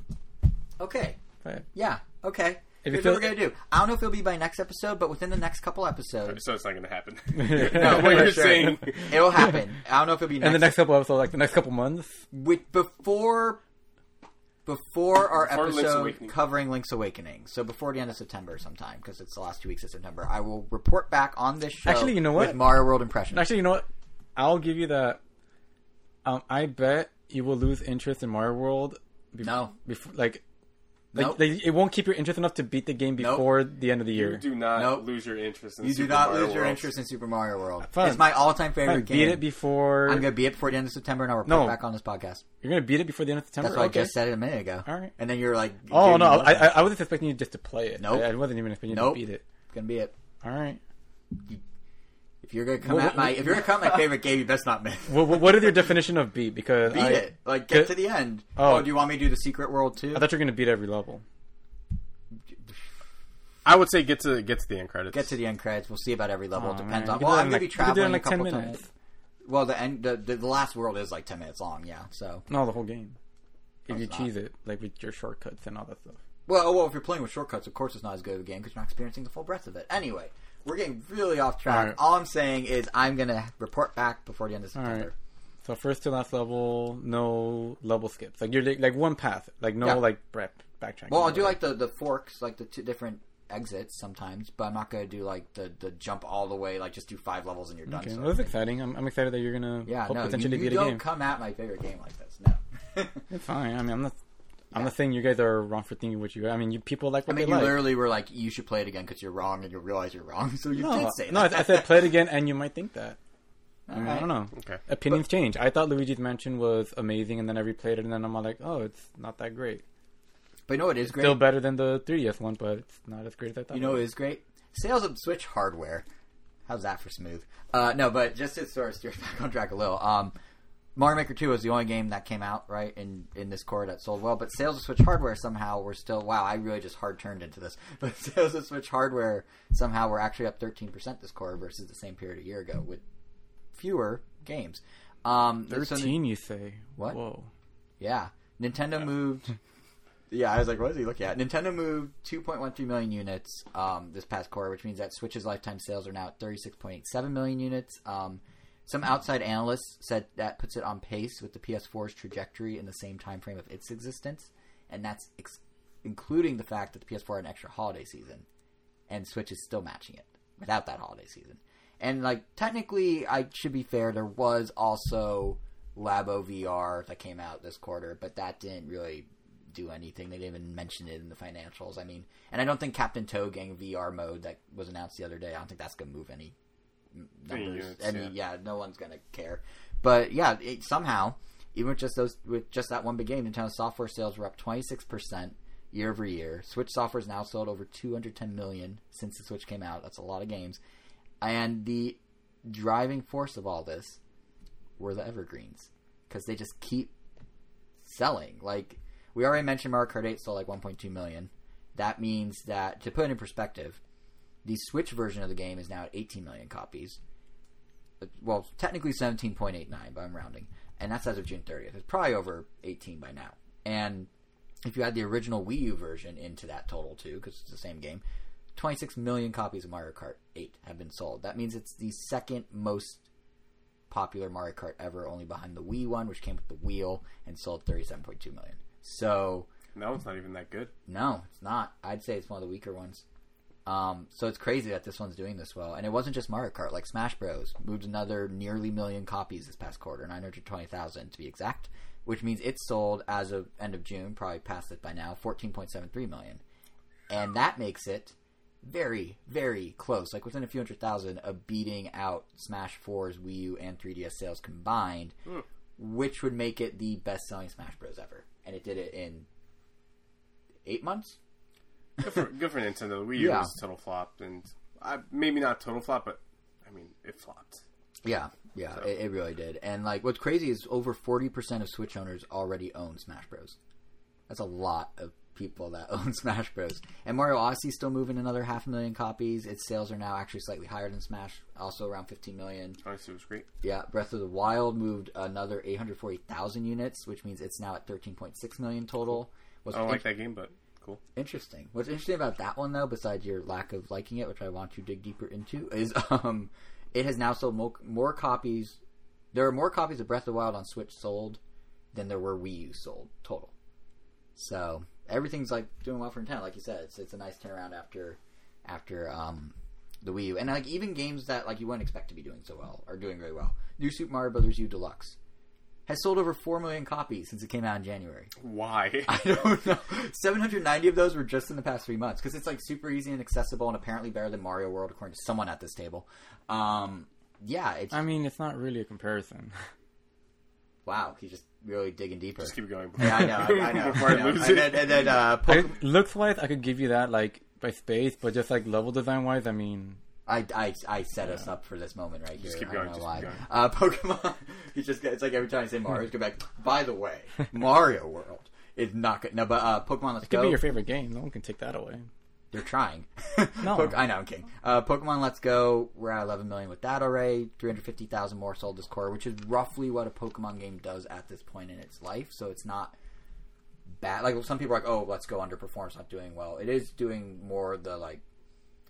okay, but yeah, okay. If you Here's feel- what we're gonna do. I don't know if it'll be by next episode, but within the next couple episodes, So it's not going to happen. No, what you're sure. saying. it'll happen. I don't know if it'll be next. and the next couple episodes, like the next couple months, with before before our Before Link's episode Awakening. covering Link's Awakening. So before the end of September, sometime because it's the last two weeks of September, I will report back on this show. Actually, you know what? With Mario World impressions. actually, you know what? I'll give you that. Um, I bet you will lose interest in Mario World. Bef- No. before like. Like, Nope. like, it won't keep your interest enough to beat the game Nope. before the end of the year. You do not Nope. lose your interest in you do Super not Mario lose your World. interest in Super Mario World. Fine. It's my all-time favorite Fine, game. beat it before. I'm gonna beat it before the end of September, and I'll report No. back on this podcast. You're gonna beat it before the end of September. That's what okay. I just said it a minute ago. All right. And then you're like, Oh no, I. I I wasn't expecting you just to play it. Nope. I, I wasn't even expecting you Nope. to beat it. gonna be it. All right. If you're gonna come Well, at my if you're gonna come at my favorite game, you best not miss. What, what is your definition of beat? Because Beat I, it. Like get Good- to the end. Oh. Oh. do you want me to do the secret world too? I thought you were gonna beat every level. I would say get to get to the end credits. Get to the end credits. We'll see about every level. Oh, it depends man. on. Well, I'm gonna it be in, like, do it traveling in, like a couple 10 times. minutes. Well, the end, the, the the last world is like ten minutes long. Yeah. So No, the whole game. If No, you it's not. cheese it, like with your shortcuts and all that stuff. Well, oh, well, if you're playing with shortcuts, of course it's not as good of a game because you're not experiencing the full breadth of it. Anyway, we're getting really off track. Alright. All I'm saying is I'm gonna report back before the end of September. Alright. So first to last level, no level skips. Like you're like, like one path, like no Yeah. like back backtracking. Well, I'll do like the the forks, like the two different exits sometimes, but I'm not gonna do like the the jump all the way, like just do five levels and you're done. Okay, well, that's exciting. I'm, I'm excited that you're gonna Yeah, no, potentially you, you beat a don't game. come at my favorite game like this. No. It's fine. I mean, I'm not. I'm Yeah. not saying you guys are wrong for thinking what you. I mean, you people like I what mean, they you like. literally were like, you should play it again because you're wrong, and you realize you're wrong. So you no, did say no, I, that. I said play it again, and you might think that. I mean, I don't know. Okay. Opinions change. I thought Luigi's Mansion was amazing, and then I replayed it, and then I'm like, oh, it's not that great. But you know what is great? Still better than the 3DS one, but it's not as great as I thought. You know it what was. is great? Sales of Switch hardware. How's that for smooth? Uh, no, but just to sort of steer back on track a little. Um, Mario Maker 2 was the only game that came out, right, in, in this core that sold well, but sales of Switch hardware somehow were still, wow, I really just hard turned into this. But sales of Switch hardware somehow were actually up 13% this quarter versus the same period a year ago with fewer games. Um, so the- Thirteen, you say? What? Whoa. yeah. Nintendo moved. Yeah, I was like, what is he looking at? Nintendo moved 2.13 million units um, this past quarter, which means that Switch's lifetime sales are now at 36.87 million units. Um, some outside analysts said that puts it on pace with the PS4's trajectory in the same time frame of its existence, and that's ex- including the fact that the PS4 had an extra holiday season, and Switch is still matching it without that holiday season. And like technically, I should be fair. There was also Labo VR that came out this quarter, but that didn't really do anything. They didn't even mention it in the financials. I mean, and I don't think Captain Toad Gang VR mode that was announced the other day. I don't think that's gonna move any Any numbers. units, Any, yeah. yeah. no one's gonna care. But yeah, it, somehow, even with just those, with just that one big game, Nintendo software sales were up twenty six percent year over year. Switch software has now sold over two hundred ten million since the Switch came out. That's a lot of games. And the driving force of all this were the evergreens because they just keep selling. Like we already mentioned, Mario Kart 8 sold like 1.2 million. That means that to put it in perspective, the Switch version of the game is now at 18 million copies. Uh, well, technically 17.89, but I'm rounding, and that's as of June 30th. It's probably over 18 by now. And if you add the original Wii U version into that total too, because it's the same game, 26 million copies of Mario Kart 8 have been sold. That means it's the second most popular Mario Kart ever, only behind the Wii one, which came with the wheel and sold 37.2 million. So, That one's not even that good. no, it's not. I'd say it's one of the weaker ones. Um, so it's crazy that this one's doing this well. And it wasn't just Mario Kart, like Smash Bros. moved another nearly million copies this past quarter, 920,000 to be exact, which means it sold as of end of June, probably past it by now, 14.73 million. And that makes it very, very close, like within a few hundred thousand of beating out Smash 4's Wii U and 3DS sales combined, Hmm. which would make it the best selling Smash Bros. ever. And it did it in eight months? Good for, good for Nintendo. The Wii U Yeah. was total flop, and I, maybe not total flop, but I mean it flopped. Yeah, yeah, So- it, it really did. And like, what's crazy is over forty percent of Switch owners already own Smash Bros. That's a lot of people that own Smash Bros. And Mario Odyssey still moving another half a million copies. Its sales are now actually slightly higher than Smash, also around fifteen million. Honestly, it was great. Yeah, Breath of the Wild moved another eight hundred forty thousand units, which means it's now at thirteen point six million total. What's I don't like that game, but cool. interesting. What's interesting about that one, though, besides your lack of liking it, which I want to dig deeper into, is um, it has now sold more, more copies. There are more copies of Breath of the Wild on Switch sold than there were Wii U sold total. So everything's like doing well for Nintendo, like you said. It's it's a nice turnaround after after um, the Wii U, and like even games that like you wouldn't expect to be doing so well are doing really well. New Super Mario Brothers U Deluxe has sold over four million copies since it came out in January. Why? I don't know. 790 of those were just in the past three months because it's like super easy and accessible and apparently better than Mario World according to someone at this table. Um, yeah, it's I mean, it's not really a comparison. wow. He's just really digging deeper. Just keep going. yeah, I know. I, I know. Before I I know. lose And it. then, and then uh, Pokemon, looks wise, I could give you that like by space, but just like level design wise, I mean, I, I, I set us up for this moment right here. Just keep I don't going, know just why. keep going. Uh, Pokemon. He's just it's like every time I say Mario, he's go back. By the way, Mario World is not good. No, but uh, Pokemon Let's It could Go. be your favorite game. No one can take that away. They're trying. No. Poke- I know, I'm kidding. Uh, Pokemon Let's Go, we're at 11 million with that already. 350,000 more sold this quarter, which is roughly what a Pokemon game does at this point in its life. So it's not bad. Like some people are like, "Oh, Let's Go underperforms, not doing well." It is doing more the like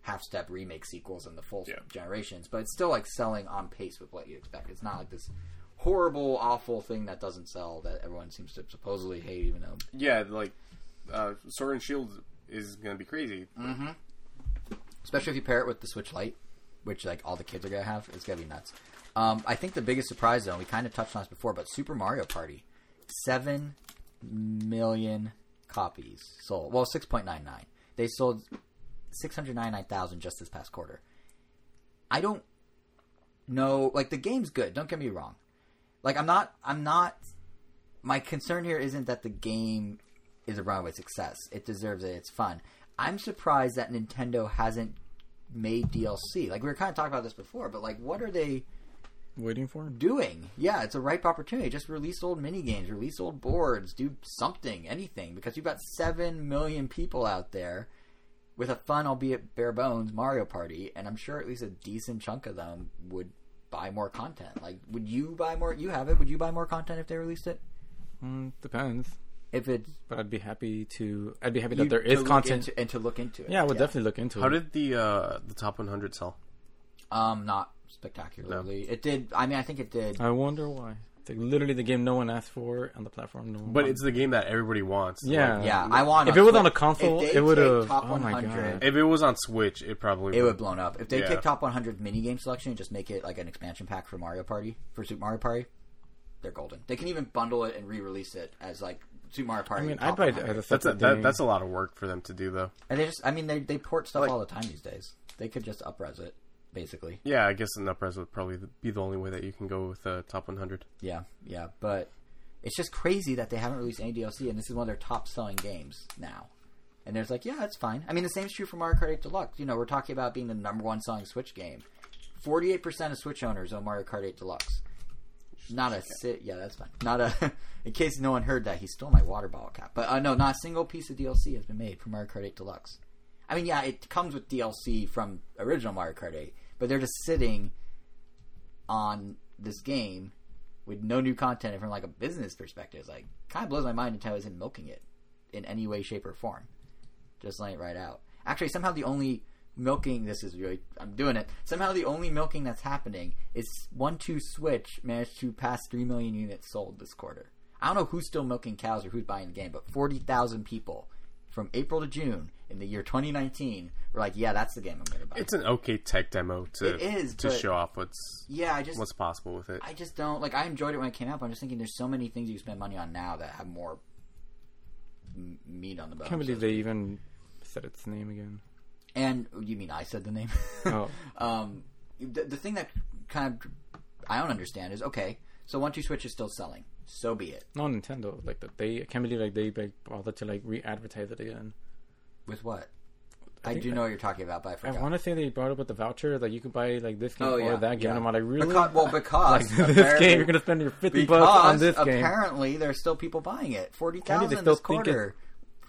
half step remake sequels and the full Yeah. generations, but it's still like selling on pace with what you expect. It's not like this horrible, awful thing that doesn't sell that everyone seems to supposedly hate, even though Yeah, like uh, Sword and Shield is gonna be crazy. especially if you pair it with the Switch Lite, which like all the kids are gonna have. It's gonna be nuts. Um, I think the biggest surprise though, we kind of touched on this before, but Super Mario Party, seven million copies sold. Well, six point nine nine. They sold six hundred ninety nine thousand just this past quarter. I don't know. Like the game's good. Don't get me wrong. Like I'm not. I'm not. My concern here isn't that the game is a runaway success. It deserves it. It's fun. I'm surprised that Nintendo hasn't made DLC. Like we were kind of talking about this before, but like, what are they Waiting for him. doing? Yeah, it's a ripe opportunity. Just release old mini games, release old boards, do something, anything, because you've got seven million people out there with a fun, albeit bare bones, Mario Party, and I'm sure at least a decent chunk of them would buy more content. Like, would you buy more? You have it. Would you buy more content if they released it? Mm, depends. If it's But I'd be happy to. I'd be happy that there to is look content. into, and to look into it. yeah, I would definitely look into How it. How did the uh, the top 100 sell? Um, not spectacularly. It did. I mean, I think it did. I wonder why. It's like literally the game no one asked for on the platform. No one But wants. it's the game that everybody wants. Yeah. Like, Yeah, I want. It. If it was on a console, it would've- oh my God. if it was on Switch, it probably It would have blown up. If they Yeah. take top 100 mini game selection and just make it like an expansion pack for Mario Party for Super Mario Party, they're golden. They can even bundle it and re-release it as like Super Mario Party. I mean, I'd buy 100. as a That's a, separate that, game. that's a lot of work for them to do, though. And they just, I mean, they they port stuff Like- all the time these days. They could just upres it, basically. Yeah, I guess an upres would probably be the only way that you can go with the top 100. Yeah, yeah, but it's just crazy that they haven't released any DLC, and this is one of their top-selling games now. And there's like, yeah, that's fine. I mean, the same's true for Mario Kart 8 Deluxe. You know, we're talking about being the number one selling Switch game. Forty-eight percent of Switch owners own Mario Kart 8 Deluxe. Not a sit. Yeah, that's fine. Not a. in case no one heard that, he stole my water bottle cap. But uh, no, not a single piece of DLC has been made for Mario Kart 8 Deluxe. I mean, yeah, it comes with DLC from original Mario Kart 8, but they're just sitting on this game with no new content from like a business perspective. It's like kind of blows my mind Nintendo isn't milking it in any way, shape, or form. Just letting it right out. Actually, somehow the only milking this is really I'm doing it. Somehow the only milking that's happening is one two Switch managed to pass three million units sold this quarter. I don't know who's still milking cows or who's buying the game, but forty thousand people from April to June in the year 2019 we're like, "Yeah, that's the game I'm going to buy." It's an okay tech demo to It is, to show off what's yeah, I just what's possible with it. I just don't like. I enjoyed it when it came out, but I'm just thinking there's so many things you spend money on now that have more m- meat on the bone. I can't believe they even said its name again. And you mean I said the name? Oh. um, the, the thing that kind of I don't understand is okay. So one two switch is still selling. So be it. No, Nintendo. Like that, they I can't believe like they like bothered to like re-advertise it again. With what? I, think do know what you're talking about, but I forgot. I want to say they brought up with the voucher that you could buy like this game Oh, or that game. yeah. I'm like, really? Because, well, because like this apparently- game, you're gonna spend your fifty bucks on this game. apparently there's still people buying it. Forty thousand this quarter.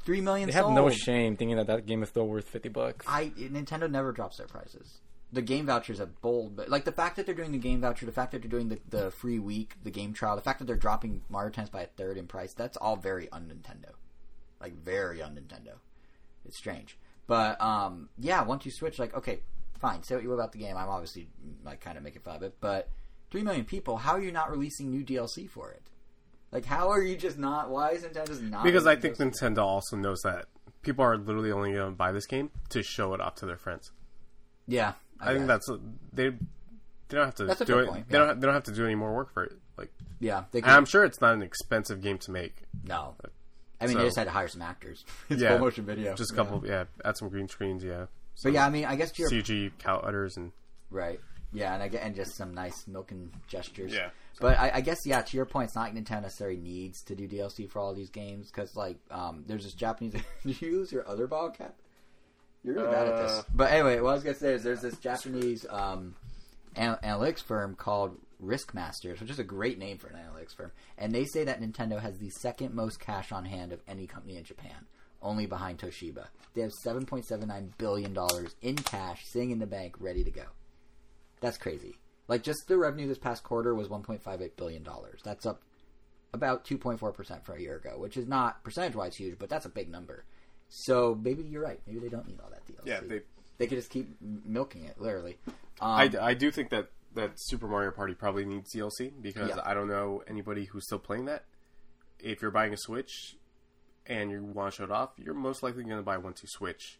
Three million They have sold. no shame thinking that that game is still worth fifty bucks. I Nintendo never drops their prices. The game vouchers are bold, but like the fact that they're doing the game voucher, the fact that they're doing the, the free week, the game trial, the fact that they're dropping Mario Tennis by a third in price, that's all very un Nintendo. Like very un Nintendo. It's strange. But um yeah, once you switch, like, okay, fine, say what you will about the game. I'm obviously like kind of making fun of it, but three million people, how are you not releasing new DLC for it? Like how are you just not why is Nintendo just not Because I think? Nintendo also knows that people are literally only going to buy this game to show it off to their friends. Yeah. I, think that's they. They don't have to That's do it. point, They yeah. don't. They don't have to do any more work for it. Like, Yeah. They and could, I'm sure it's not an expensive game to make. No. I mean, So- they just had to hire some actors. it's Yeah. full motion video. Just a couple. Yeah, add some green screens. Yeah, But yeah, I mean, I guess to your CG cow udders and right. Yeah, and I get and just some nice milking gestures. Yeah. But I, I guess yeah, to your point, it's not like Nintendo necessarily needs to do DLC for all these games because like um, there's this Japanese. Did you use your other ball cap? You're really bad at this. Uh, But anyway, what I was gonna say is there's this Japanese um, an- analytics firm called Risk Masters, which is a great name for an analytics firm, and they say that Nintendo has the second most cash on hand of any company in Japan, only behind Toshiba. They have 7.79 billion dollars in cash sitting in the bank, ready to go. That's crazy. Like just the revenue this past quarter was 1.58 billion dollars. That's up about 2.4 percent from a year ago, which is not percentage wise huge, but that's a big number. So maybe you're right. Maybe they don't need all that DLC. Yeah, they. They could just keep milking it, literally. Um, I, I do think that that Super Mario Party probably needs DLC because Yeah. I don't know anybody who's still playing that. If you're buying a Switch and you want to show it off, you're most likely going to buy one two Switch.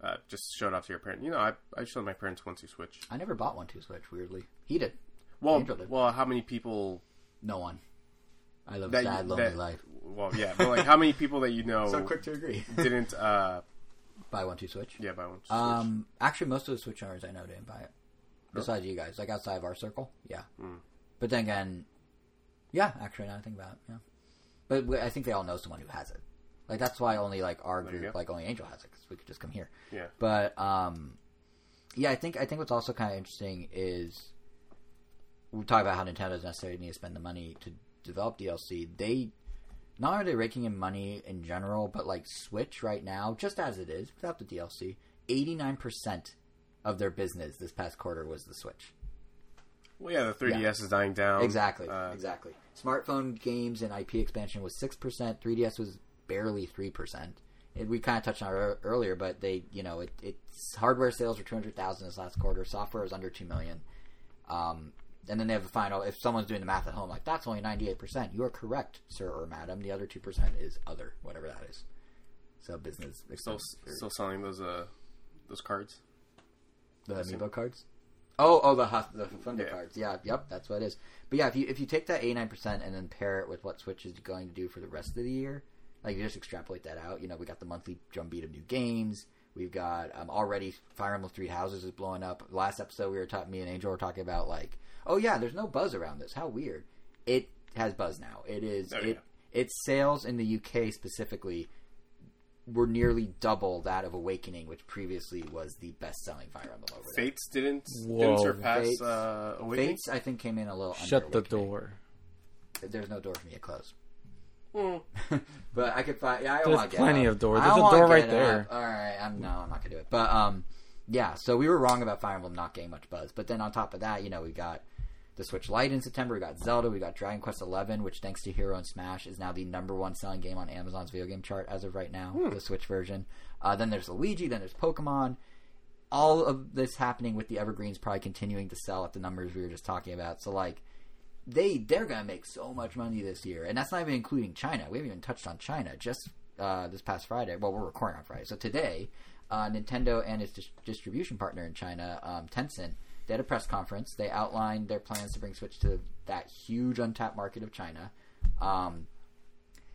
Uh, just show it off to your parent. You know, I I showed my parents one two Switch. I never bought one two Switch. Weirdly, he did. Well, did. well, how many people No one. I live a sad, lonely that, life. Well, yeah, but like how many people that you know So quick to agree. didn't uh Buy one two Switch. yeah buy one? Switch? Um, actually, most of the Switch owners I know didn't buy it. Besides you guys, like outside of our circle, yeah. Hmm. But then again, yeah. Actually, now I think about it, yeah. But we- I think they all know someone who has it. Like that's why only like our group, go. like only Angel has it, because we could just come here. yeah, But um, yeah, I think I think what's also kind of interesting is we talk about how Nintendo doesn't necessarily need to spend the money to develop DLC. They not only are they raking in money in general, but like Switch right now, just as it is without the DLC, eighty nine percent of their business this past quarter was the Switch. well, yeah. The 3DS is dying down. Exactly, Uh, exactly. Smartphone games and IP expansion was six percent. 3DS was barely three percent. We kind of touched on it earlier, but they, you know, it, it's hardware sales were two hundred thousand this last quarter. Software was under two million. Um, and then they have a final. If someone's doing the math at home, like that's only ninety eight percent. You are correct, sir or madam. The other two percent is other, whatever that is. So business Still, still selling those uh those cards. The amiibo cards. Oh, oh, the the Funder Yeah. cards. Yeah, yep, that's what it is. But yeah, if you if you take that eighty nine percent and then pair it with what Switch is going to do for the rest of the year, like you just extrapolate that out. You know, we got the monthly drumbeat of new games. We've got um, already Fire Emblem Three Houses is blowing up. Last episode, we were talking. Me and Angel were talking about like, oh yeah, there's no buzz around this. How weird. It has buzz now. It is. Oh, it yeah. its sales in the UK specifically were nearly double that of Awakening, which previously was the best selling Fire Emblem over there. Fates didn't Whoa. didn't surpass Fates- uh, Awakening. Fates, I think, came in a little. Shut under the door. There's no door for me to close. Mm. but I could find. Yeah, I There's wanna get plenty of doors. There's a door right there. up. All right, I'm no, I'm not gonna do it. But um, yeah. So we were wrong about Fire Emblem not getting much buzz. But then on top of that, you know, we got the Switch Lite in September. We got Zelda. We got Dragon Quest Eleven, which thanks to Hero and Smash is now the number one selling game on Amazon's video game chart as of right now. The Switch version. Uh, then there's Luigi. Then there's Pokemon. All of this happening with the Evergreens probably continuing to sell at the numbers we were just talking about. So like they they're gonna make so much money this year, and that's not even including China. We haven't even touched on China. Just uh, this past Friday, well, we're recording on Friday, so today, uh, Nintendo and its dis- distribution partner in China, um, Tencent, they had a press conference. They outlined their plans to bring Switch to that huge untapped market of China. Um,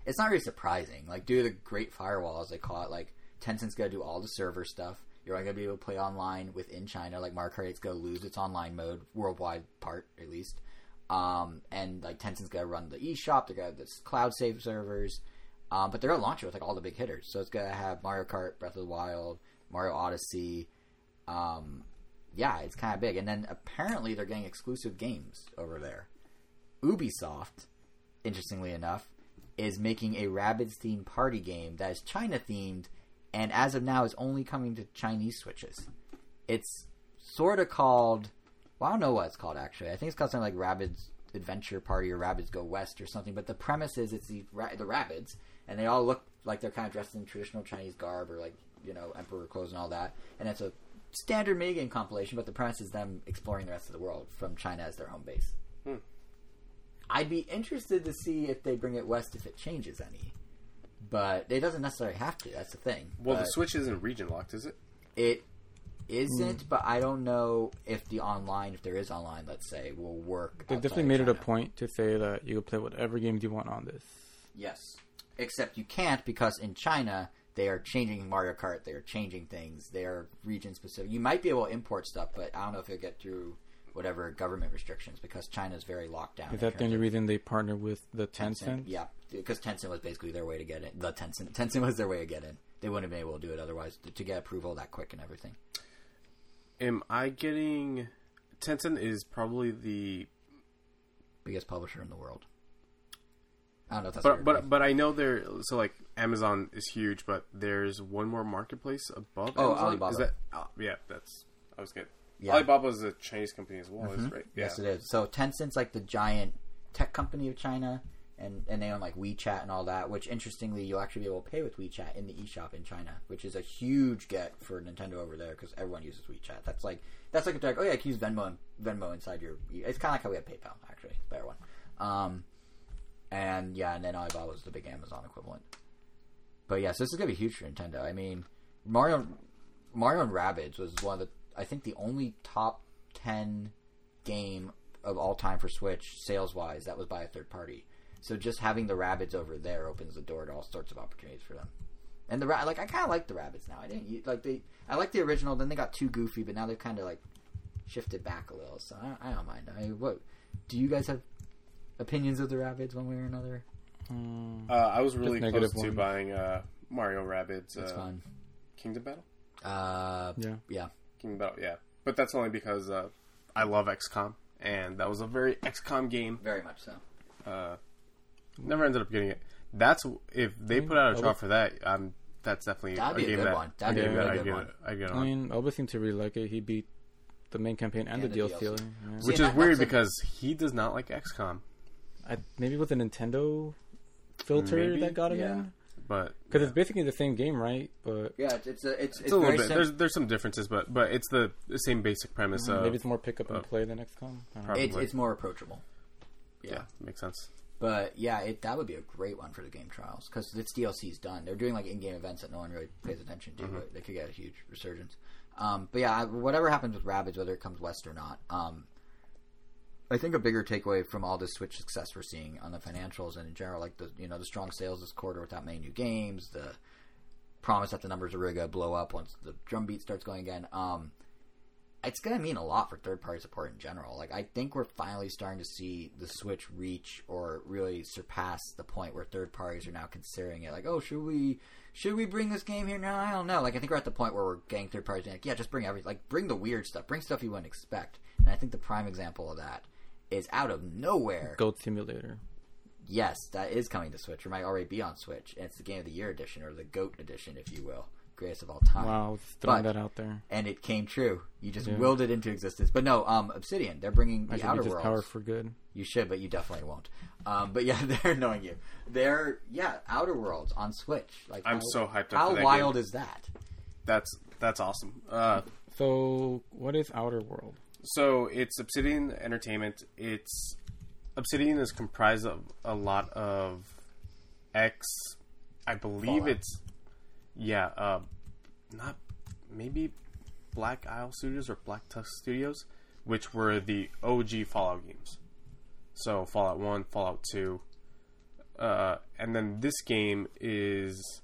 it's not really surprising. Like, due to the Great Firewall, as they call it, like Tencent's gonna do all the server stuff. You're only gonna be able to play online within China. Like Mario Kart 8's gonna lose its online mode, worldwide part at least. Um, and like Tencent's gonna run the eShop. They're gonna have this cloud save servers. Um, but they're gonna launch it with like all the big hitters. So it's gonna have Mario Kart, Breath of the Wild, Mario Odyssey. Um, yeah, it's kind of big. And then apparently they're getting exclusive games over there. Ubisoft, interestingly enough, is making a Rabbids themed party game that is China themed, and as of now is only coming to Chinese Switches. It's sort of called. Well, I don't know what it's called actually. I think it's called something like Rabbids Adventure Party or Rabbids Go West or something. But the premise is it's the the Rabbids, and they all look like they're kind of dressed in traditional Chinese garb or like you know emperor clothes and all that. And it's a standard minigame compilation, but the premise is them exploring the rest of the world from China as their home base. Hmm. I'd be interested to see if they bring it west if it changes any. But it doesn't necessarily have to. That's the thing. Well, the Switch isn't region locked, is it? it isn't, but I don't know if the online, if there is online, let's say, will work. They outside definitely of made it a point to say that you can play whatever games you want on this. Yes, except you can't because in China they are changing Mario Kart. They are changing things. They are region specific. You might be able to import stuff, but I don't know if you'll get through whatever government restrictions because China is very locked down. Is that the only reason they partner with the Tencent? Yeah, because Tencent was basically their way to get in. The Tencent, Tencent was their way to get in. they wouldn't have been able to do it otherwise to, to get approval that quick and everything. Am I getting? Tencent is probably the, Biggest publisher in the world. I don't know if that's but but but I know there. So like Amazon is huge, but there's one more marketplace above. Oh, Amazon? Alibaba. Is that? Oh, yeah, that's. I was good. Yeah. Alibaba is a Chinese company as well, is right? Yes, it is. So Tencent's like the giant tech company of China, and and they own like WeChat and all that. Which interestingly, you'll actually be able to pay with WeChat in the eShop in China, which is a huge get for Nintendo over there because everyone uses WeChat. That's like that's like a like, oh yeah, I can use Venmo and Venmo inside your. It's kind of like how we have PayPal actually, better one. Um, and yeah, and then Alibaba was the big Amazon equivalent. But yes, this is gonna be huge for Nintendo. I mean, Mario, Mario and Rabbids was one of the I think the only top ten game of all time for Switch sales wise that was by a third party. So just having the Rabbids over there opens the door to all sorts of opportunities for them. And the like, I kind of like the Rabbids now. I didn't like they. I like the original. Then they got too goofy, but now they've kind of like shifted back a little. So I, I don't mind. I what do you guys have opinions of the Rabbids one way or another? Mm, Uh, I was really close negative to ones. buying uh, Mario Rabbids. It's uh, fun. Kingdom Battle. Uh, yeah. yeah. Kingdom Battle, yeah. But that's only because uh, I love XCOM, and that was a very XCOM game. Very much so. Uh, never ended up getting it. That's if they put out a I trial for that. Um, that's definitely That'd be a game good that one. That'd be a I really get, good I one. get, I get I on. mean, Alba seemed to really like it. He beat the main campaign and, And the, the DLC. DLC. Yeah. Which See, is weird that's a- because he does not like XCOM, I, maybe with the Nintendo filter Maybe, that got him yeah. in. but Because it's basically the same game, right? But Yeah, it's it's a, it's, it's a little bit. sim- There's there's some differences, but but it's the, the same basic premise. Of, maybe it's more pick up and uh, play than XCOM. I don't know. probably. it's it's more approachable. yeah, makes sense. But yeah, it, that would be a great one for the game trials because its DLC is done. They're doing like in-game events that no one really pays attention to. But they could get a huge resurgence. Um, but yeah, whatever happens with Rabbids, whether it comes west or not, um, I think a bigger takeaway from all this Switch success we're seeing on the financials and in general, like the you know the strong sales this quarter without many new games, the promise that the numbers are really going to blow up once the drum beat starts going again. Um, it's going to mean a lot for third party support in general. Like, I think we're finally starting to see the Switch reach or really surpass the point where third parties are now considering it. Like, oh, should we should we bring this game here now? I don't know. Like, I think we're at the point where we're getting third parties like, yeah, just bring everything. Like, bring the weird stuff. Bring stuff you wouldn't expect. And I think the prime example of that is out of nowhere. Goat Simulator. Yes, that is coming to Switch, or might already be on Switch. And it's the Game of the Year edition, or the GOAT edition, if you will. Greatest of all time Wow, just throwing But- that out there. and it came true. You just Yeah. willed it into existence. But no, um, Obsidian, they're bringing the should Outer be just Worlds. power for good. You should, but you definitely won't. Um, but yeah, they're knowing you. They're yeah, Outer Worlds on Switch. Like I'm how- so hyped up How for that wild game. is that? That's that's awesome. Uh, So, what is Outer World? So it's Obsidian Entertainment. It's Obsidian is comprised of a lot of X. I believe Fallout. it's yeah, uh, not maybe Black Isle Studios or Black Tusk Studios, which were the OG Fallout games. So Fallout One, Fallout Two, uh, and then this game is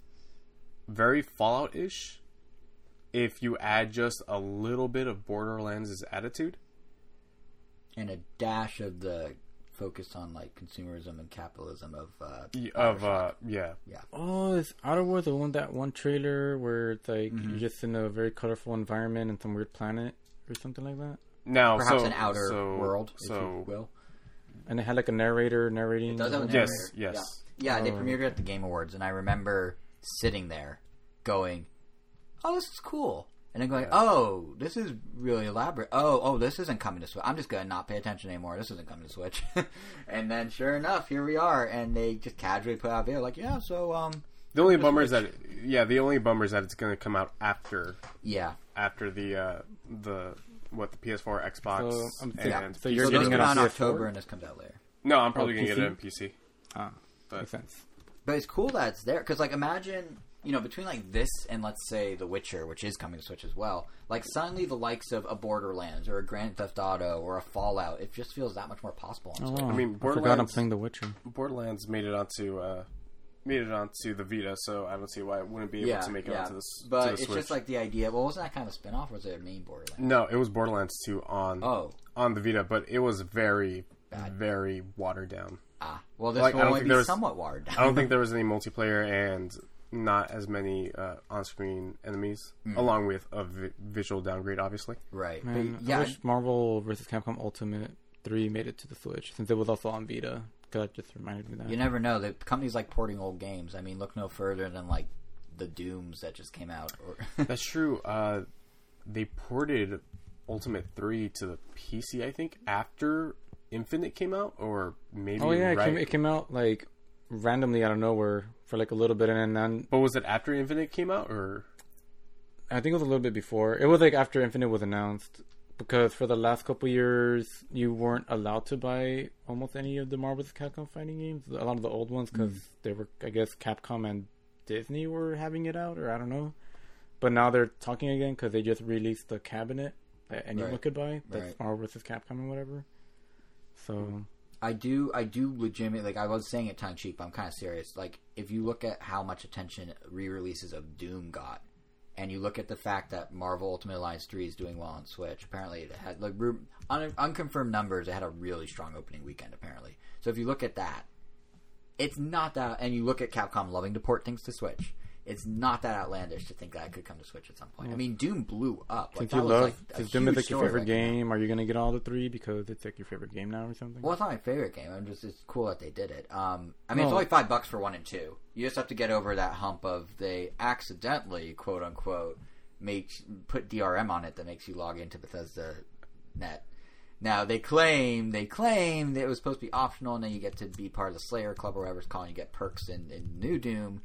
very Fallout-ish. If you add just a little bit of Borderlands' attitude, And a dash of the focus on like consumerism and capitalism of uh, Y- of Bioshock. uh yeah Oh, is Outer World the one that one trailer where it's like Mm-hmm. you're just in a very colorful environment and some weird planet or something like that? now perhaps so, an outer so- world, if so you will. And it had like a narrator narrating. It does have a the Yes, yes. Yeah, yeah they Oh. premiered it at the Game Awards, and I remember sitting there, going, "Oh, this is cool," and then going, "Oh, this is really elaborate. Oh, oh, this isn't coming to Switch. I'm just gonna not pay attention anymore. This isn't coming to Switch." and then, sure enough, here we are, and they just casually put out a video like, "Yeah, so um, the only the bummer is that yeah the only bummer is that it's going to come out after yeah." after the uh the what the PS4 Xbox So, I'm and thinking- so you're so getting it on October, and this comes out later. no I'm probably Oh, going to get it on PC Ah, But- makes sense. But it's cool that it's there because, like, imagine you know between like this and let's say The Witcher, which is coming to Switch as well. Like suddenly the likes of a Borderlands or a Grand Theft Auto or a Fallout, it just feels that much more possible. On Oh, Switch. wow. mean, I forgot I'm Borderlands- playing The Witcher. Borderlands made it onto uh made it onto the Vita so I don't see why it wouldn't be able yeah, to make it yeah. onto the s- but to the it's Switch just like the idea. Well, wasn't that kind of spin off? Was it a main Borderlands? no it was Borderlands 2 on Oh, on the Vita but it was very Bad. very watered down ah. Well, this Like, I will don't only be was- somewhat watered down. I don't think there was any multiplayer and not as many uh, on-screen enemies, Hmm. along with a vi- visual downgrade, obviously. Right. Man, but I yeah, wish Marvel vs. Capcom Ultimate 3 made it to the Switch, since it was also on Vita. 'cause That just reminded me that. you never know. The companies like porting old games. I mean, look no further than like the Dooms that just came out. Or That's true. Uh, they ported Ultimate Three to the PC, I think, after Infinite came out, or maybe oh yeah, it, came, it came out like randomly out of nowhere for like a little bit, and then but was it after Infinite came out, or I think it was a little bit before. It was like after Infinite was announced, because for the last couple years you weren't allowed to buy almost any of the Marvel vs. Capcom fighting games. A lot of the old ones, because mm. they were, I guess, Capcom and Disney were having it out, or I don't know. But now they're talking again because they just released the cabinet that anyone Right. could buy. That's Right. Marvel vs. Capcom and whatever. So I do, I do legitimately like. I was saying it tongue cheek, but I'm kind of serious. Like, if you look at how much attention re-releases of Doom got, and you look at the fact that Marvel Ultimate Alliance Three is doing well on Switch, apparently it had like un- unconfirmed numbers. It had a really strong opening weekend, apparently. So if you look at that, it's not that. And you look at Capcom loving to port things to Switch. It's not that outlandish to think that it could come to Switch at some point. I mean, Doom blew up. Like, since that you was, love, like, a since Doom is like your favorite game, are you gonna get all the three because it's like your favorite game now or something? Well, it's not my favorite game. I'm just it's cool that they did it. Um, I mean, it's No. only five bucks for one and two. You just have to get over that hump of they accidentally, quote unquote, make put DRM on it that makes you log into Bethesda net. Now they claim they claim that it was supposed to be optional, and then you get to be part of the Slayer Club or whatever it's called. And you get perks in, in New Doom.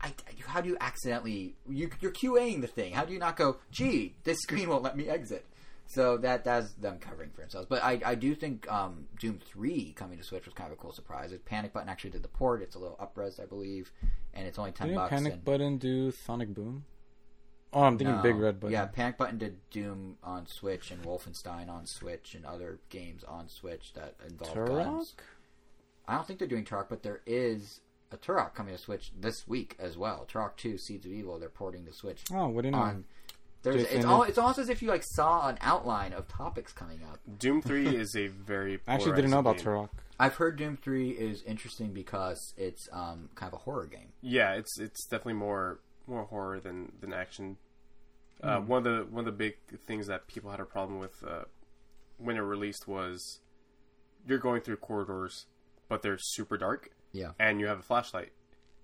I, how do you accidentally you, you're QAing the thing? How do you not go? Gee, this screen won't let me exit. So that that's them covering for themselves. But I, I do think um, Doom Three coming to Switch was kind of a cool surprise. It Panic Button actually did the port. It's a little upres, I believe, and it's only 10 Didn't bucks. Panic and, Button do Sonic Boom? Oh, I'm thinking No. Big Red Button. Yeah, Panic Button did Doom on Switch and Wolfenstein on Switch and other games on Switch that involve Turok? guns. I don't think they're doing Turok, but there is a Turok coming to Switch this week as well. Turok Two: Seeds of Evil. They're porting to Switch Oh, what do you know? on. There's, it's, all, it's almost as if you like saw an outline of topics coming up. Doom Three is a very I actually didn't know about polarizing game. Turok. I've heard Doom Three is interesting because it's um, kind of a horror game. Yeah, it's it's definitely more more horror than than action. Uh, Hmm. one of the one of the big things that people had a problem with uh, when it released was you're going through corridors, but they're super dark, Yeah. and you have a flashlight,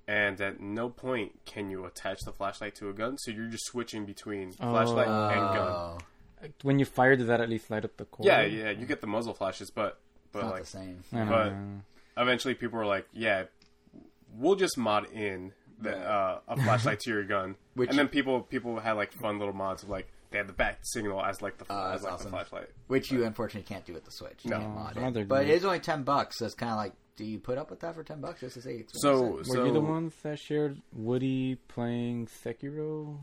and at no point can you attach the flashlight to a gun, so you're just switching between flashlight and gun. Oh, When you fire, did that at least light up the core? Yeah, yeah, you get the muzzle flashes, but but it's not like the same. But- eventually people were like, yeah, we'll just mod in the, uh, a flashlight to your gun, Which- and then people people had like fun little mods of like they had the bat signal as like the Oh, as that's like awesome. the flashlight. Which you unfortunately can't do with the Switch. You No. can't mod Some it. But it's only ten bucks, so it's kind of like, do you put up with that for ten bucks just to say it's So Were so you the ones that shared Woody playing Sekiro or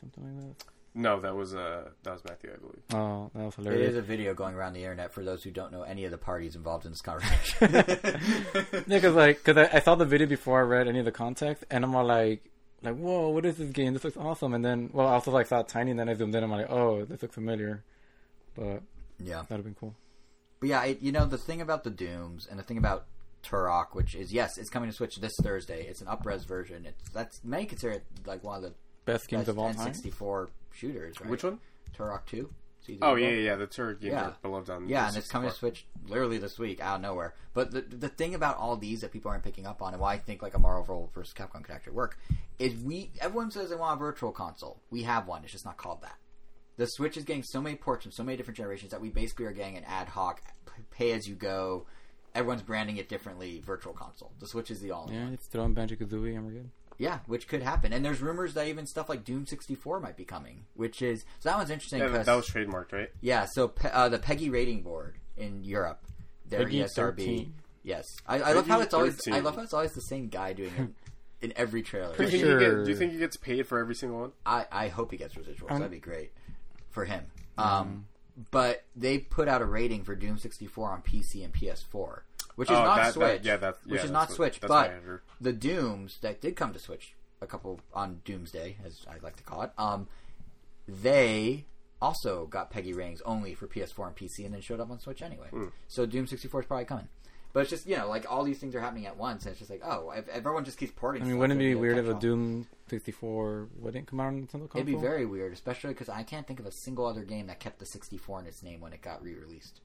something like that? no, that was uh that was Matthew, I believe. Oh, that was hilarious. is a video going around the internet for those who don't know any of the parties involved in this conversation. Yeah, because like, cause I, I saw the video before I read any of the context, and I'm all like, like, whoa, what is this game? This looks awesome. And then, well, I also like saw tiny, and then I zoomed in. I'm like, oh, this looks familiar. But yeah. that'd have been cool. But yeah, it, you know the thing about the Dooms and the thing about Turok, which is yes, it's coming to Switch this Thursday. It's an upres version. It's that's many consider it like one of the Best games best of all time. N64 shooters. Right? Which one? Turok Two. Seeds of Oh yeah, yeah, the Turok games Yeah. beloved on Yeah, and it's coming to Switch literally this week out of nowhere. But the the thing about all these that people aren't picking up on, and why I think like a Marvel versus Capcom could actually work, is we everyone says they want a virtual console. We have one. It's just not called that. The Switch is getting so many ports from so many different generations that we basically are getting an ad hoc, pay as you go. Everyone's branding it differently. Virtual console. The Switch is the all. Yeah, just throw in Banjo Kazooie, and we're good. Yeah, which could happen. And there's rumors that even stuff like Doom 64 might be coming, which is so that one's interesting. Yeah, 'cause- that, that was trademarked, right? yeah, so pe- uh, the PEGI rating board in Europe, their PEGI ESRB. 13. Yes, I, I love how PEGI it's always. I love how it's always the same guy doing it in every trailer. Do you, Pretty think he get- sure- do you think he gets paid for every single one? I, I hope he gets residuals. Um, That'd be great for him. Um, but they put out a rating for Doom 64 on PC and PS4, which is Oh, not that- that- Switch. yeah, that- which is that's not what- Switch. But the Dooms that did come to Switch a couple on Doomsday, as I like to call it, um, they also got PEGI ratings only for PS4 and PC, and then showed up on Switch anyway. Hmm. So Doom 64 is probably coming. But it's just you know like all these things are happening at once, and it's just like oh, if everyone just keeps porting. I mean, wouldn't it be weird if a. Doom 64 wouldn't come out on Nintendo console? It'd be very weird, especially because I can't think of a single other game that kept the 64 in its name when it got re-released.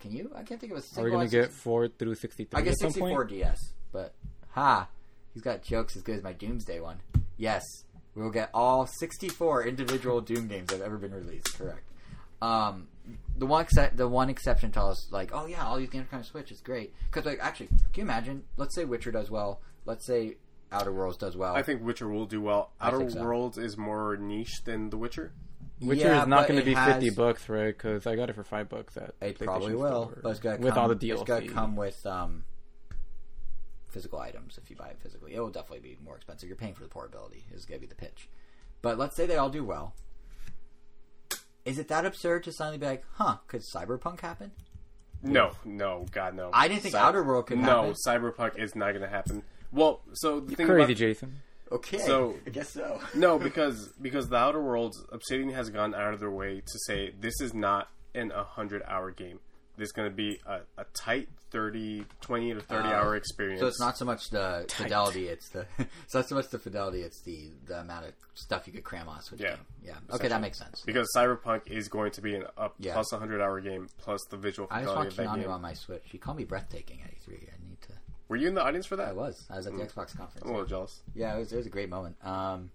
Can you? I can't think of a Are single. we gonna get 4 through 63 I guess 64? DS, but ha, he's got jokes as good as my Doomsday one. Yes, we will get all 64 individual Doom games that have ever been released. Correct. Um, the one exce- the one exception to us, like, oh yeah, all these games are kind of Switch is great because like actually, can you imagine? Let's say Witcher does well. Let's say Outer Worlds does well. I think Witcher will do well. I Outer think so. Worlds is more niche than The Witcher. Witcher Yeah, is not going to be has- 50 bucks, right? Because I got it for 5 bucks at It probably will, Store. but it's got with come, all the DLC. It's got to come with um, physical items if you buy it physically. It will definitely be more expensive. You're paying for the portability. Is going to be the pitch. But let's say they all do well. Is it that absurd to suddenly be like, huh? Could Cyberpunk happen? No, no, God, no. I didn't think Outer World could No, happen. Cyberpunk is not going to happen. Well, so the thing Crazy, about Jason. Okay, So- I guess so. no, because because the Outer Worlds, Obsidian has gone out of their way to say this is not an hundred hour game. This is going to be a, a tight 30, 20 to thirty Oh. hour experience. So it's not so much the fidelity; it's the it's not so much the fidelity; it's the the amount of stuff you could cram on a Switch Yeah. game. Yeah, okay, that makes sense. because Cyberpunk is going to be an up Yeah. hundred hour game plus the visual I just fidelity of that game. on my Switch. He called me breathtaking at E3. I need to. Were you in the audience for that? I was. I was at the Mm. Xbox conference. I'm a little jealous. Yeah, it was, it was a great moment. Um,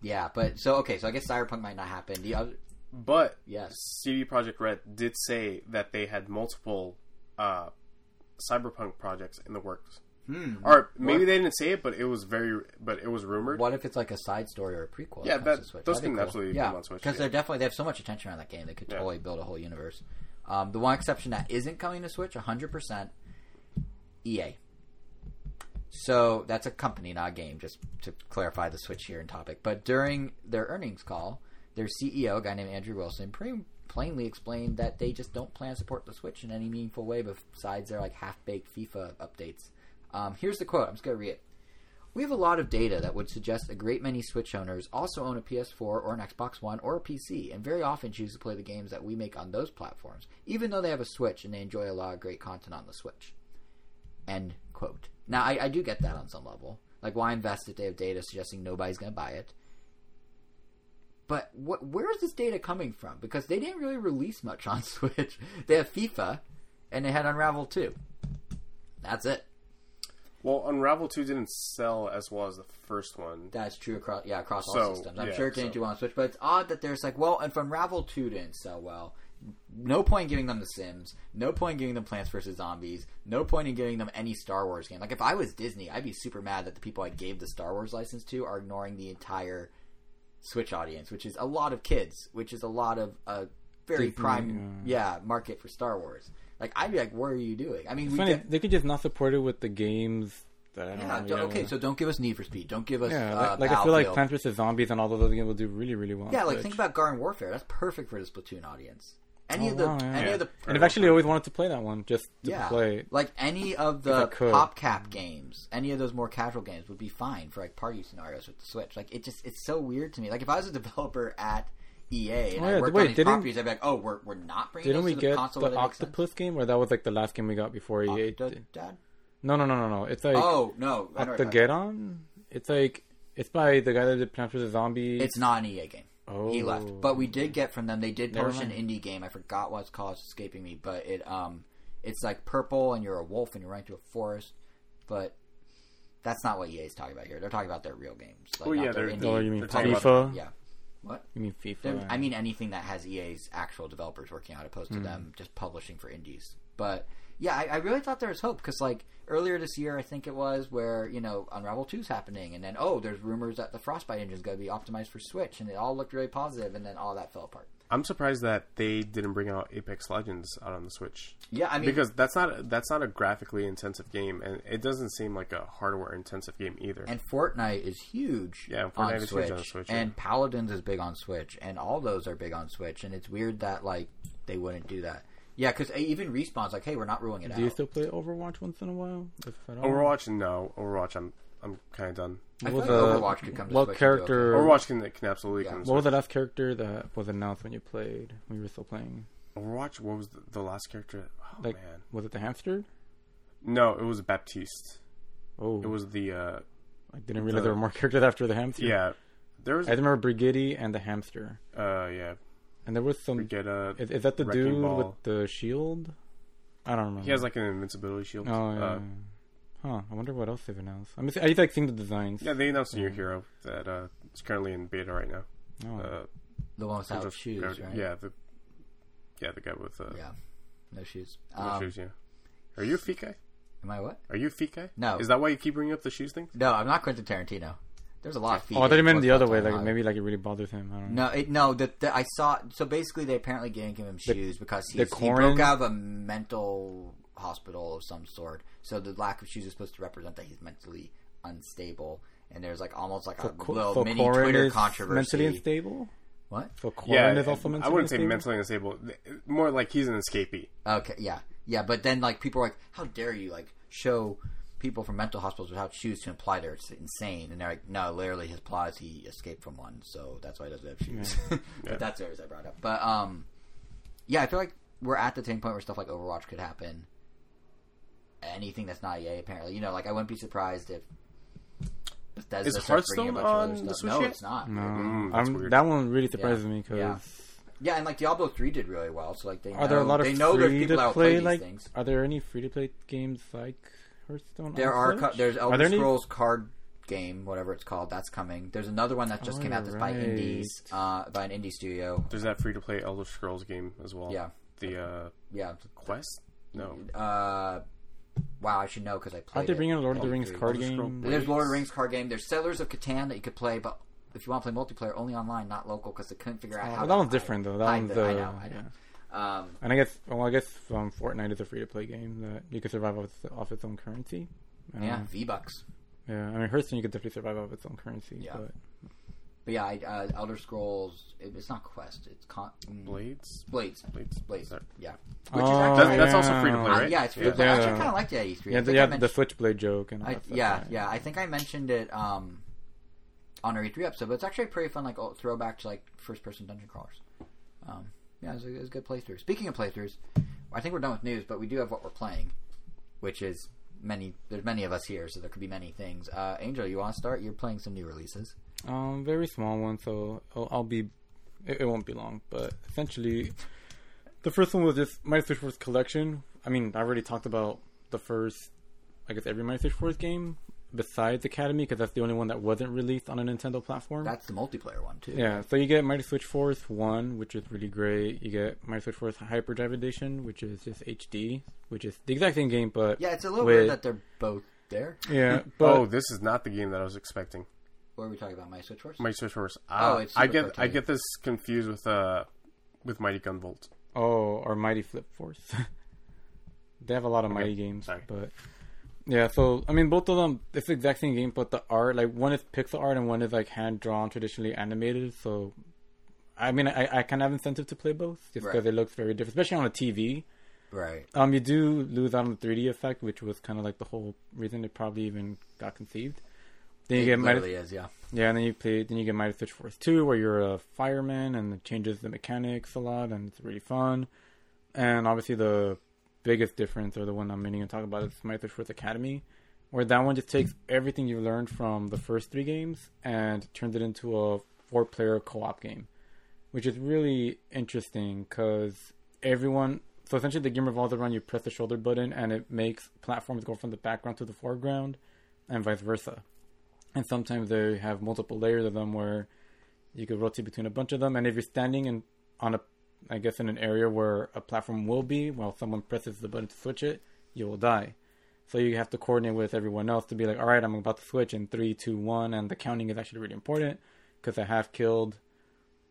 yeah, but so okay, so I guess Cyberpunk might not happen. The other, But yes, CD Projekt Red did say that they had multiple uh, Cyberpunk projects in the works. hmm. Or maybe What- they didn't say it, but it was very, but it was rumored. What if it's like a side story or a prequel? Yeah, that- those be can absolutely yeah, come on Switch, because yeah. they're definitely they have so much attention around that game. They could Yeah. totally build a whole universe. Um, the one exception that isn't coming to Switch, hundred percent, EA. So that's a company, not a game. Just to clarify the Switch here in topic. But during their earnings call, their CEO, a guy named Andrew Wilson, pretty plainly explained that they just don't plan to support the Switch in any meaningful way besides their like half-baked FIFA updates. Um, here's the quote. I'm just gonna read it. We have a lot of data that would suggest a great many Switch owners also own a PS4 or an Xbox One or a PC, and very often choose to play the games that we make on those platforms, even though they have a Switch and they enjoy a lot of great content on the Switch. End quote. Now, I, I do get that on some level. Like, why invest if they have data suggesting nobody's going to buy it? But what, where is this data coming from? Because they didn't really release much on Switch. They have FIFA, and they had Unravel 2. That's it. well, Unravel Two didn't sell as well as the first one. That's true across yeah across all systems. I'm yeah, sure it didn't so- do well on Switch, but it's odd that there's like, well, if Unravel two didn't sell well, no point in giving them The Sims, no point in giving them Plants vs Zombies, no point in giving them any Star Wars game. Like if I was Disney, I'd be super mad that the people I gave the Star Wars license to are ignoring the entire Switch audience, which is a lot of kids, which is a lot of a very Disney, prime yeah market for Star Wars. Like I'd be like, what are you doing? I mean, funny, get, they could just not support it with the games that I don't yeah, know. okay, so don't give us Need for Speed, don't give us yeah, uh, like, like I feel like. Plants vs Zombies and all those other games will do really, really well. Yeah, like Switch. think about Garden Warfare. That's perfect for the Splatoon audience. Any Oh, of the, wow, yeah. any Yeah. of the, And I've actually always wanted to play that one, just to yeah, play. like any of the could. PopCap games, any of those more casual games would be fine for like party scenarios with the Switch. Like it just, it's so weird to me. Like if I was a developer at EA and Oh, I yeah, worked wait, on these didn't- properties, I'd be like, oh, we're we're not bringing Didn't those we to the get console the where they make sense? Octopus game, or that was like the last game we got before EA? Octo- did- Dad? No, no, no, no, no. It's like Oh no, I know what you're talking about. Octogeddon. It's like it's by the guy that did Plants vs Zombies. It's not an EA game. Oh, He left, but we did get from them. They did Never publish an mind. indie game. I forgot what it's called. It's escaping me, but it um, it's like purple, and you're a wolf, and you're running through a forest. But that's not what EA is talking about here. They're talking about their real games. Like, Oh, yeah, they're- indie. Oh, you mean They're talking FIFA? yeah. What? You mean FIFA? They're- I mean anything that has EA's actual developers working on, it, opposed to them just publishing for indies. But yeah, I, I really thought there was hope because like earlier this year, I think it was where you know Unravel 2's happening, and then oh, there's rumors that the Frostbite engine is going to be optimized for Switch, and it all looked really positive, and then all that fell apart. I'm surprised that they didn't bring out Apex Legends out on the Switch Yeah, I mean, because that's not that's not a graphically intensive game, and it doesn't seem like a hardware intensive game either. and Fortnite is huge. Yeah, on Fortnite is Switch, huge on Switch, and yeah. Paladins is big on Switch, and all those are big on Switch, and it's weird that like they wouldn't do that. Yeah, because even Respawn's like, hey, we're not ruling it Do out. you still play Overwatch once in a while? If at all? Overwatch, no, Overwatch, I'm I'm kind of done. I What feel was like the- Overwatch could come to what Switch and do character- okay. Overwatch can can absolutely Yeah. come. What was the last character that was announced when you played? When you were still playing? Overwatch. What was the, the last character? Oh Like- man, Was it the hamster? no, it was Baptiste. Oh, It was the uh, I didn't realize the- there were more characters after the hamster. yeah. There was I remember Brigidi and the hamster, uh yeah. And there was some. Brigetta. Is, is that the dude Ball. with the shield? I don't remember. He has like an invincibility shield. Oh yeah. uh, Huh. I wonder what else they've announced. I'm. I like seeing the designs. yeah, they announced a new hero that uh, is currently in beta right now. Oh. Uh, The one without just- shoes, uh, right? Yeah, the yeah the guy with uh, Yeah. No shoes. no Um, shoes. Yeah. Are you a feet guy? Am I what? Are you a feet guy? No. Is that why you keep bringing up the shoes thing? No, I'm not Quentin Tarantino. There's a lot of feet. oh, I thought you meant the other way. Like Behind. maybe like it really bothers him. I don't know. No, it, no. The, the, I saw. So basically, they apparently didn't give him The- shoes because the he's, he broke out of a mental hospital of some sort. So the lack of shoes is supposed to represent that he's mentally unstable. And there's like almost like So, a Co- little so mini Corin Twitter controversy. mentally unstable. What? So Corin yeah, is also mentally I wouldn't say mentally unstable. More like he's an escapee. Okay, yeah, yeah. But then like people are like, "How dare you like show people from mental hospitals without shoes to imply they're insane?" And they're like, "No, literally, his plot is he escaped from one, so that's why he doesn't have shoes." Yeah. but that's theirs I brought up. But um, yeah, I feel like we're at the same point where stuff like Overwatch could happen. Anything that's not EA, apparently, you know, like I wouldn't be surprised if. Bethesda Is starts a Hearthstone of other on the stuff. Switch No, yet? it's not. No, Mm, I'm, that one really surprises me because Yeah. Yeah, and like Diablo three did really well. So like they are there a lot of they know there's free people to play play like? things. Are there any free to play games like Hearthstone? There on are co- there's Are Elder there any- Scrolls card game, whatever it's called, that's coming. There's another one that just Oh, came out that's by indies, uh, by an indie studio. There's that free to play Elder Scrolls game as well. Yeah, The uh, yeah. Quest. No. Uh, wow, I should know because I played. Aren't they bringing a Lord of the Rings card Elder Scroll game? There's Lord of the Rings card game. There's Settlers of Catan that you could play, but if you want to play multiplayer, only online, not local, because they couldn't figure out Oh, how. that one's hide- different though. That one's the- uh, I know, I know. yeah. Um, And I guess, well, I guess um, Fortnite is a free to play game that you can survive off its, off its own currency. Yeah. V Bucks. yeah. I mean, Hearthstone you could definitely survive off its own currency. Yeah. but But yeah, I, uh, Elder Scrolls. It, it's not Quest. It's con- mm, Blades. Blades. Blades. Blades. Sorry. Yeah. Oh, That- that's also free to play, Uh, right? yeah, it's free to play. I actually Yeah. kind of liked it at E3. Yeah, the, think yeah, I the Switchblade joke and all I, that stuff, yeah, right. yeah. I think I mentioned it um, on our E3 episode, but it's actually a pretty fun like throwback to like first person dungeon crawlers. Um, yeah, it was, a, it was a good playthrough. Speaking of playthroughs, I think we're done with news, but we do have what we're playing, which is many. There's many of us here, so there could be many things. Uh, Angel, you want to start? You're playing some new releases. Um, very small one, so I'll, I'll be. It, it won't be long, but essentially, the first one was just Mighty Switch Force collection. I mean, I already talked about the first, I guess, every Mighty Switch Force game besides Academy, because that's the only one that wasn't released on a Nintendo platform. That's the multiplayer one too. Yeah, so you get Mighty Switch Force 1, which is really great. You get Mighty Switch Force Hyperdrive Edition, which is just HD, which is the exact same game, but Yeah, it's a little With- weird that they're both there. yeah, but oh, this is not the game that I was expecting. What are we talking about? Mighty Switch Force? Mighty Switch Force. Oh, Uh, it's I Super get Quick I get this confused with uh with Mighty Gunvolt. oh, or Mighty Flip Force. they have a lot of Okay, Mighty games, sorry. but yeah. So I mean, both of them it's the exact same game, but the art like one is pixel art and one is like hand drawn, traditionally animated. So I mean, I I kind of have incentive to play both just Right. because it looks very different, especially on a TV. Right. Um, you do lose out on the 3D effect, which was kind of like the whole reason it probably even got conceived. Then you it get literally is, yeah. yeah, and then you play, then you get Mighty Switch Force Two, where you're a fireman, and it changes the mechanics a lot, and it's really fun. And obviously, the biggest difference, or the one I'm going to talk about, is Switch Force Academy, where that one just takes everything you've learned from the first three games and turns it into a four-player co-op game, which is really interesting because everyone. So essentially, the game revolves around you press the shoulder button, and it makes platforms go from the background to the foreground, and vice versa and sometimes they have multiple layers of them where you could rotate between a bunch of them and if you're standing in on a i guess in an area where a platform will be while someone presses the button to switch it you will die so you have to coordinate with everyone else to be like all right i'm about to switch in three two one and the counting is actually really important because i have killed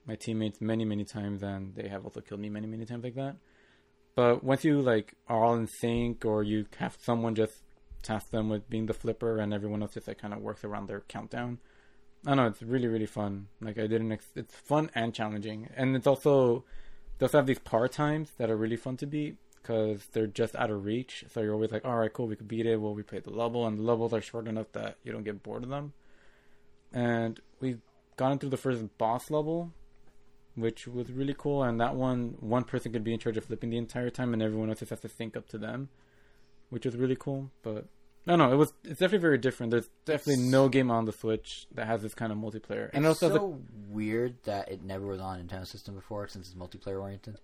my teammates many many times and they have also killed me many many times like that but once you like are all in sync or you have someone just task them with being the flipper and everyone else just like kind of works around their countdown. I don't know, it's really really fun. Like I didn't, ex- it's fun and challenging, and it's also also have these power times that are really fun to beat because they're just out of reach. So you're always like, all right, cool, we could beat it. Well, we played the level, and the levels are short enough that you don't get bored of them. And we've gotten through the first boss level, which was really cool. And that one, one person could be in charge of flipping the entire time, and everyone else just has to sync up to them, which was really cool. But no, no, it was it's definitely very different. There's definitely no game on the Switch that has this kind of multiplayer. And it's also, so weird that it never was on Nintendo system before since it's multiplayer oriented.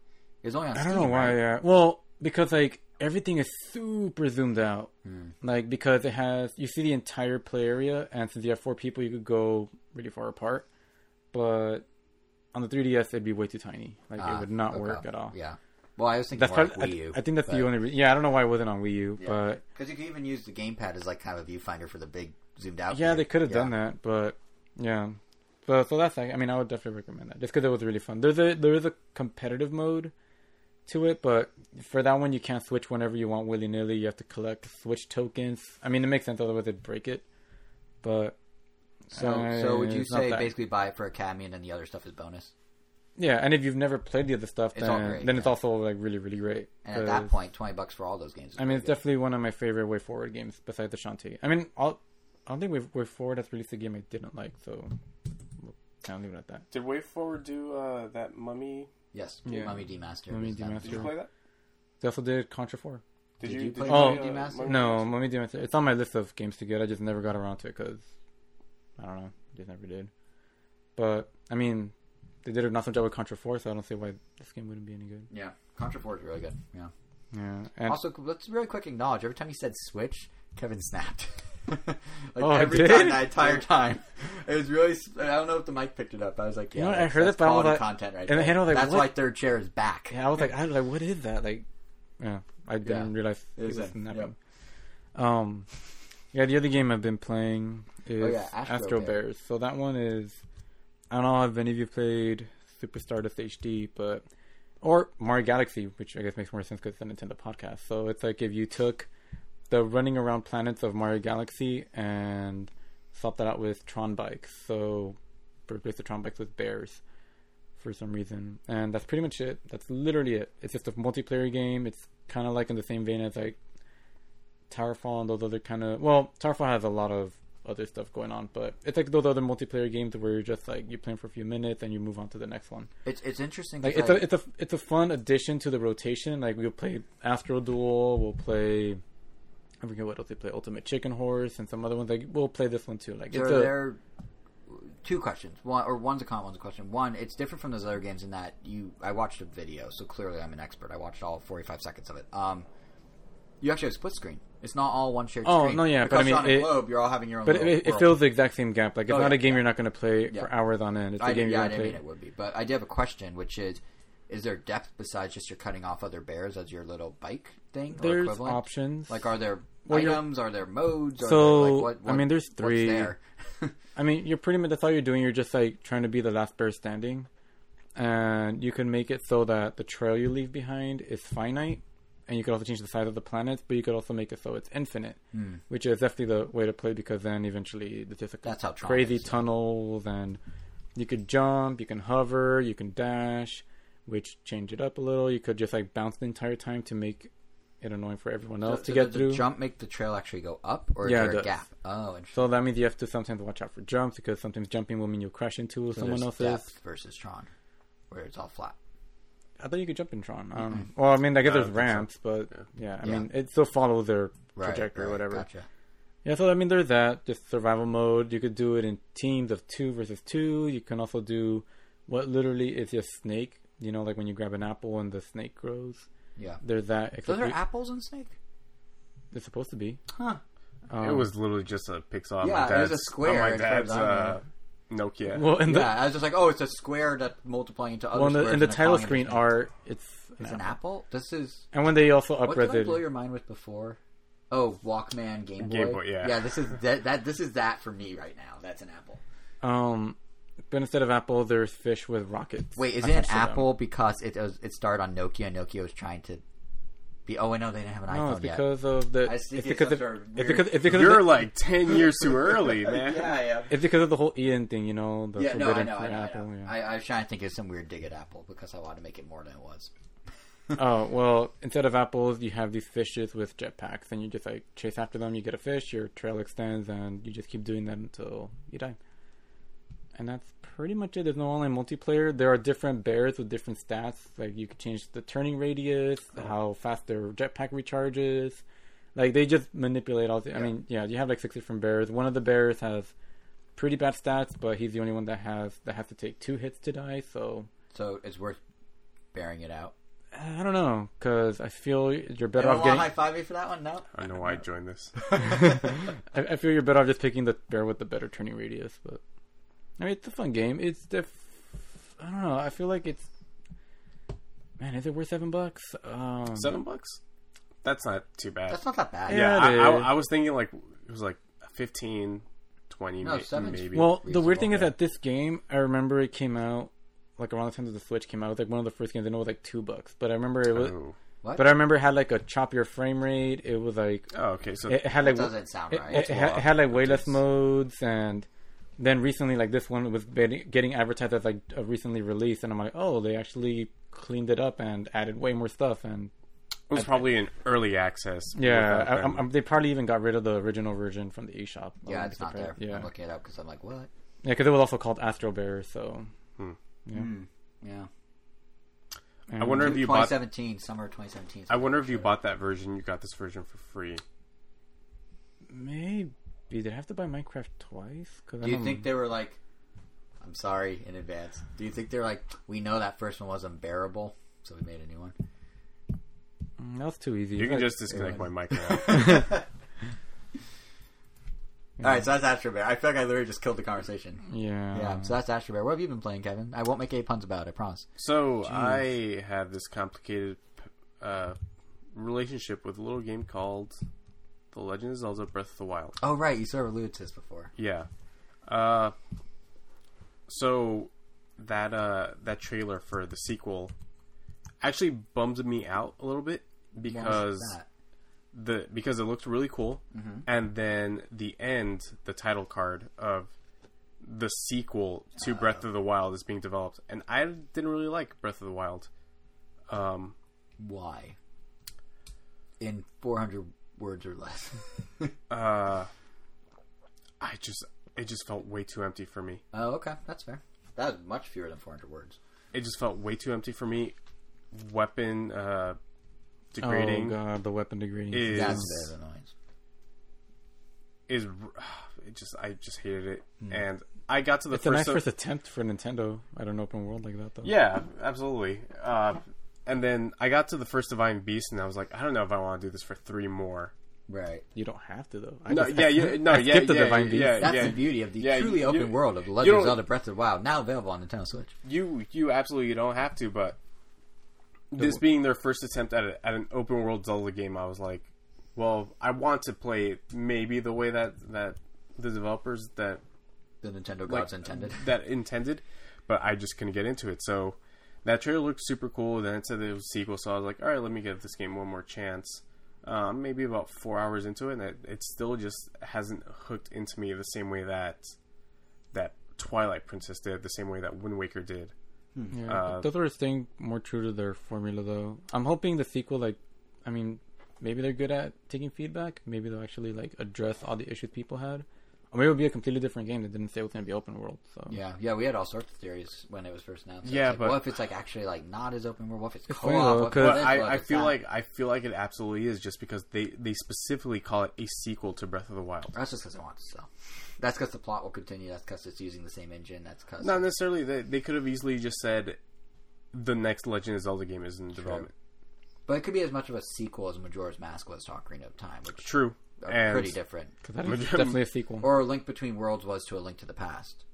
It was only on I Steam, don't know why. right? Yeah. Well, because like everything is super zoomed out. Hmm. Like because it has you see the entire play area, and since you have four people, you could go really far apart. But on the 3DS, it'd be way too tiny. Like Ah, it would not okay. work at all. Yeah. Well, I was thinking That's more probably. like I, Wii U. I think that's but- the only. Re- yeah, I don't know why it wasn't on Wii U, Yeah. but Because you can even use the gamepad as like kind of a viewfinder for the big zoomed out. yeah, view. they could have Yeah. done that. But yeah, so so that's. like- I mean, I would definitely recommend that just because it was really fun. There's a there is a competitive mode to it, but for that one, you can't switch whenever you want willy nilly. You have to collect Switch tokens. I mean, it makes sense otherwise they'd break it. But So, so would you say basically buy it for Academy and then the other stuff is bonus? Yeah, and if you've never played the other stuff, It's then great, then it's yeah. also like really really great. And at that 'cause- point, twenty bucks for all those games. Is I mean, it's pretty definitely one of my favorite WayForward games besides the Shantae. I mean, I'll, I don't think way, WayForward has released a game I didn't like, so we'll kind of leave it at that. Did WayForward do uh, that Mummy? good. yes. Yeah. Mummy Demaster. Mummy was done. Demaster. Did you play that? They also did Contra Four. Did, Did you, you play did Mummy play, uh, Demaster? Mummy No, Mummy Demaster. It's on my list of games to get. I just never got around to it because I don't know, just never did. But I mean, they did an awesome job with Contra Four, so I don't see why this game wouldn't be any good. Yeah. Contra Four is really good. Yeah. Yeah, and also, let's really quick acknowledge every time he said Switch, Kevin snapped. like Oh, every did? time that entire time, it was really. I don't know if the mic picked it up. I was like, yeah, You know, I heard that's it, but I was quality like- content right and there. I was like, that's what? why third chair is back. Yeah, I was like, I was like, what is that? Like, yeah, I didn't Yeah. realize It was snapping. Um, yeah, the other game I've been playing is Oh, yeah, Astro Astro, Bear. Bears. So that one is, I don't know if any of you played Super Stardust HD, but or Mario Galaxy, which I guess makes more sense because it's a Nintendo podcast. So it's like if you took the running around planets of Mario Galaxy and swapped that out with Tron bikes. So replace the Tron bikes with bears for some reason, and that's pretty much it. That's literally it. It's just a multiplayer game. It's kind of like in the same vein as like Towerfall and those other kind of. Well, Towerfall has a lot of other stuff going on, but it's like those other multiplayer games where you're just like you're playing for a few minutes and you move on to the next one. It's it's interesting. Like it's I- a it's a it's a fun addition to the rotation. Like we'll play Astro Duel, we'll play. I forget what else they play. Ultimate Chicken Horse and some other ones. Like we'll play this one too. Like there, it's a, there two questions. One or one's a comment, one's a question. One, it's different from those other games in that you I watched a video, so clearly I'm an expert. I watched all 45 seconds of it. Um, you actually have split screen. It's not all one shared Oh, screen. no, yeah, but because I you're mean, on a it- globe, you're all having your own. but it, it fills the exact same gap. Like it's Oh, not yeah, a game yeah. you're not going to play Yeah. for hours on end. It's a I, game yeah, you're going to play. mean it would be, but I do have a question, which is: Is there depth besides just you're cutting off other bears as your little bike thing? or There's equivalent? options. Like, are there Well, items? Are there modes? Are So, there, like, what, I mean, there's three. there? I mean, you're pretty much that's all you're doing. You're just like trying to be the last bear standing, and you can make it so that the trail you leave behind is finite, and you could also change the size of the planets, but you could also make it so it's infinite, Hmm. which is definitely the way to play because then eventually there's just That's how crazy is, yeah. tunnels, and you could jump, you can hover, you can dash, which change it up a little. You could just like bounce the entire time to make it annoying for everyone else So- to so get does through. The jump make the trail actually go up, or is Yeah, there a gap? Oh, interesting. So that means you have to sometimes watch out for jumps because sometimes jumping will mean you'll crash into So someone else's. depth versus Tron, where it's all flat. I thought you could jump in Tron. Um, well, I mean, I guess I there's don't think so. ramps, but yeah, I Yeah. mean, it still follows their Right, trajectory or whatever. Gotcha. Yeah, so I mean, there's that. Just survival mode. You could do it in teams of two versus two. You can also do what literally is just snake. You know, like when you grab an apple and the snake grows. Yeah. There's that. So Except there we- apples in Snake? they're supposed to be. Huh. Um, it was literally just a pixel on Yeah, my it was dad's, a square on my as far dad's I uh, Nokia. well in the yeah, I was just like, oh, it's a square that's multiplying into other well in the, squares in the title calling it a screen are art. It's It's an apple. This is And when they also what did I upres blow your mind with before? Oh, Walkman, Game Boy. Game Boy, yeah. Yeah, this is that, that. This is that for me right now. That's an apple. um, but instead of apple, there's fish with rockets. Wait, is it an attached to them. apple because it it started on Nokia? and Nokia was trying to be. Oh, I know they didn't have an No, iPhone it's yet. because of the. It's because of, sort of it's weird- because it's because You're of the, like ten years too early, man. yeah, yeah. it's because of the whole Ian thing, you know. The Yeah, no, I know, I fruit know, I apple, know. yeah. I, I was trying to think of some weird dig at Apple because I wanted to make it more than it was. oh well, instead of apples, you have these fishes with jetpacks, and you just like chase after them. You get a fish, your trail extends, and you just keep doing that until you die. And that's pretty much it. There's no online multiplayer. There are different bears with different stats. Like you could change the turning radius, oh. how fast their jetpack recharges. Like they just manipulate all. The, I mean, yeah, you have like six different bears. One of the bears has pretty bad stats, but he's the only one that has that has to take two hits to die. So So it's worth bearing it out. Uh, I don't know because I feel you're better Anyone off getting. high five me for that one? No. I know why I joined this. I, I feel you're better off just picking the bear with the better turning radius. But I mean, it's a fun game. It's def. I don't know. I feel like it's. Man, is it worth seven bucks? Um, Seven bucks? That's not too bad. That's not that bad. yeah, Yeah, it I, I, is. I was thinking like it was like 15, 20 No, may- seven's maybe. Well, the reasonable, weird thing is yeah. that this game, I remember it came out like around the time that the Switch came out. It was like one of the first games. I know it was like two bucks, but I remember it was. oh. What? But I remember it had like a choppier frame rate. It was like Oh, okay. So it, it had like that doesn't sound it, right. it, it had, it had like way less modes and then recently like this one was getting getting advertised as like a recently released and i'm like oh they actually cleaned it up and added way more stuff and it was probably an early access. yeah I. I'm, I'm- they probably even got rid of the original version from the eshop I yeah, wouldn't it's be not there. yeah I'm looking it up because I'm like, what? yeah because it was also called astro bear so Hmm. yeah Mm, yeah. I wonder if you bought. 2017, summer 2017. I wonder if you bought that version. You got this version for free. maybe did i have to buy minecraft twice because Do you think they were like? I'm sorry in advance. Do you think they're like? We know that first one was unbearable, so we made a new one. Mm, that too easy You can just disconnect my mic now. All right, so that's Astro Bear. I feel like I literally just killed the conversation. yeah Yeah, so that's Astro Bear. What have you been playing, Kevin? I won't make any puns about it. I promise. So I have this complicated uh, relationship with a little game called The Legend of Zelda: Breath of the Wild. Oh, right. You sort of alluded to this before. Yeah. Uh, so that uh, that trailer for the sequel actually bums me out a little bit because the because it looked really cool, Mm-hmm. and then the end, the title card of the sequel to Breath of the Wild is being developed, and I didn't really like Breath of the Wild. Um, Why? In 400 words or less. uh, I just it just felt way too empty for me. oh, okay. That's fair. That was much fewer than 400 words. It just felt way too empty for me. Weapon uh, degrading oh god the weapon degrading is That's a bit of annoyance. is it just I just hated it, and I got to the it's a nice first. first attempt for nintendo at an open world like that though yeah, absolutely. Uh, and then I got to the first Divine Beast, and I was like, I don't know if I want to do this for three more. Right. You don't have to though. I No, just- yeah, I- yeah, no, I yeah, skipped the yeah, Divine Beast. yeah. That's the beauty of the Yeah, truly you- open you- world of The you Legend of Zelda Breath of the Wild, now available on Nintendo Switch. You you absolutely don't have to, but this being their first attempt at, a, at an open world Zelda game, I was like, well, I want to play it maybe the way that that the developers that The Nintendo like, gods intended. that intended, but I just couldn't get into it. So that trailer looked super cool. Then it said it was a sequel, so I was like, all right, let me give this game one more chance. Um, maybe about four hours into it, and it, it still just hasn't hooked into me the same way that that Twilight Princess did, the same way that Wind Waker did. Yeah, Uh, those are staying more true to their formula, though. I'm hoping the sequel, like, I mean, maybe they're good at taking feedback. Maybe they'll actually like address all the issues people had, or maybe it would be a completely different game that didn't say it was going to be open world. So Yeah, yeah, we had all sorts of theories when it was first announced. Yeah, like, but- what if it's like actually like not as open world? What if it's It's co-op? funny, though, What if 'cause- it's I, What if I feel that? like I feel like it absolutely is just because they they specifically call it a sequel to Breath of the Wild. that's just because it want to sell. That's because the plot will continue. That's because it's using the same engine. That's because Not necessarily. They, they could have easily just said the next Legend of Zelda game is in development. but it could be as much of a sequel as Majora's Mask was to Ocarina of Time, which True. Are And pretty different. 'Cause that is definitely a sequel. Or a Link Between Worlds was to a Link to the Past,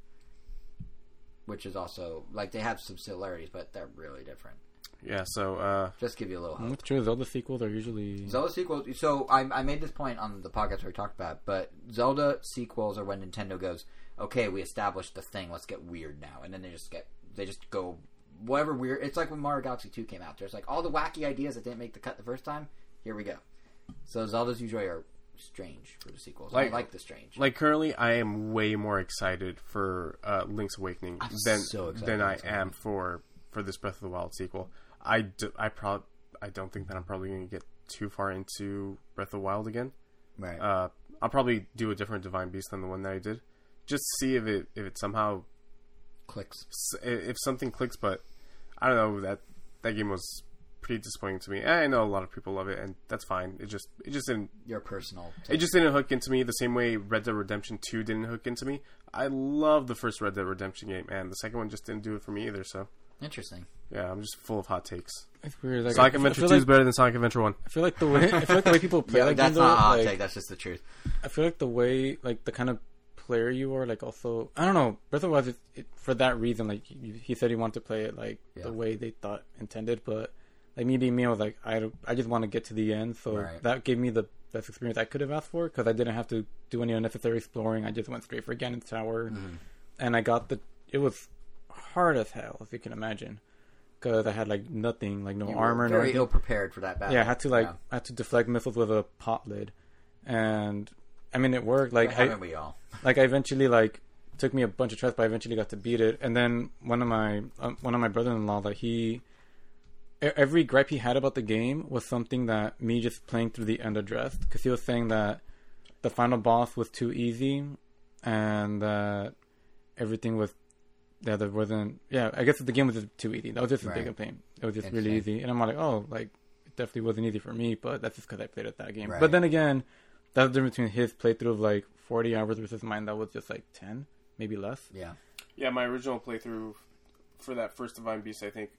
which is also like they have some similarities, but they're really different. yeah, so uh, Just give you a little hope. It's true. Zelda sequels are usually Zelda sequels. So I, I made this point on the podcast where we talked about, it, but Zelda sequels are when Nintendo goes, okay, we established the thing, let's get weird now, and then they just get they just go whatever weird. It's like when Mario Galaxy Two came out. There's like all the wacky ideas that didn't make the cut the first time. Here we go. So Zelda's usually are strange for the sequels. I Like- like the strange. like currently, I am way more excited for uh, Link's Awakening I'm than so than I am for for this Breath of the Wild sequel. I do, I prob I don't think that I'm probably going to get too far into Breath of the Wild again. right. Uh, I'll probably do a different Divine Beast than the one that I did, just to see if it if it somehow Clicks. if something clicks, but I don't know that that game was pretty disappointing to me. I know a lot of people love it, and that's fine. It just it just didn't Your personal. it just didn't hook into me the same way Red Dead Redemption Two didn't hook into me. I love the first Red Dead Redemption game, and the second one just didn't do it for me either. So Interesting. yeah, I'm just full of hot takes. It's weird. Like, Sonic I, I Adventure feel Two is better than Sonic Adventure One. I feel like the way I feel like the way people play Yeah, that that's game, not a hot like, take. That's just the truth. I feel like the way, like the kind of player you are, like also, I don't know. Breath of the Wild, it, it, for that reason, like he, he said, he wanted to play it like Yeah. the way they thought intended. But like me being me, I was like, I, I just want to get to the end. So Right. that gave me the best experience I could have asked for because I didn't have to do any unnecessary exploring. I just went straight for Ganon's Tower, Mm-hmm. and I got the. It was hard as hell, if you can imagine, because I had like nothing, like no You armor, were very ill prepared for that battle. Yeah, I had to like Yeah. I had to deflect missiles with a pot lid, and I mean it worked. Like I we all? like I eventually like took me a bunch of tries, but I eventually got to beat it. And then one of my um, one of my brother-in-law that he e- every gripe he had about the game was something that me just playing through the end addressed because he was saying that the final boss was too easy and that everything was that there wasn't yeah I guess the game was just too easy that was just a big Right. complaint it was just really easy and I'm like oh like it definitely wasn't easy for me but that's just because I played at that game Right. but then again that's the difference between his playthrough of like 40 hours versus mine that was just like 10 maybe less Yeah. Yeah, my original playthrough for that first Divine Beast, I think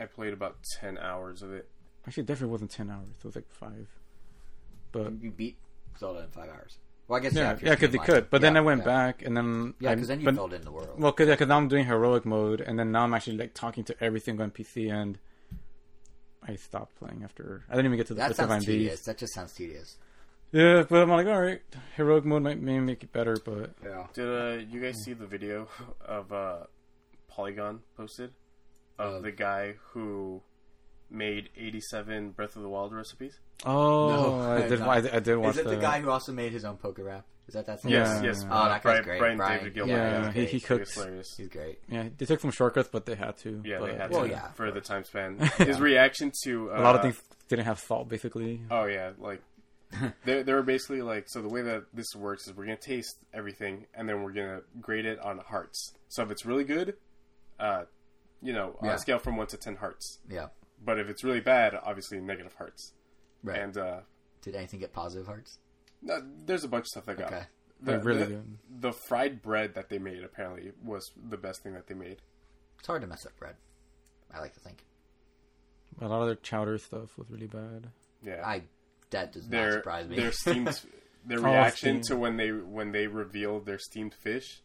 I played about ten hours of it. actually it definitely wasn't 10 hours it was like 5 but You beat Zelda in five hours. Well, I guess yeah if yeah you're because you streamlining. could but then I went yeah. back and then Yeah, because then you but- filled in the world. Well, because now I'm doing heroic mode, and then now I'm actually like talking to every single NPC, and I stopped playing after. I didn't even get to the that first sounds Divine tedious. Beast. That just sounds tedious. Yeah, but I'm like, all right, heroic mode might maybe make it better, but Yeah. Did uh, you guys see the video of uh, Polygon posted of Of- the guy who made 87 Breath of the Wild recipes? oh, No, I I did. have I, not. I did watch Is it the that. guy who also made his own poker rap? Is that that same Yes, guy? yes. Oh, uh, that guy's Brian, great. Brian Brian- David Gilbert. Yeah, he's he, great. he He's cooks. hilarious. He's great. Yeah, they took some shortcuts, but they had to. Yeah, but, they had Well, to yeah, for the time span. His reaction to uh, A lot of things didn't have salt, basically. Oh yeah, like they they were basically like so. The way that this works is we're gonna taste everything and then we're gonna grade it on hearts. So if it's really good, uh, you know, on Yeah. a scale from one to ten hearts. Yeah. But if it's really bad, obviously negative hearts. Right. And uh, Did anything get positive hearts? no, there's a bunch of stuff that got. Okay. The, really the, the fried bread that they made apparently was the best thing that they made. It's hard to mess up bread. I like to think. A lot of their chowder stuff was really bad. Yeah, I that does not their surprise me. their steamed their reaction steamed. to when they when they revealed their steamed fish.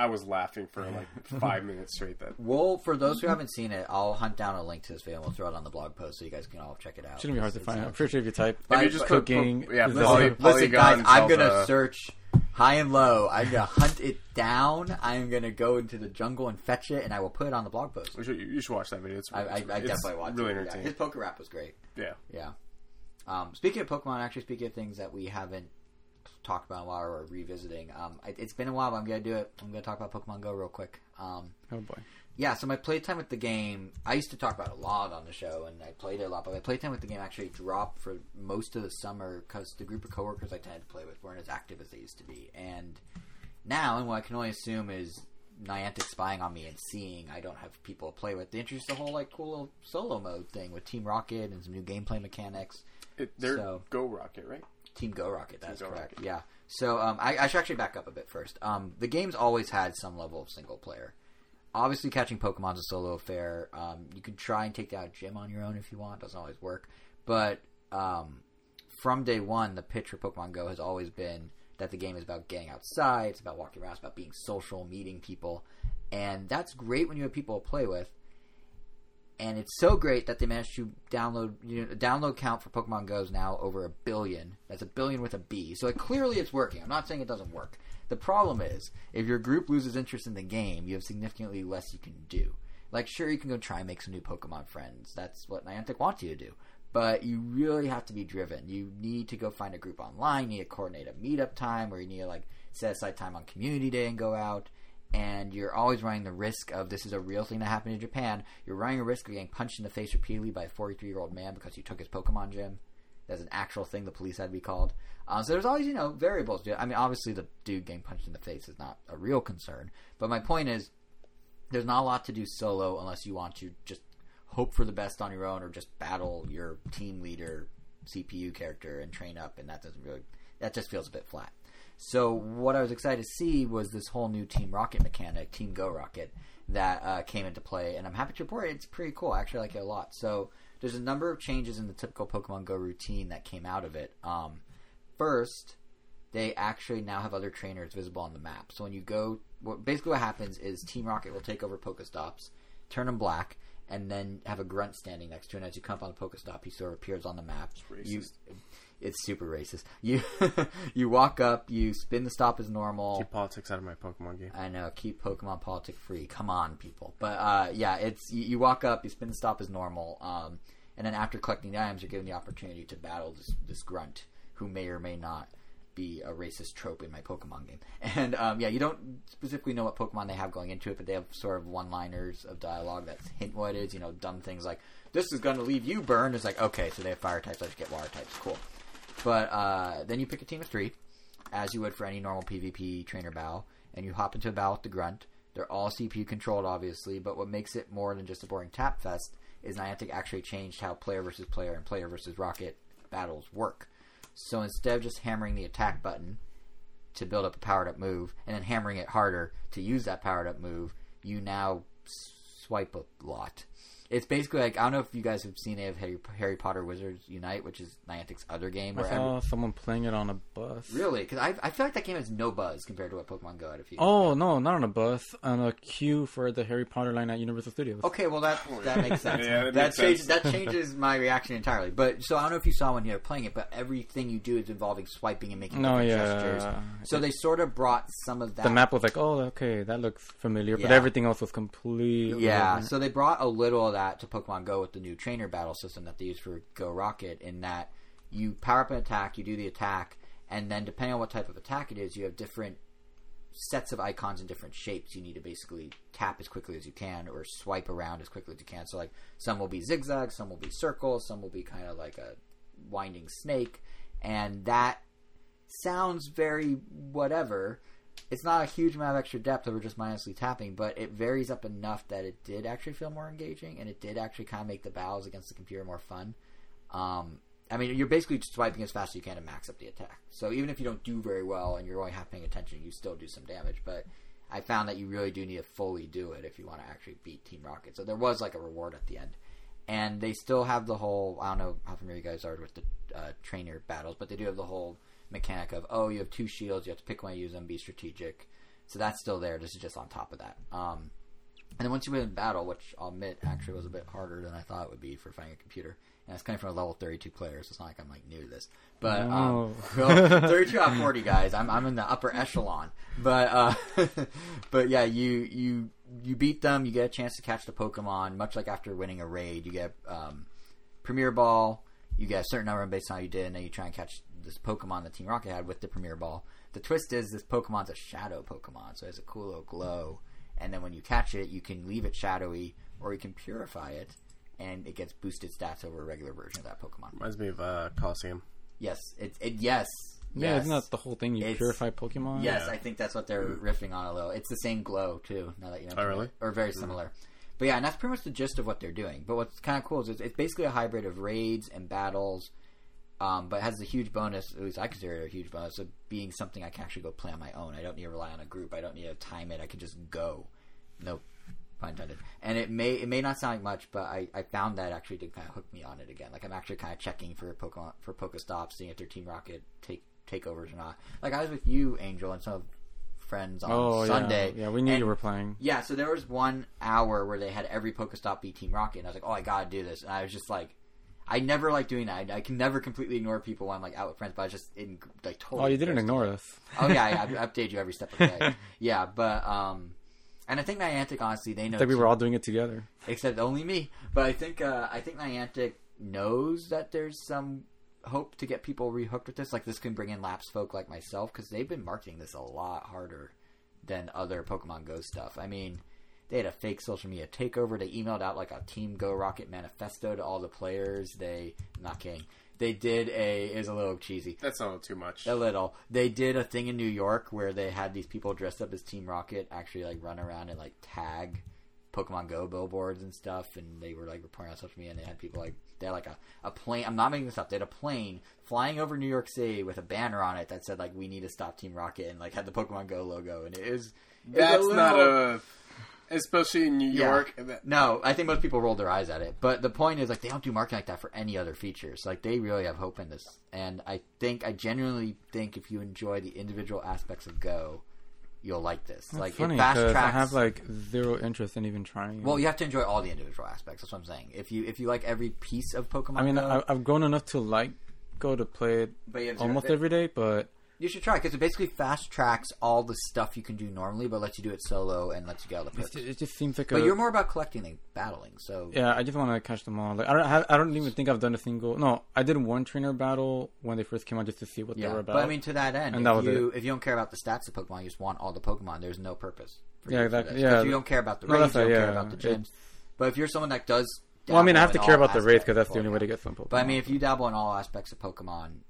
I was laughing for like five minutes straight. That Well, for those who haven't seen it, I'll hunt down a link to this video and we'll throw it on the blog post so you guys can all check it out. Shouldn't be hard to find. I'm pretty sure if you type If you just put- cooking, put- yeah, is poly- Listen, guys, Polygon, I'm gonna Zelda. search high and low. I'm gonna hunt it down. I'm gonna go into the jungle and fetch it, and I will put it on the blog post. You should, you should watch that video. It's, I, I, I it's definitely watched really it. Yeah, entertaining. His poker rap was great. Yeah. Yeah. Um, speaking of Pokemon, actually, speaking of things that we haven't talked about in a while or revisiting, um, it, it's been a while, but I'm gonna do it. I'm gonna talk about Pokemon Go real quick. Um, oh boy. yeah, so my playtime with the game, I used to talk about it a lot on the show, and I played it a lot, but my playtime with the game actually dropped for most of the summer because the group of coworkers I tended to play with weren't as active as they used to be. And now, and what I can only assume is Niantic spying on me and seeing I don't have people to play with, they introduced a whole like cool little solo mode thing with Team Rocket and some new gameplay mechanics. It, they're So- Go Rocket, right? Team Go Rocket. That's Go correct. Rocket. Yeah. So um, I, I should actually back up a bit first. Um, the game's always had some level of single player. Obviously, catching Pokemon's a solo affair. Um, you can try and take down a gym on your own if you want. Doesn't always work. But um, from day one, the pitch for Pokemon Go has always been that the game is about getting outside. It's about walking around. It's about being social, meeting people, and that's great when you have people to play with and it's so great that they managed to download you know, download count for Pokemon Go is now over a billion. That's a billion with a B. So clearly it's working. I'm not saying it doesn't work. The problem is if your group loses interest in the game, you have significantly less you can do. Like sure you can go try and make some new Pokemon friends. That's what Niantic wants you to do. But you really have to be driven. You need to go find a group online. You need to coordinate a meetup time, or you need to like set aside time on Community Day and go out and you're always running the risk of this is a real thing that happened in Japan. You're running a risk of getting punched in the face repeatedly by a 43 year old man because you took his Pokemon gym. That's an actual thing the police had to be called. Um, so there's always, you know, variables. I mean, obviously the dude getting punched in the face is not a real concern. But my point is, there's not a lot to do solo unless you want to just hope for the best on your own or just battle your team leader CPU character and train up, and that doesn't really that just feels a bit flat. So what I was excited to see was this whole new Team Rocket mechanic, Team Go Rocket, that uh, came into play, and I'm happy to report it's pretty cool. I actually like it a lot. So there's a number of changes in the typical Pokemon Go routine that came out of it. Um, first, they actually now have other trainers visible on the map. So when you go, what, basically what happens is Team Rocket will take over Pokestops, turn them black, and then have a grunt standing next to it. And as you come up on the Pokestop, he sort of appears on the map. You, it's super racist. You you walk up, you spin the stop as normal. Keep politics out of my Pokemon game. I know, keep Pokemon politic free. Come on, people. But uh, yeah, it's you, you walk up, you spin the stop as normal, um, and then after collecting the items, you're given the opportunity to battle this this grunt who may or may not be a racist trope in my Pokemon game. And um, yeah, you don't specifically know what Pokemon they have going into it, but they have sort of one-liners of dialogue that hint what it is. You know, dumb things like "This is going to leave you burned." It's like okay, so they have fire types. Let's get water types. Cool. But uh, then you pick a team of three, as you would for any normal PvP trainer battle, and you hop into a battle with the grunt. They're all CPU controlled, obviously, but what makes it more than just a boring tap fest is Niantic actually changed how player versus player and player versus rocket battles work. So instead of just hammering the attack button to build up a powered up move and then hammering it harder to use that powered up move, you now swipe a lot. It's basically like I don't know if you guys have seen it of Harry, Harry Potter Wizards Unite, which is Niantic's other game. I saw every, someone playing it on a bus. really, because I, I feel like that game has no buzz compared to what Pokemon Go had a few. Oh no, not on a bus. On a queue for the Harry Potter line at Universal Studios. Okay, well that that makes sense. Yeah, that that makes changes sense. that changes my reaction entirely. But so I don't know if you saw when you were playing it, but everything you do is involving swiping and making No, yeah. gestures. So they sort of brought some of that. The map was like, oh, okay, that looks familiar, but everything else was completely Yeah, different. so they brought a little of that to Pokemon Go with the new trainer battle system that they use for Go Rocket. In that you power up an attack, you do the attack, and then depending on what type of attack it is, you have different sets of icons in different shapes. You need to basically tap as quickly as you can or swipe around as quickly as you can. So like some will be zigzag, some will be circles, some will be kind of like a winding snake, and that sounds very whatever. It's not a huge amount of extra depth over just mindlessly tapping, but it varies up enough that it did actually feel more engaging, and it did actually kind of make the battles against the computer more fun. Um, I mean, you're basically just swiping as fast as you can to max up the attack. So even if you don't do very well and you're only half paying attention, you still do some damage. But I found that you really do need to fully do it if you want to actually beat Team Rocket. So there was like a reward at the end, and they still have the whole. I don't know how familiar you guys are with the uh, trainer battles, but they do have the whole mechanic of oh, you have two shields, you have to pick one, use them, be strategic. So that's still there. This is just on top of that. Um, and then once you win in battle, which I'll admit actually was a bit harder than I thought it would be for fighting a computer, and it's coming from a level 32 player, so it's not like I'm like new to this. But um, well, 32 out of 40 guys, I'm I'm in the upper echelon. But uh, but yeah, you you you beat them, you get a chance to catch the Pokemon. Much like after winning a raid, you get um, Premier Ball. You get a certain number based on how you did, and then you try and catch this Pokemon that Team Rocket had with the Premier Ball. The twist is this Pokemon's a shadow Pokemon, so it has a cool little glow. And then when you catch it, you can leave it shadowy, or you can purify it, and it gets boosted stats over a regular version of that Pokemon. Reminds me of uh, Colosseum. Yes, it, it yes, Yeah, yes. isn't that the whole thing? You It's- purify Pokemon. Yes, Yeah. I think that's what they're riffing on a little. It's the same glow too. Now that you mention Oh, really? or very similar. But yeah, and that's pretty much the gist of what they're doing. But what's kind of cool is it's, it's basically a hybrid of raids and battles, um, but it has a huge bonus. At least I consider it a huge bonus of being something I can actually go play on my own. I don't need to rely on a group. I don't need to time it. I can just go. No pun intended. And it may it may not sound like much, but I, I found that actually did kind of hook me on it again. Like I'm actually kind of checking for Pokemon for Pokestops, seeing if their Team Rocket take takeovers or not. Like I was with you, Angel, and some of friends on Oh Sunday. yeah, yeah. We knew and- you were playing. Yeah, so there was one hour where they had every Pokestop beat Team Rocket, and I was like, oh, I gotta do this. And I was just like, I never like doing that. I, I can never completely ignore people when I'm like out with friends, but I was just in like totally. Oh, you didn't ignore us. Oh yeah, I, I update you every step of the way. yeah, but um, and I think Niantic honestly they know like we were all doing it together. except only me. But I think uh, I think Niantic knows that there's some hope to get people rehooked with this. Like this can bring in lapsed folk like myself because they've been marketing this a lot harder than other Pokemon Go stuff. I mean, they had a fake social media takeover. They emailed out like a Team Go Rocket manifesto to all the players. They not kidding. They did a it was a little cheesy. That's not too much. A little. They did a thing in New York where they had these people dressed up as Team Rocket actually like run around and like tag Pokemon Go billboards and stuff, and they were like reporting on social media, and they had people like they had like a, a plane. I'm not making this up. They had a plane flying over New York City with a banner on it that said like "We need to stop Team Rocket" and like had the Pokemon Go logo, and it was. it was That's little- not a, especially in New York. that- No, I think most people rolled their eyes at it. But the point is, like, they don't do marketing like that for any other features. Like, they really have hope in this. And I think, I genuinely think if you enjoy the individual aspects of Go, you'll like this. That's like, funny it fast 'cause tracks. I have like zero interest in even trying. well, you have to enjoy all the individual aspects. That's what I'm saying. If you if you like every piece of Pokemon, I mean, Go, I, I've grown enough to like Go to play it but you, almost every day, but you should try because it basically fast tracks all the stuff you can do normally, but lets you do it solo and lets you get all the perks. it just seems like But a. you're more about collecting than battling. So Yeah, I just want to catch them all. Like I don't, have, I don't even think I've done a single. No, I did one trainer battle when they first came out just to see what Yeah, they were about. but I mean, to that end, And if that was you if you don't care about the stats of Pokemon, you just want all the Pokemon. There's no purpose. Yeah, you exactly, yeah. you don't care about the No, raids, you don't right, care about the gyms. But if you're someone that does, well, I mean, I have to care about the raids because that's the only way to get some Pokemon. But I mean, if you dabble in all aspects of Pokemon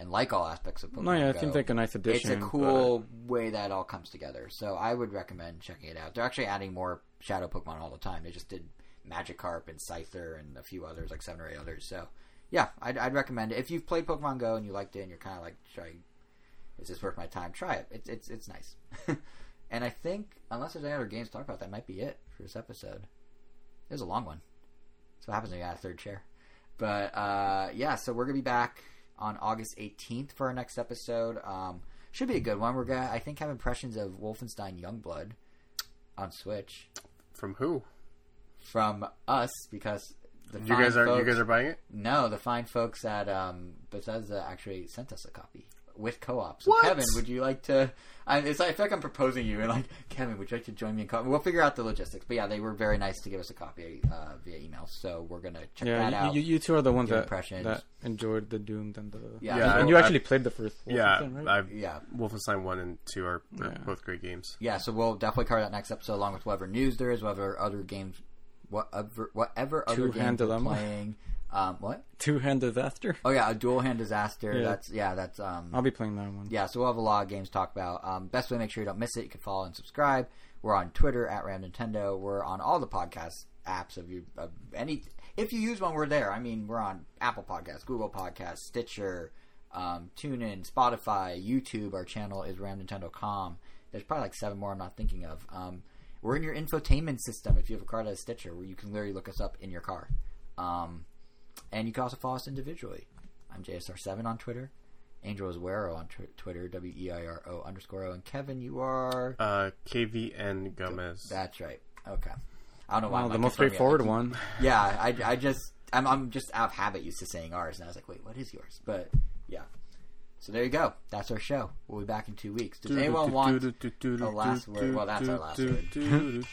and like all aspects of Pokemon, no, yeah, it Go, seems like a nice addition. it's a but- cool way that all comes together. So I would recommend checking it out. They're actually adding more Shadow Pokemon all the time. They just did Magikarp and Scyther and a few others, like seven or eight others. So yeah, I'd, I'd recommend it. If you've played Pokemon Go and you liked it and you're kind of like, is this worth my time? Try it. It's it's it's nice. and I think unless there's any other games to talk about, that might be it for this episode. It was a long one. So what happens when you got a third chair. But uh, yeah, so we're gonna be back on August 18th for our next episode. Um, should be a good one. We're gonna, I think, have impressions of Wolfenstein Youngblood on Switch From who? from us because the You fine guys are you guys are buying it? no, the fine folks at um, Bethesda actually sent us a copy with co-op. So What? Kevin, would you like to? I, it's like, I feel like I'm proposing you, and like Kevin, would you like to join me in co-op? We'll figure out the logistics, but yeah, they were very nice to give us a copy uh, via email. So we're gonna check that Yeah, out. you, you, you two are the ones Your that, impressions. that enjoyed the Doom and the. Yeah, Yeah, and I- you I- actually played the first. Yeah, Wolfenstein, right? I've, yeah, Wolfenstein one and two are, are Yeah. both great games. yeah. So we'll definitely cover that next episode, along with whatever news there is, whatever other games, whatever whatever other Two-hand games we're playing. Um, what? Two hand disaster. Oh yeah, a dual hand disaster. Yeah. That's yeah, that's um. I'll be playing that one. yeah, so we'll have a lot of games to talk about. Um, best way to make sure you don't miss it, you can follow and subscribe. We're on Twitter at Ram Nintendo. We're on all the podcast apps of you of any. If you use one, we're there. I mean, we're on Apple Podcasts, Google Podcasts, Stitcher, um, TuneIn, Spotify, YouTube. Our channel is Ram RamNintendo.com. There's probably like seven more I'm not thinking of. Um, we're in your infotainment system if you have a car that has Stitcher, where you can literally look us up in your car. Um, and you can also follow us individually. I'm JSR7 on Twitter. Angel Azuero on tw- Twitter, W E I R O underscore O. And Kevin, you are. Uh, KVN Gomez. That's right. Okay. I don't know why. Well, the most straightforward one. Yeah, I, I just I'm I'm just out of habit used to saying ours, and I was like, wait, what is yours? But yeah. So there you go. That's our show. We'll be back in two weeks. Does anyone want? a last word? Well, that's our last word. word.